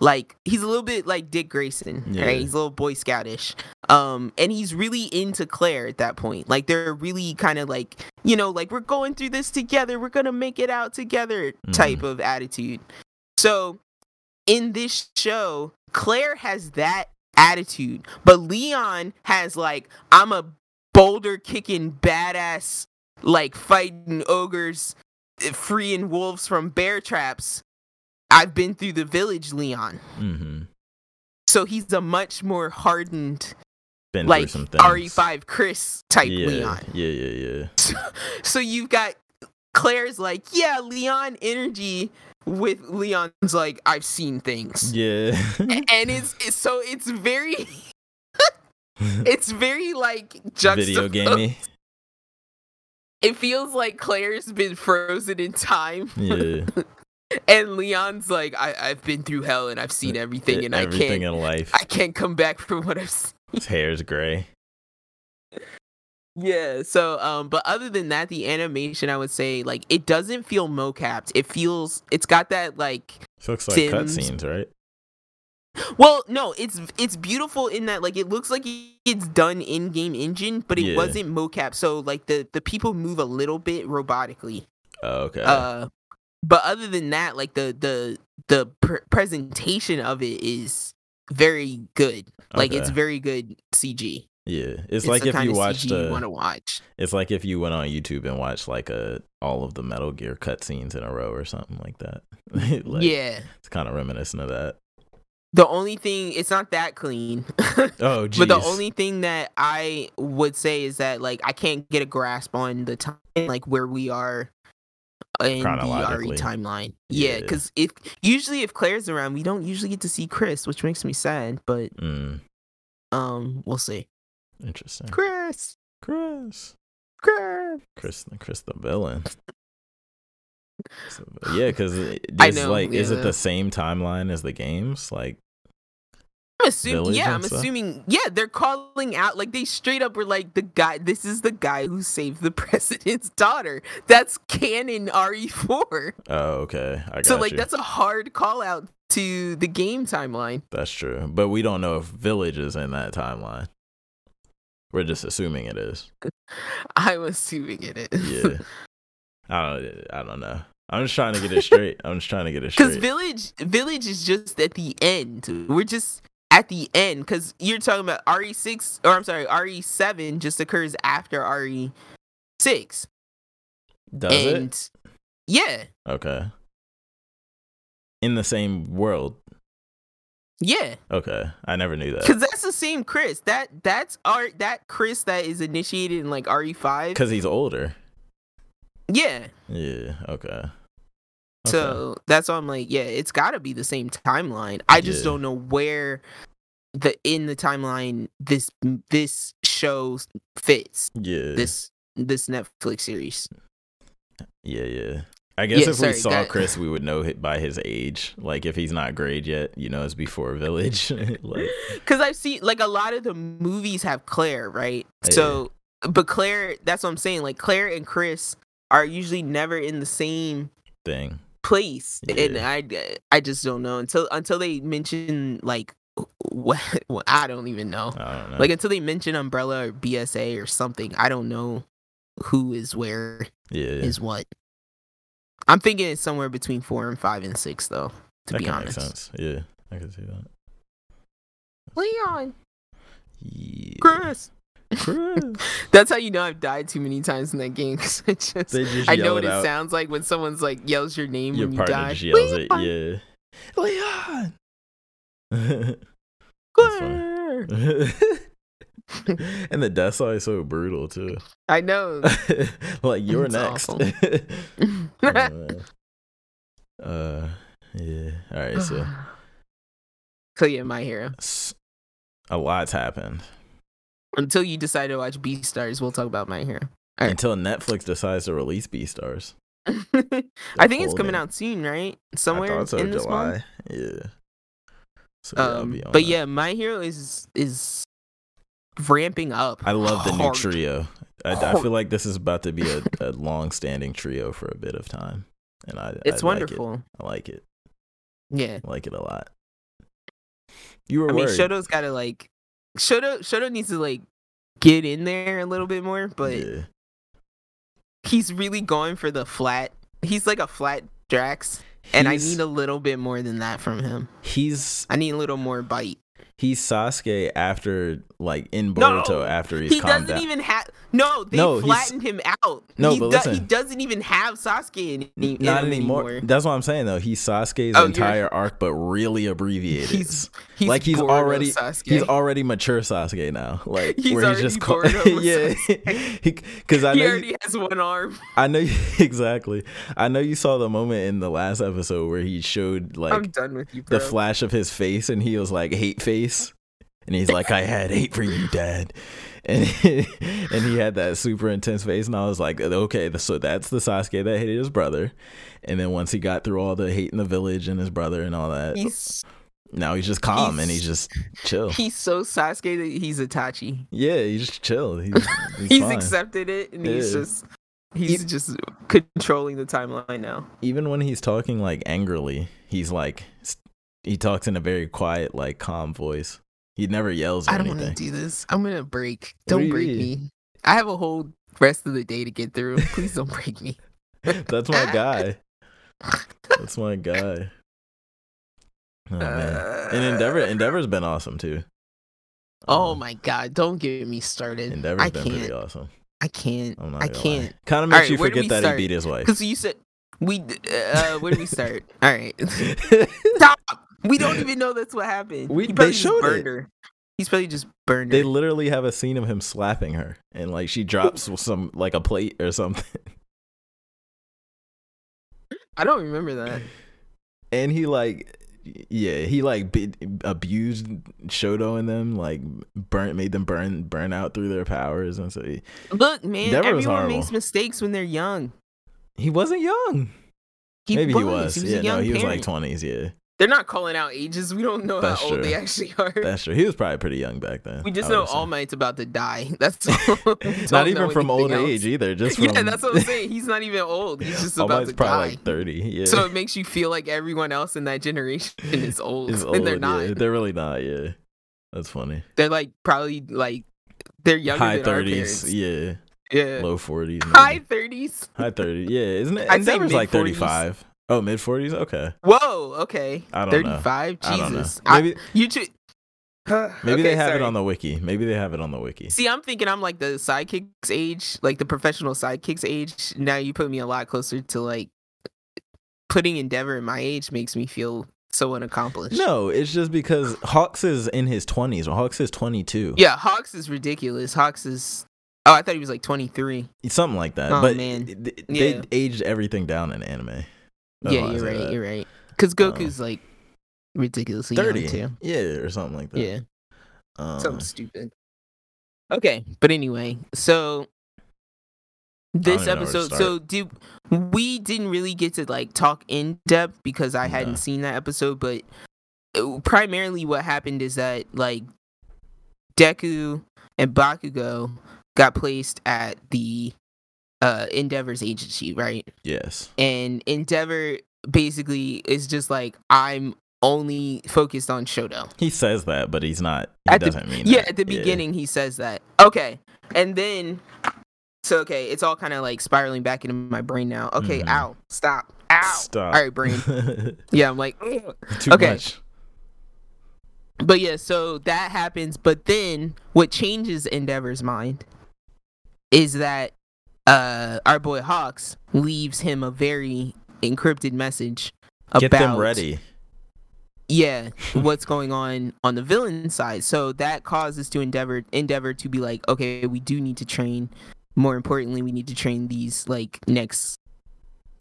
like he's a little bit like Dick Grayson, Yeah. right? He's a little boy scoutish. Um and he's really into Claire at that point. Like they're really kind of like, you know, like we're going through this together. We're going to make it out together type of attitude. So in this show, Claire has that attitude, but Leon has like I'm a boulder kicking badass like fighting ogres eh, freeing wolves from bear traps. I've been through the village, Leon. Mm-hmm. So he's a much more hardened, Been like through some things. RE5 Chris type yeah. Leon. Yeah, yeah, yeah. So you've got Claire's like, yeah, Leon energy with Leon's like, I've seen things. Yeah. And it's, it's so it's very it's very like Video juxtaposed. gamey. It feels like Claire's been frozen in time. Yeah. And Leon's like, I, I've been through hell and I've seen everything and Everything I can't in life. I can't come back from what I've seen. His hair's gray. Yeah, so um but other than that, the animation I would say like it doesn't feel mocapped. It feels it's got that like This looks like Sims. cutscenes, right? Well, no, it's it's beautiful in that like it looks like it's done in game engine, but it Yeah. wasn't mocap. So like the the people move a little bit robotically. Oh, okay. Uh but other than that, like the the the pr- presentation of it is very good. Like it's very good CG. yeah. It's, like the if you watched you want to watch. it's like if you went on YouTube and watched like a all of the Metal Gear cutscenes in a row or something like that. like, yeah. It's kind of reminiscent of that. The only thing it's not that clean. Oh, geez. But the only thing that I would say is that like I can't get a grasp on the time like where we are in the RE timeline. Yeah, Yeah. because if usually if Claire's around, we don't usually get to see Chris, which makes me sad. But Mm, um, we'll see. interesting. Chris, Chris. Chris. Chris, Chris the villain. So, yeah, because I know, like, is it the same timeline as the games? Like, assuming, yeah, I'm stuff? assuming, yeah, they're calling out like they straight up were like the guy. This is the guy who saved the president's daughter. That's canon RE4. oh, okay, I got So like you. that's a hard call out to the game timeline. That's true, but we don't know if Village is in that timeline. We're just assuming it is. I'm assuming it is. Yeah, I don't. I don't know. I'm just trying to get it straight. I'm just trying to get it straight. Because village village is just at the end. We're just at the end because you're talking about RE6 or I'm sorry RE7 just occurs after RE6. Does and it? yeah, Okay. In the same world. yeah, Okay, I never knew that. because that's the same Chris. That that's our that Chris that is initiated in like RE5. Because he's older. Yeah, Yeah. Okay. Okay. So that's why I'm like, yeah, it's got to be the same timeline. I just Yeah. don't know where the in the timeline this this show fits. yeah. This this Netflix series. Yeah, yeah. I guess Yeah, if sorry, we saw that- Chris, we would know by his age. Like if he's not grade yet, you know, it's before Village. like, Because I've seen like a lot of the movies have Claire, right? Oh, so, but Claire, that's what I'm saying. Like Claire and Chris are usually never in the same thing. Place, and I I just don't know until until they mention like what, what I don't even know. Don't know. Like until they mention Umbrella or BSAA or something, I don't know who is where yeah, is what. I'm thinking it's somewhere between four and five and six, though. To that be honest, sense. Yeah, I can see that. Leon, Yeah. Chris. That's how you know I've died too many times in that game. 'cause I just, just I know what it out. sounds like when someone's like yells your name Your when you die. just yells it. Yeah. Leon. That's and the death song is so brutal too. I know. like you're It's next. Oh, uh, yeah. All right. So so yeah, my hero. A lot's happened Until you decide to watch Beastars, we'll talk about my hero. Right. until Netflix decides to release Beastars. I think it's coming out soon, right? Somewhere so, in this July. month. Yeah. So yeah, Um, but that. yeah, my hero is is ramping up. I love the new trio. I, I feel like this is about to be a, a long-standing trio for a bit of time, and I It's I like it. wonderful. I like it. Yeah. I like it a lot. You were I mean. Shoto's got to like Shoto. Shoto needs to like get in there a little bit more, but yeah. he's really going for the flat. He's like a flat Drax, and I need a little bit more than that from him. he's I need a little more bite. He's Sasuke after like in No! Boruto after he's He doesn't down. even have. No, they No, flattened him out. No, he but do- he doesn't even have Sasuke in, in Not him anymore. That's what I'm saying though. He's Sasuke's Oh, entire arc, but really abbreviated. He's he's like he's already Sasuke. he's already mature Sasuke now. Like He's where he's just of yeah, because I he know you- has one arm. I know you, exactly. I know you saw the moment in the last episode where he showed like I'm done with you, bro. the flash of his face and he was like hate face. And he's like i had hate for you dad. And and he had that super intense face. And i was like okay so that's the sasuke that hated his brother. And then once he got through all the hate in the village and his brother and all that he's now he's just calm and he's- he's just chill. he's so Sasuke that he's Itachi. yeah he's just chill. He's, he's, He's, accepted it, and he's just he's just controlling the timeline now. even when he's talking like angrily he's like he talks in a very quiet like calm voice he never yells or I don't want to do this. I'm gonna break. Do Don't you break mean? me. I have a whole rest of the day to get through. Please don't break me. That's my guy. That's my guy. Oh man. And Endeavor Endeavor's been awesome too. Oh Um, my god! Don't get me started. Endeavor's I been can't. pretty awesome. I can't. I'm not I can't. Kind of makes Alright, you forget that start? he beat his wife. Because you said we. Uh, where do we start? All right. Stop. We don't even know that's what happened. We- they just showed burned it. her. He's probably just burned they her. literally have a scene of him slapping her and like she drops some like a plate or something. I don't remember that. And he like yeah, he like be- abused Shoto and them, like burnt made them burn burn out through their powers and so he, Look, man, everyone makes mistakes when they're young. he wasn't young. He Maybe was. he was. He was yeah, no, he was like 20s, yeah. They're not calling out ages. We don't know That's how old they actually are. That's true. He was probably pretty young back then. we just know. All Might's about to die. That's. Not even from old anything age either. Just from Yeah, that's what I'm saying. He's not even old. He's just All about Might's to probably die. like 30. Yeah. So it makes you feel like everyone else in that generation is old, Is and they're not. yeah. They're really not, yeah. That's funny. They're like probably like they're younger High than our 30s, parents. yeah. Yeah, Low 40s. high thirties. High 30s. Yeah, isn't it? I'd Endeavor's like 35. Oh, mid 40s? Okay. Whoa, okay. I don't know. Thirty-five. I. Jesus. I- Maybe you should. maybe they have it on the wiki. Maybe they have it on the wiki. See, I'm thinking I'm like the sidekicks age, like the professional sidekicks age. Now you put me a lot closer to like putting Endeavor in my age makes me feel so unaccomplished. No, it's just because Hawks is in his 20s. Or Hawks is 22. Yeah, Hawks is ridiculous. Hawks is. Oh, I thought he was like 23. Something like that. Oh, but man. th- they Yeah. aged everything down in anime. That's yeah, you're right. that. You're right. Because Um, Goku's like ridiculously 30. young too. Yeah, or something like that. Yeah, Um, something stupid. Okay, but anyway, so this even know where to episode, so do we didn't really get to like talk in depth because I hadn't seen that episode, but uh, primarily what happened is that like Deku and Bakugo got placed at the uh Endeavor's agency, right? yes. and Endeavor basically is just like I'm only focused on Shoto. He says that, but he's not. He At doesn't mean Yeah, that. at the beginning he says that. Okay. And then so okay, it's all kind of like spiraling back into my brain now. Okay, Mhm. ow. Stop. Ow. Stop. All right, brain. Yeah, I'm like ugh. Too Okay. much. but yeah, so that happens. But then what changes Endeavor's mind is that uh our boy Hawks leaves him a very encrypted message about Get them ready. yeah what's going on on the villain side. So that causes to endeavor endeavor to be like okay we do need to train. More importantly we need to train these like next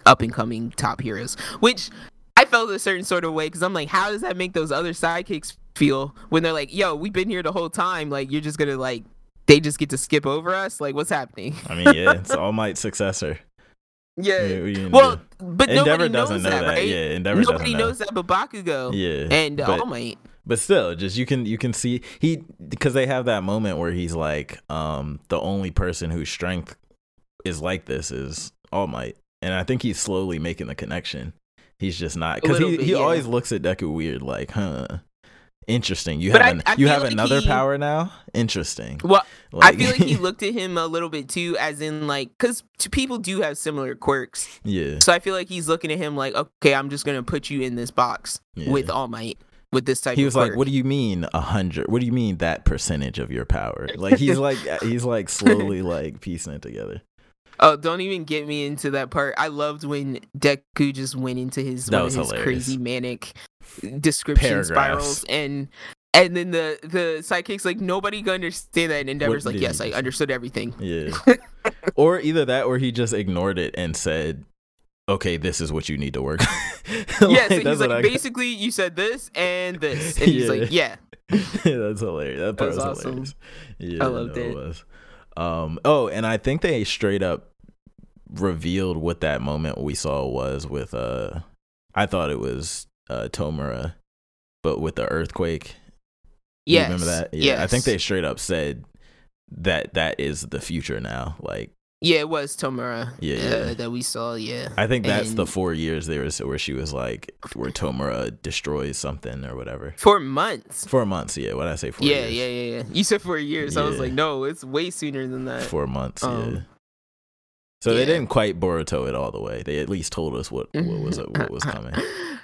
up and coming top heroes which i felt a certain sort of way because i'm like how does that make those other sidekicks feel when they're like yo we've been here the whole time. Like you're just gonna like they just get to skip over us like what's happening I mean, yeah, it's All Might's successor. yeah Yeah, gonna well but Endeavor nobody doesn't knows know that, that. right Yeah, Endeavor nobody doesn't know. knows that but bakugo Yeah, and uh, but, all might but still, just you can you can see he because they have that moment where he's like, um, the only person whose strength is like this is All Might, and I think he's slowly making the connection. He's just not because he bit, he yeah. always looks at Deku weird, like, huh. Interesting. You But have I- an, I you have like another he- power now. Interesting. well Like, I feel like he looked at him a little bit too, as in like, because people do have similar quirks. yeah, So I feel like he's looking at him like, okay, I'm just gonna put you in this box yeah. with All Might with this type. he of was like, quirk. "What do you mean a hundred? What do you mean that percentage of your power?" Like he's like he's like slowly like piecing it together. Oh, don't even get me into that part. I loved when Deku just went into his That one was of his hilarious. crazy manic description Paragraphs. spirals and. And then the the sidekick's like nobody can understand that, and Endeavor's What like, yes, I understood everything. Yeah. or either that or he just ignored it and said, "Okay, this is what you need to work." on." yeah, so he's like, what I got. basically, you said this and this, and he's Yeah. like, yeah, that's hilarious. That part was was, awesome. hilarious. Yeah, I loved no, it. was. Um. Oh, and I think they straight up revealed what that moment we saw was with. Uh, I thought it was uh Tomura, but with the earthquake. You yes, remember that? Yeah, I think they straight up said that that is the future now. Like, Yeah, it was Tomura. Yeah, uh, yeah. that we saw. Yeah, I think that's the four years there was where she was like, where Tomura destroys something or whatever. Four months. Four months, yeah. What I say? Four yeah, years. yeah, yeah, yeah. You said four years. I was like, no, it's way sooner than that. Four months, yeah. Um, So they didn't quite Boruto it all the way. They at least told us what, what was what was coming.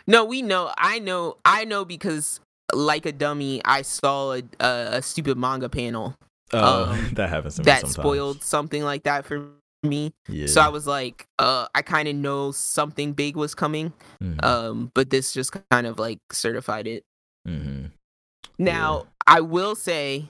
no, we know. I know. I know because, like a dummy, I saw a, a, a stupid manga panel Oh, Um, that happens to me that sometimes. spoiled something like that for me. Yeah. So I was like, uh, I kind of know something big was coming. Mhm, Um, but this just kind of like certified it. mhm. Now, I will say,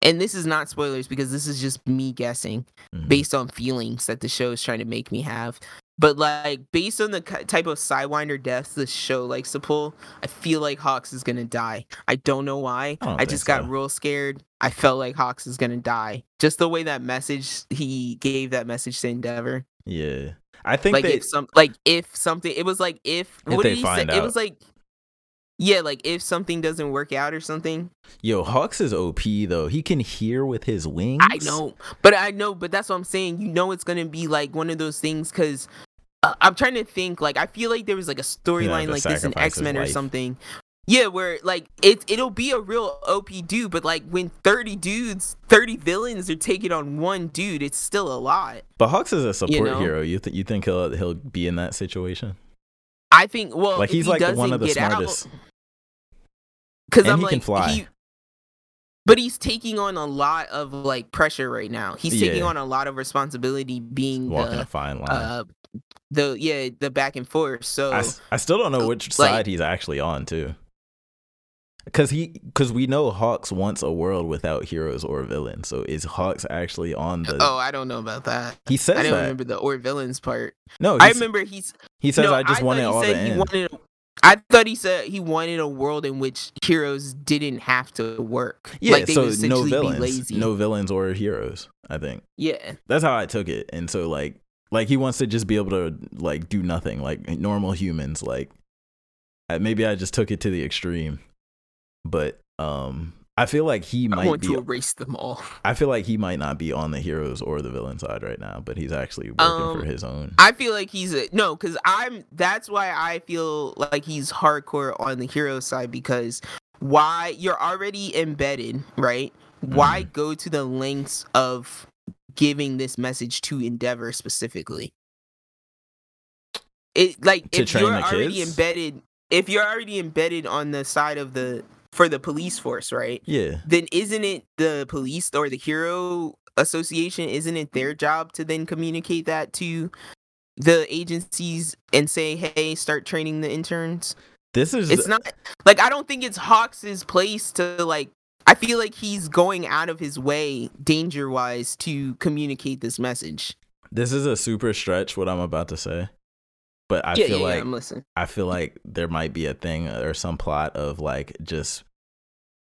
and this is not spoilers because this is just me guessing Mhm. based on feelings that the show is trying to make me have. But like based on the type of sidewinder deaths the show likes to pull, I feel like Hawks is gonna die. I don't know why. I I, just got so. real scared. I felt like Hawks is gonna die. Just the way that message he gave that message to Endeavor. Yeah. I think Like they if some like if something it was like if, If what they did he find say? It was like yeah, like if something doesn't work out or something. yo Hawks is OP though. He can hear with his wings. I know, but I know, but that's what I'm saying. You know, it's gonna be like one of those things because uh, I'm trying to think. Like, I feel like there was like a storyline to like this in X Men or something. Yeah, where like it it'll be a real OP dude, but like when 30 dudes, 30 villains are taking on one dude, it's still a lot. But Hawks is a support know? hero. You think you think he'll he'll be in that situation? I think. Well, Like he's he like one of the smartest. because I'm he like can fly. he- but he's taking on a lot of like pressure right now. He's taking Yeah. on a lot of responsibility being Walking the a fine line. uh the yeah the back and forth. So I still don't know uh, which like- side he's actually on too. Cause he, cause we know Hawks wants a world without heroes or villains. So is Hawks actually on the? oh, I don't know about that. he says I don't that. remember the or villains part. no, I remember he's he says no, I just thought wanted all the he end. wanted. I thought he said he wanted a world in which heroes didn't have to work. yeah, like they so no villains, lazy. no villains or heroes. I think Yeah, that's how I took it. And so like, like he wants to just be able to like do nothing like normal humans. Like, maybe I just took it to the extreme, but um, I feel like he I might want be to erase them all. I feel like he might not be on the heroes or the villain side right now, but he's actually working Um, for his own. I feel like he's a no, because I'm. That's why I feel like he's hardcore on the hero side because why you're already embedded, right? Why Mm-hmm. go to the lengths of giving this message to Endeavor specifically? It like To if you're already kids? embedded, if you're already embedded on the side of the for the police force, right? Yeah. Then isn't it the police or the hero association? Isn't it their job to then communicate that to the agencies and say, "Hey, start training the interns"? This is It's not like I don't think it's Hawks's place to like. I feel like he's going out of his way, danger wise, to communicate this message. this is a super stretch what I'm about to say. But I yeah, feel yeah, like yeah, I'm listening. I feel like there might be a thing or some plot of like just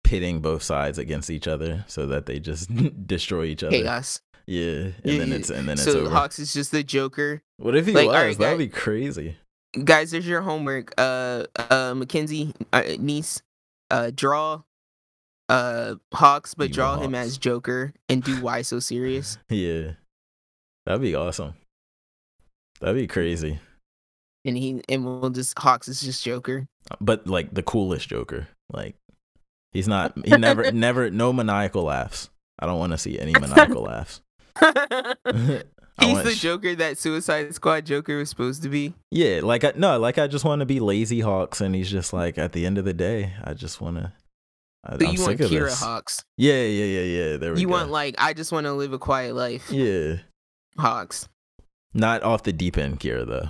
pitting both sides against each other so that they just destroy each other. Chaos. Yeah, and Yeah, then it's and then it's So over. Hawks is just the Joker. what if he like, was? alright, that would guys. be crazy. Guys, there's your homework. Uh, uh, Mackenzie, uh, niece, uh, draw, uh, Hawks, but Evil draw him as Joker and do why so serious. Yeah, that'd be awesome. That'd be crazy. And he and we'll just Hawks is just Joker. But like the coolest Joker. Like he's not. He never, never. No maniacal laughs. I don't want to see any maniacal laughs. He's want the Joker that Suicide Squad Joker was supposed to be. Yeah, like I no, like I just want to be lazy Hawks, and he's just like at the end of the day, I just want to. So I'm you want Kira this. Hawks. Yeah, yeah, yeah, yeah. There we You go. want like I just want to live a quiet life. yeah, Hawks. not off the deep end, Kira though,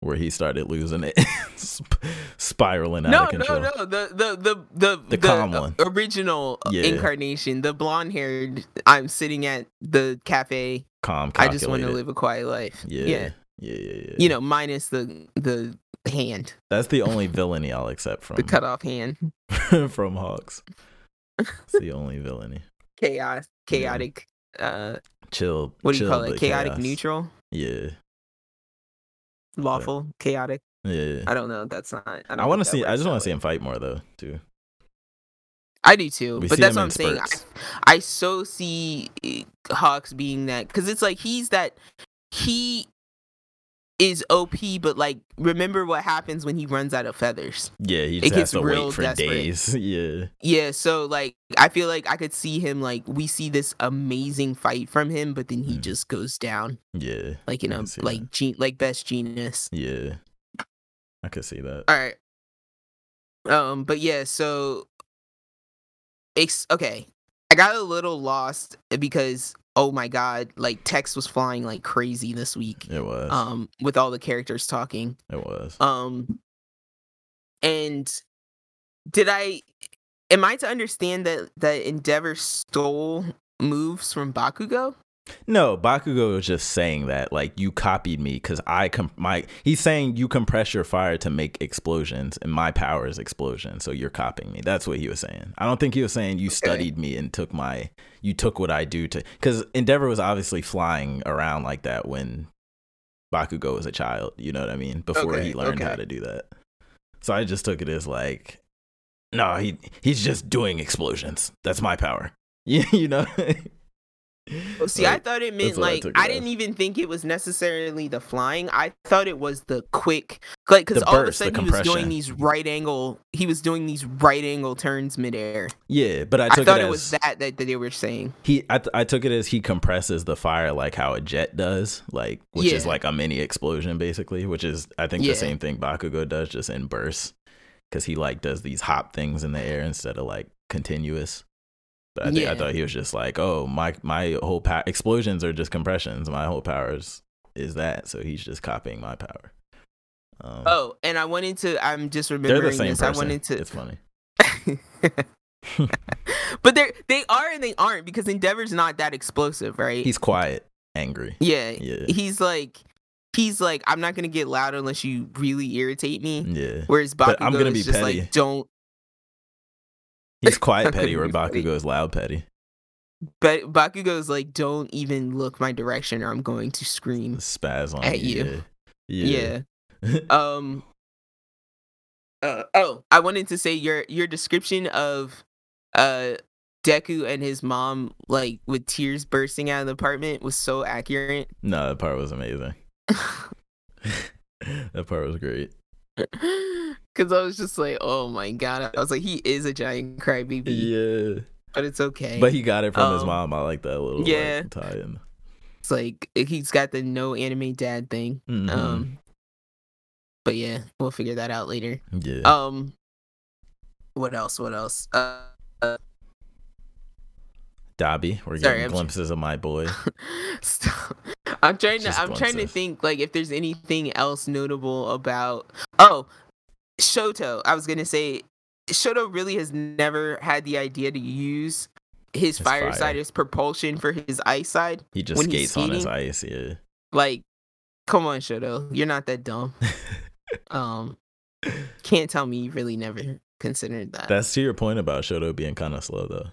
where he started losing it, Sp- spiraling out of control. no, no. The the the the The calm one. original uh, Yeah. incarnation, the blonde haired. I'm sitting at the cafe. Calm, I just want to live a quiet life. Yeah, yeah. yeah, yeah, yeah. You know, minus the the hand, that's the only villainy I'll accept from the cut off hand. from Hawks. It's the only villainy. Chaos, chaotic. Uh, Chill. what do you chill call it? Chaotic chaos. neutral, Yeah, lawful, chaotic. yeah. I don't know. That's not. I, don't I want to see. I just want to see him fight more though, too. I do too, We but that's what I'm saying. I. I so see eh, Hawks being that because it's like he's that he is OP, but like remember what happens when he runs out of feathers. Yeah, he It just has gets to real wait for desperate. days. Yeah, Yeah, so like I feel like I could see him like we see this amazing fight from him, but then he Mm. just goes down yeah, like you know like gen- like best genius. yeah. I could see that. All right. Um, but yeah, so it's okay. I got a little lost because oh my god, like text was flying like crazy this week. It was. Um, with all the characters talking. it was. Um, and did I? Am I to understand that that Endeavor stole moves from Bakugo? No, Bakugo was just saying that like you copied me because I com- my he's saying you compress your fire to make explosions and my power is explosion, so you're copying me. That's what he was saying. I don't think he was saying you studied me and took my you took what I do to because Endeavor was obviously flying around like that when Bakugo was a child. You know what I mean? Before Okay, he learned how to do that. So I just took it as like, no, he he's just doing explosions. That's my power. Yeah, you know. See, Like, I thought it meant what I like I, didn't even think it was necessarily the flying. I thought it was the quick, like because all of a burst, sudden he was doing these right angle. He was doing these right angle turns midair. Yeah, but I I, thought it, it, as was that, that they were saying. he. I, th- I took it as he compresses the fire like how a jet does, like which is like a mini explosion basically, which is I think Yeah. the same thing Bakugo does just in bursts, because he like does these hop things in the air instead of like continuous. I think I thought he was just like, oh my my whole power explosions are just compressions. My whole powers is, is that, so he's just copying my power. Um, Oh, and I wanted to. I'm just they're remembering the same this. person. I wanted to. It's funny. but they they are and they aren't because Endeavor's not that explosive, right? He's quiet, angry. yeah, Yeah. He's like he's like I'm not gonna get loud unless you really irritate me. Yeah. Whereas Bakugo But I'm gonna is be just petty. like don't. He's quiet petty, where. Bakugo is loud petty. But Bakugo's like don't even look my direction or I'm going to scream. Spaz on At you. Yeah. Yeah. Um. Uh, oh, I wanted to say your your description of uh Deku and his mom like with tears bursting out of the apartment was so accurate. no, that part was amazing. that part was great. Cause I was just like, oh my god! I was like, he is a giant crybaby, Yeah. but it's okay. But he got it from his Um, mom. I like that little yeah. like, tie in. it's like he's got the no anime dad thing. Mhm. Um, but yeah, we'll figure that out later. yeah. Um, what else? What else? Uh, uh Dabi, we're Sorry, getting I'm- glimpses of my boy. I'm trying to. I'm trying to think like if there's anything else notable about. Oh, Shoto. I was gonna say, Shoto really has never had the idea to use his, His fire, fire. side as propulsion for his ice side. He just When skates on his ice. Yeah. Like, come on, Shoto. You're not that dumb. Um, can't tell me you really never considered that. That's to your point about Shoto being kind of slow though.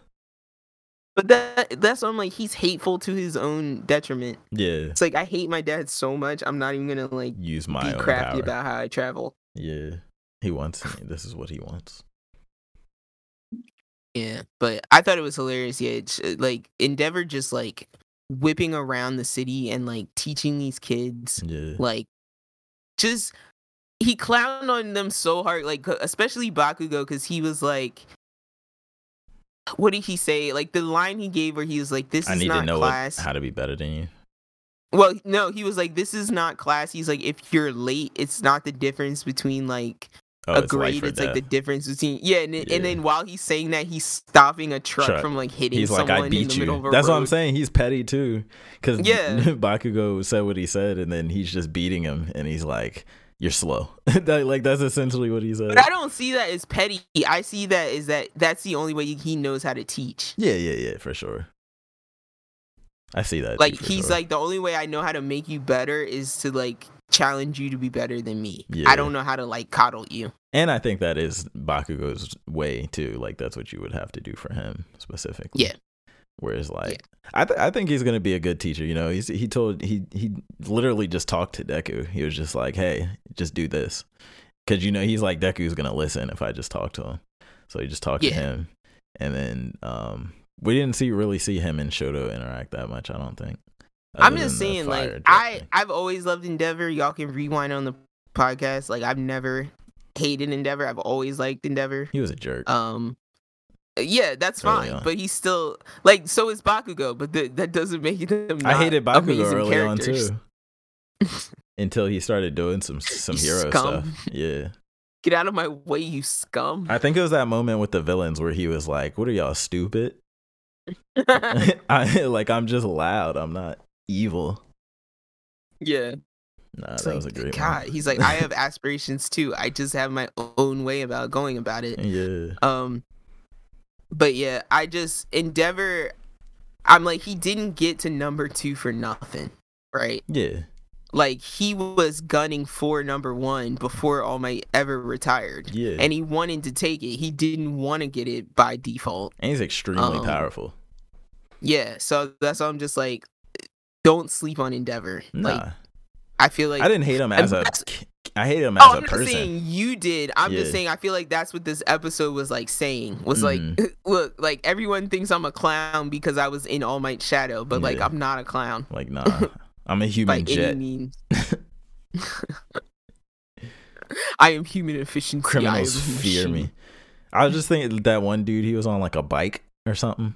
But that that's what I'm like. He's hateful to his own detriment. Yeah. It's like I hate my dad so much. I'm not even gonna like Use my be own crafty power. about how I travel. Yeah. He wants me. This is what he wants. Yeah, but I thought it was hilarious. Yeah, it's, uh, like Endeavor just like whipping around the city and like teaching these kids Yeah. like just he clowned on them so hard like especially bakugo because he was like what did he say like the line he gave where he was like this I is need not to know what, class how to be better than you. well no he was like this is not class he's like if you're late it's not the difference between like Oh, a it's grade it's like the difference between yeah and, then- Yeah. and then while he's saying that he's stopping a truck, Truck. from like hitting He's like, someone I in beat the middle of you. a That's what I'm saying. He's petty too. Because Yeah. Bakugo said what he said, and then he's just beating him, and he's like, "You're slow." That- like that's essentially what he said. But I don't see that as petty. I see that is that that's the only way he knows how to teach. Yeah, yeah, yeah, for sure. I see that. Like for he's sure. like the only way I know how to make you better is to like challenge you to be better than me. Yeah. I don't know how to like coddle you. and I think that is Bakugo's way too. Like that's what you would have to do for him specifically. Yeah. Whereas like Yeah. I th- I think he's gonna be a good teacher. You know, he's he told he he literally just talked to Deku. He was just like, hey, just do this, because you know he's like Deku's gonna listen if I just talk to him. So he just talked to him, and then um we didn't see really see him and Shoto interact that much. I don't think. I'm just saying, like I I've always loved Endeavor. Y'all can rewind on the podcast. Like I've never hated Endeavor. I've always liked Endeavor. he was a jerk. Um, yeah, that's Early fine. on. But he's still like so is Bakugo. But th- that doesn't make them. I hated Bakugo early on too. Until he started doing some some You hero scum. stuff. Yeah. Get out of my way, you scum. I think it was that moment with the villains where he was like, "What are y'all stupid?" I like I'm just loud. I'm not evil. yeah. Nah, It's that like, was a great God, one. he's like, I have aspirations too. I just have my own way about going about it. Yeah. Um, but yeah, I just Endeavor. I'm like, he didn't get to number two for nothing, right? Yeah. Like he was gunning for number one before All Might ever retired, Yeah. and he wanted to take it. He didn't want to get it by default. And he's extremely Um, powerful. Yeah, so that's why I'm just like, don't sleep on Endeavor. Nah. Like, I feel like I didn't hate him as a I hate him as Oh, a I'm not person. saying you did. I'm Yeah. just saying I feel like that's what this episode was like saying. Was Mhm. like, look, like everyone thinks I'm a clown because I was in All Might Shadow, but like I'm not a clown Like, nah. I'm a human by human any jet. means. I am human efficiency. Criminals fear me. I was just thinking that one dude, he was on like a bike or something.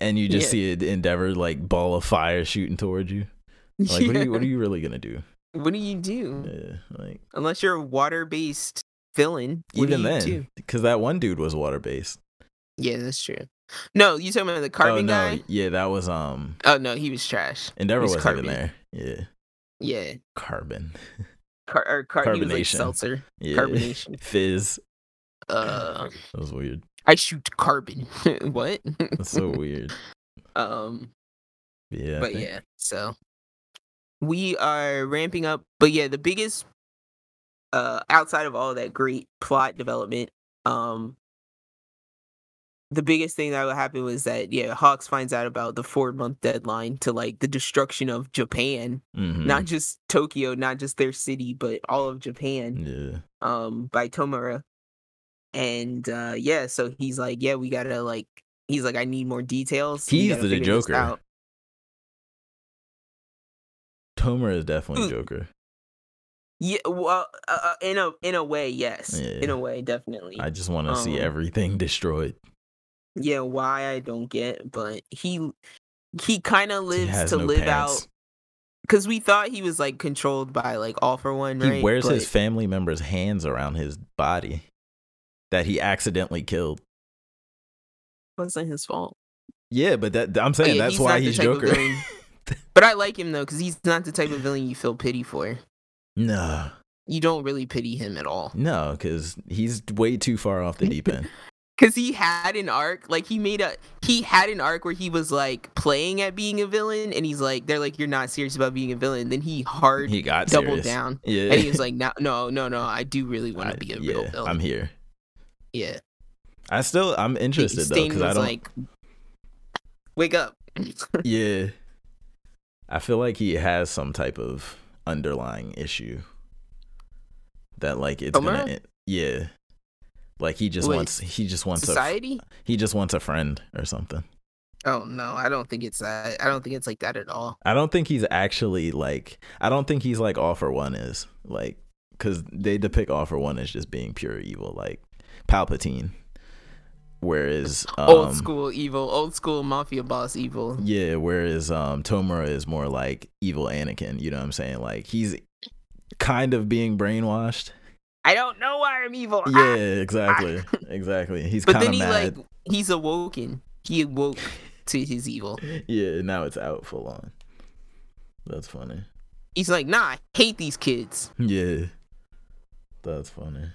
And you just Yeah. see an endeavor like ball of fire shooting towards you. Like, what are you what are you really gonna do? What do you do? Yeah, like Unless you're a water based villain. even then, because that one dude was water based. Yeah, that's true. No, you talking about the Oh carbon no, guy? yeah, that was um Oh no, he was trash. Endeavor He's wasn't there. Yeah, Yeah, carbon. Car- or car- he was like Carbonation. seltzer. Yeah, Carbonation. fizz. Uh, That was weird. I shoot carbon. what? That's so weird. um, Yeah, I but think- yeah, so we are ramping up. But yeah, the biggest, uh, outside of all that great plot development, um, the biggest thing that would happen was that yeah, Hawks finds out about the four month deadline to like the destruction of Japan, Mhm. not just Tokyo, not just their city, but all of Japan. Yeah, um by Tomura. And uh yeah, so he's like, Yeah, we gotta like he's like, I need more details. He's the Joker. Out." Tomura is definitely. Joker. Yeah, well uh, uh, in a in a way, yes. In a way, definitely. I just want to see Um, everything destroyed. yeah, why I don't get, but he he kind of lives to no live pants. out cuz we thought he was like controlled by like All for One, right? He wears his family members' hands around his body. that he accidentally killed. Wasn't his fault. Yeah, but that I'm saying Oh, yeah, that's why he's Joker. But I like him though, because he's not the type of villain you feel pity for. no, You don't really pity him at all. no, because he's way too far off the deep end. Cause he had an arc, like he made a he had an arc where he was like playing at being a villain, and he's like, they're like, you're not serious about being a villain. Then he hard He got doubled serious. down, Yeah, and he was like, no, no, no, no, I do really want to be a yeah, real villain. I'm here. yeah, I still I'm interested though because I don't. like, wake up. yeah, I feel like he has some type of underlying issue that like it's Omar? gonna. Yeah, like he just Wait, wants he just wants a Society? he just wants a friend or something. Oh no, I don't think it's that. I don't think it's like that at all. I don't think he's actually like I don't think he's like all for one is like because they depict all for one as just being pure evil like Palpatine, whereas um, old school evil, old school mafia boss evil. yeah, whereas um Tomura is more like evil Anakin. You know what I'm saying? Like he's kind of being brainwashed. I don't know why I'm evil. Yeah, Ah! exactly, exactly. He's But then he mad. like he's awoken. He awoke to his evil. yeah, now it's out full on. That's funny. He's like, nah, I hate these kids. Yeah, that's funny.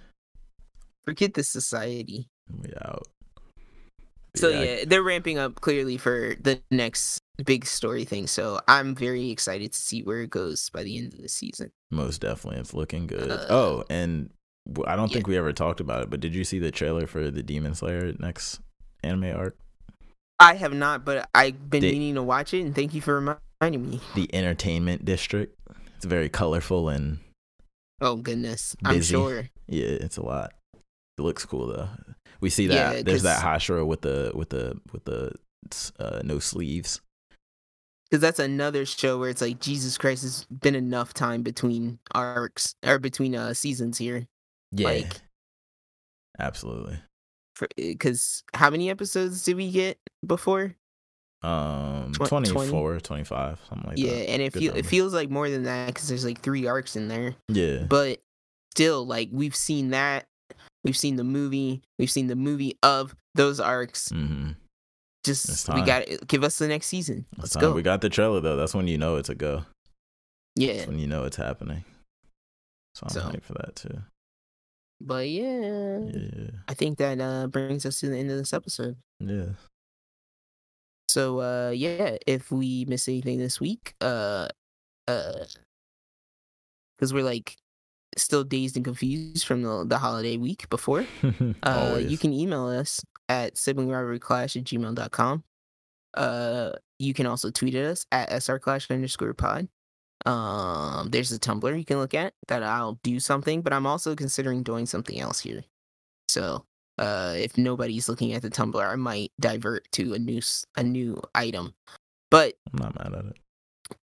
Forget the society. We out. So I- yeah, they're ramping up clearly for the next big story thing. So I'm very excited to see where it goes by the end of the season. Most definitely, it's looking good. Uh, oh, and I don't yeah. think we ever talked about it, but did you see the trailer for the Demon Slayer next anime arc? I have not, but I've been They- meaning to watch it, and thank you for reminding me. The Entertainment District. It's very colorful and Oh goodness, I'm sure. yeah, it's a lot. It looks cool though. We see Yeah, that there's that Hashira with the with the with the uh, no sleeves. Because that's another show where it's like Jesus Christ has been enough time between arcs or between uh seasons here. Yeah, Like- absolutely. Because how many episodes did we get before? Um, Twen- 24, 25, something like yeah, that. Yeah and it feel it feels like more than that because there's like three arcs in there. Yeah, But still, like we've seen that, we've seen the movie, we've seen the movie of those arcs. mm-hmm. Just we got to give us the next season. Let's go. We got the trailer though. That's when you know it's a go. yeah, That's when you know it's happening. So I'm So. hyped for that too. but yeah, Yeah, I think that uh brings us to the end of this episode. yeah. So uh yeah, if we miss anything this week, uh uh because we're like still dazed and confused from the, the holiday week before, uh you can email us at siblingrivalryclash at gmail.com. Uh you can also tweet at us at srclash underscore pod. Um there's a Tumblr you can look at that I'll do something, but I'm also considering doing something else here. So uh if nobody's looking at the Tumblr, I might divert to a new a new item. But I'm not mad at it.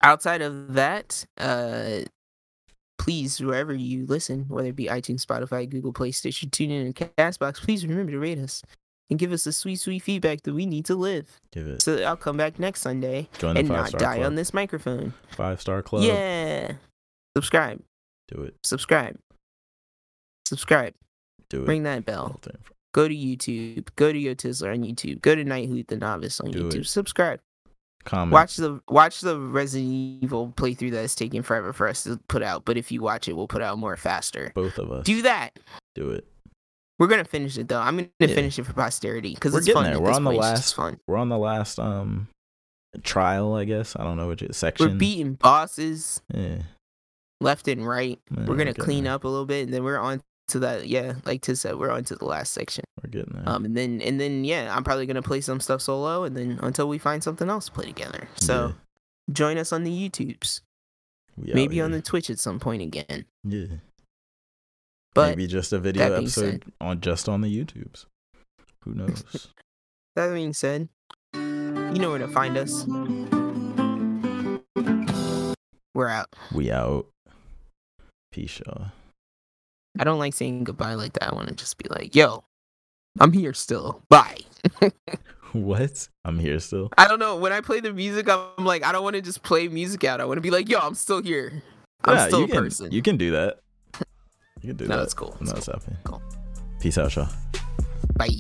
outside of that, uh please wherever you listen, whether it be iTunes, Spotify, Google Play, Stitcher, TuneIn, and Castbox, please remember to rate us and give us the sweet, sweet feedback that we need to live. Give it. So I'll come back next Sunday Join and not die club. on this microphone. Five star club. Yeah. Subscribe. Do it. Subscribe. Subscribe. Do it. Ring that bell. Go to YouTube. Go to Yo Tizzler on YouTube. Go to Nighthoot the Novice on Do YouTube. it. Subscribe. Comment. Watch the watch the Resident Evil playthrough that's taking forever for us to put out. But if you watch it, we'll put out more faster. Both of us. Do that. Do it. We're gonna finish it though. I'm gonna Yeah. finish it for posterity because it's getting fun. there. We're on the point. Last- fun. We're on the last um trial, I guess. I don't know which section. We're beating bosses Yeah. left and right. we're gonna clean up a little bit, and then we're on to that. Yeah, like Tiz said, we're on to the last section. We're getting there. Um, and then and then yeah, I'm probably gonna play some stuff solo, and then until we find something else to play together. So join us on the YouTubes, We maybe on the Twitch at some point again. Yeah. But maybe just a video episode on just on the YouTubes. Who knows? that being said, you know where to find us. We're out. we out. Peace, y'all. I don't like saying goodbye like that. I want to just be like, yo, I'm here still. Bye. What? I'm here still. I don't know. When I play the music, I'm like, I don't want to just play music out. I want to be like, yo, I'm still here. I'm Yeah, still you a can, person. You can do that. You can do No, that. it's cool. No, it's happening. Cool. Peace out, y'all. Bye.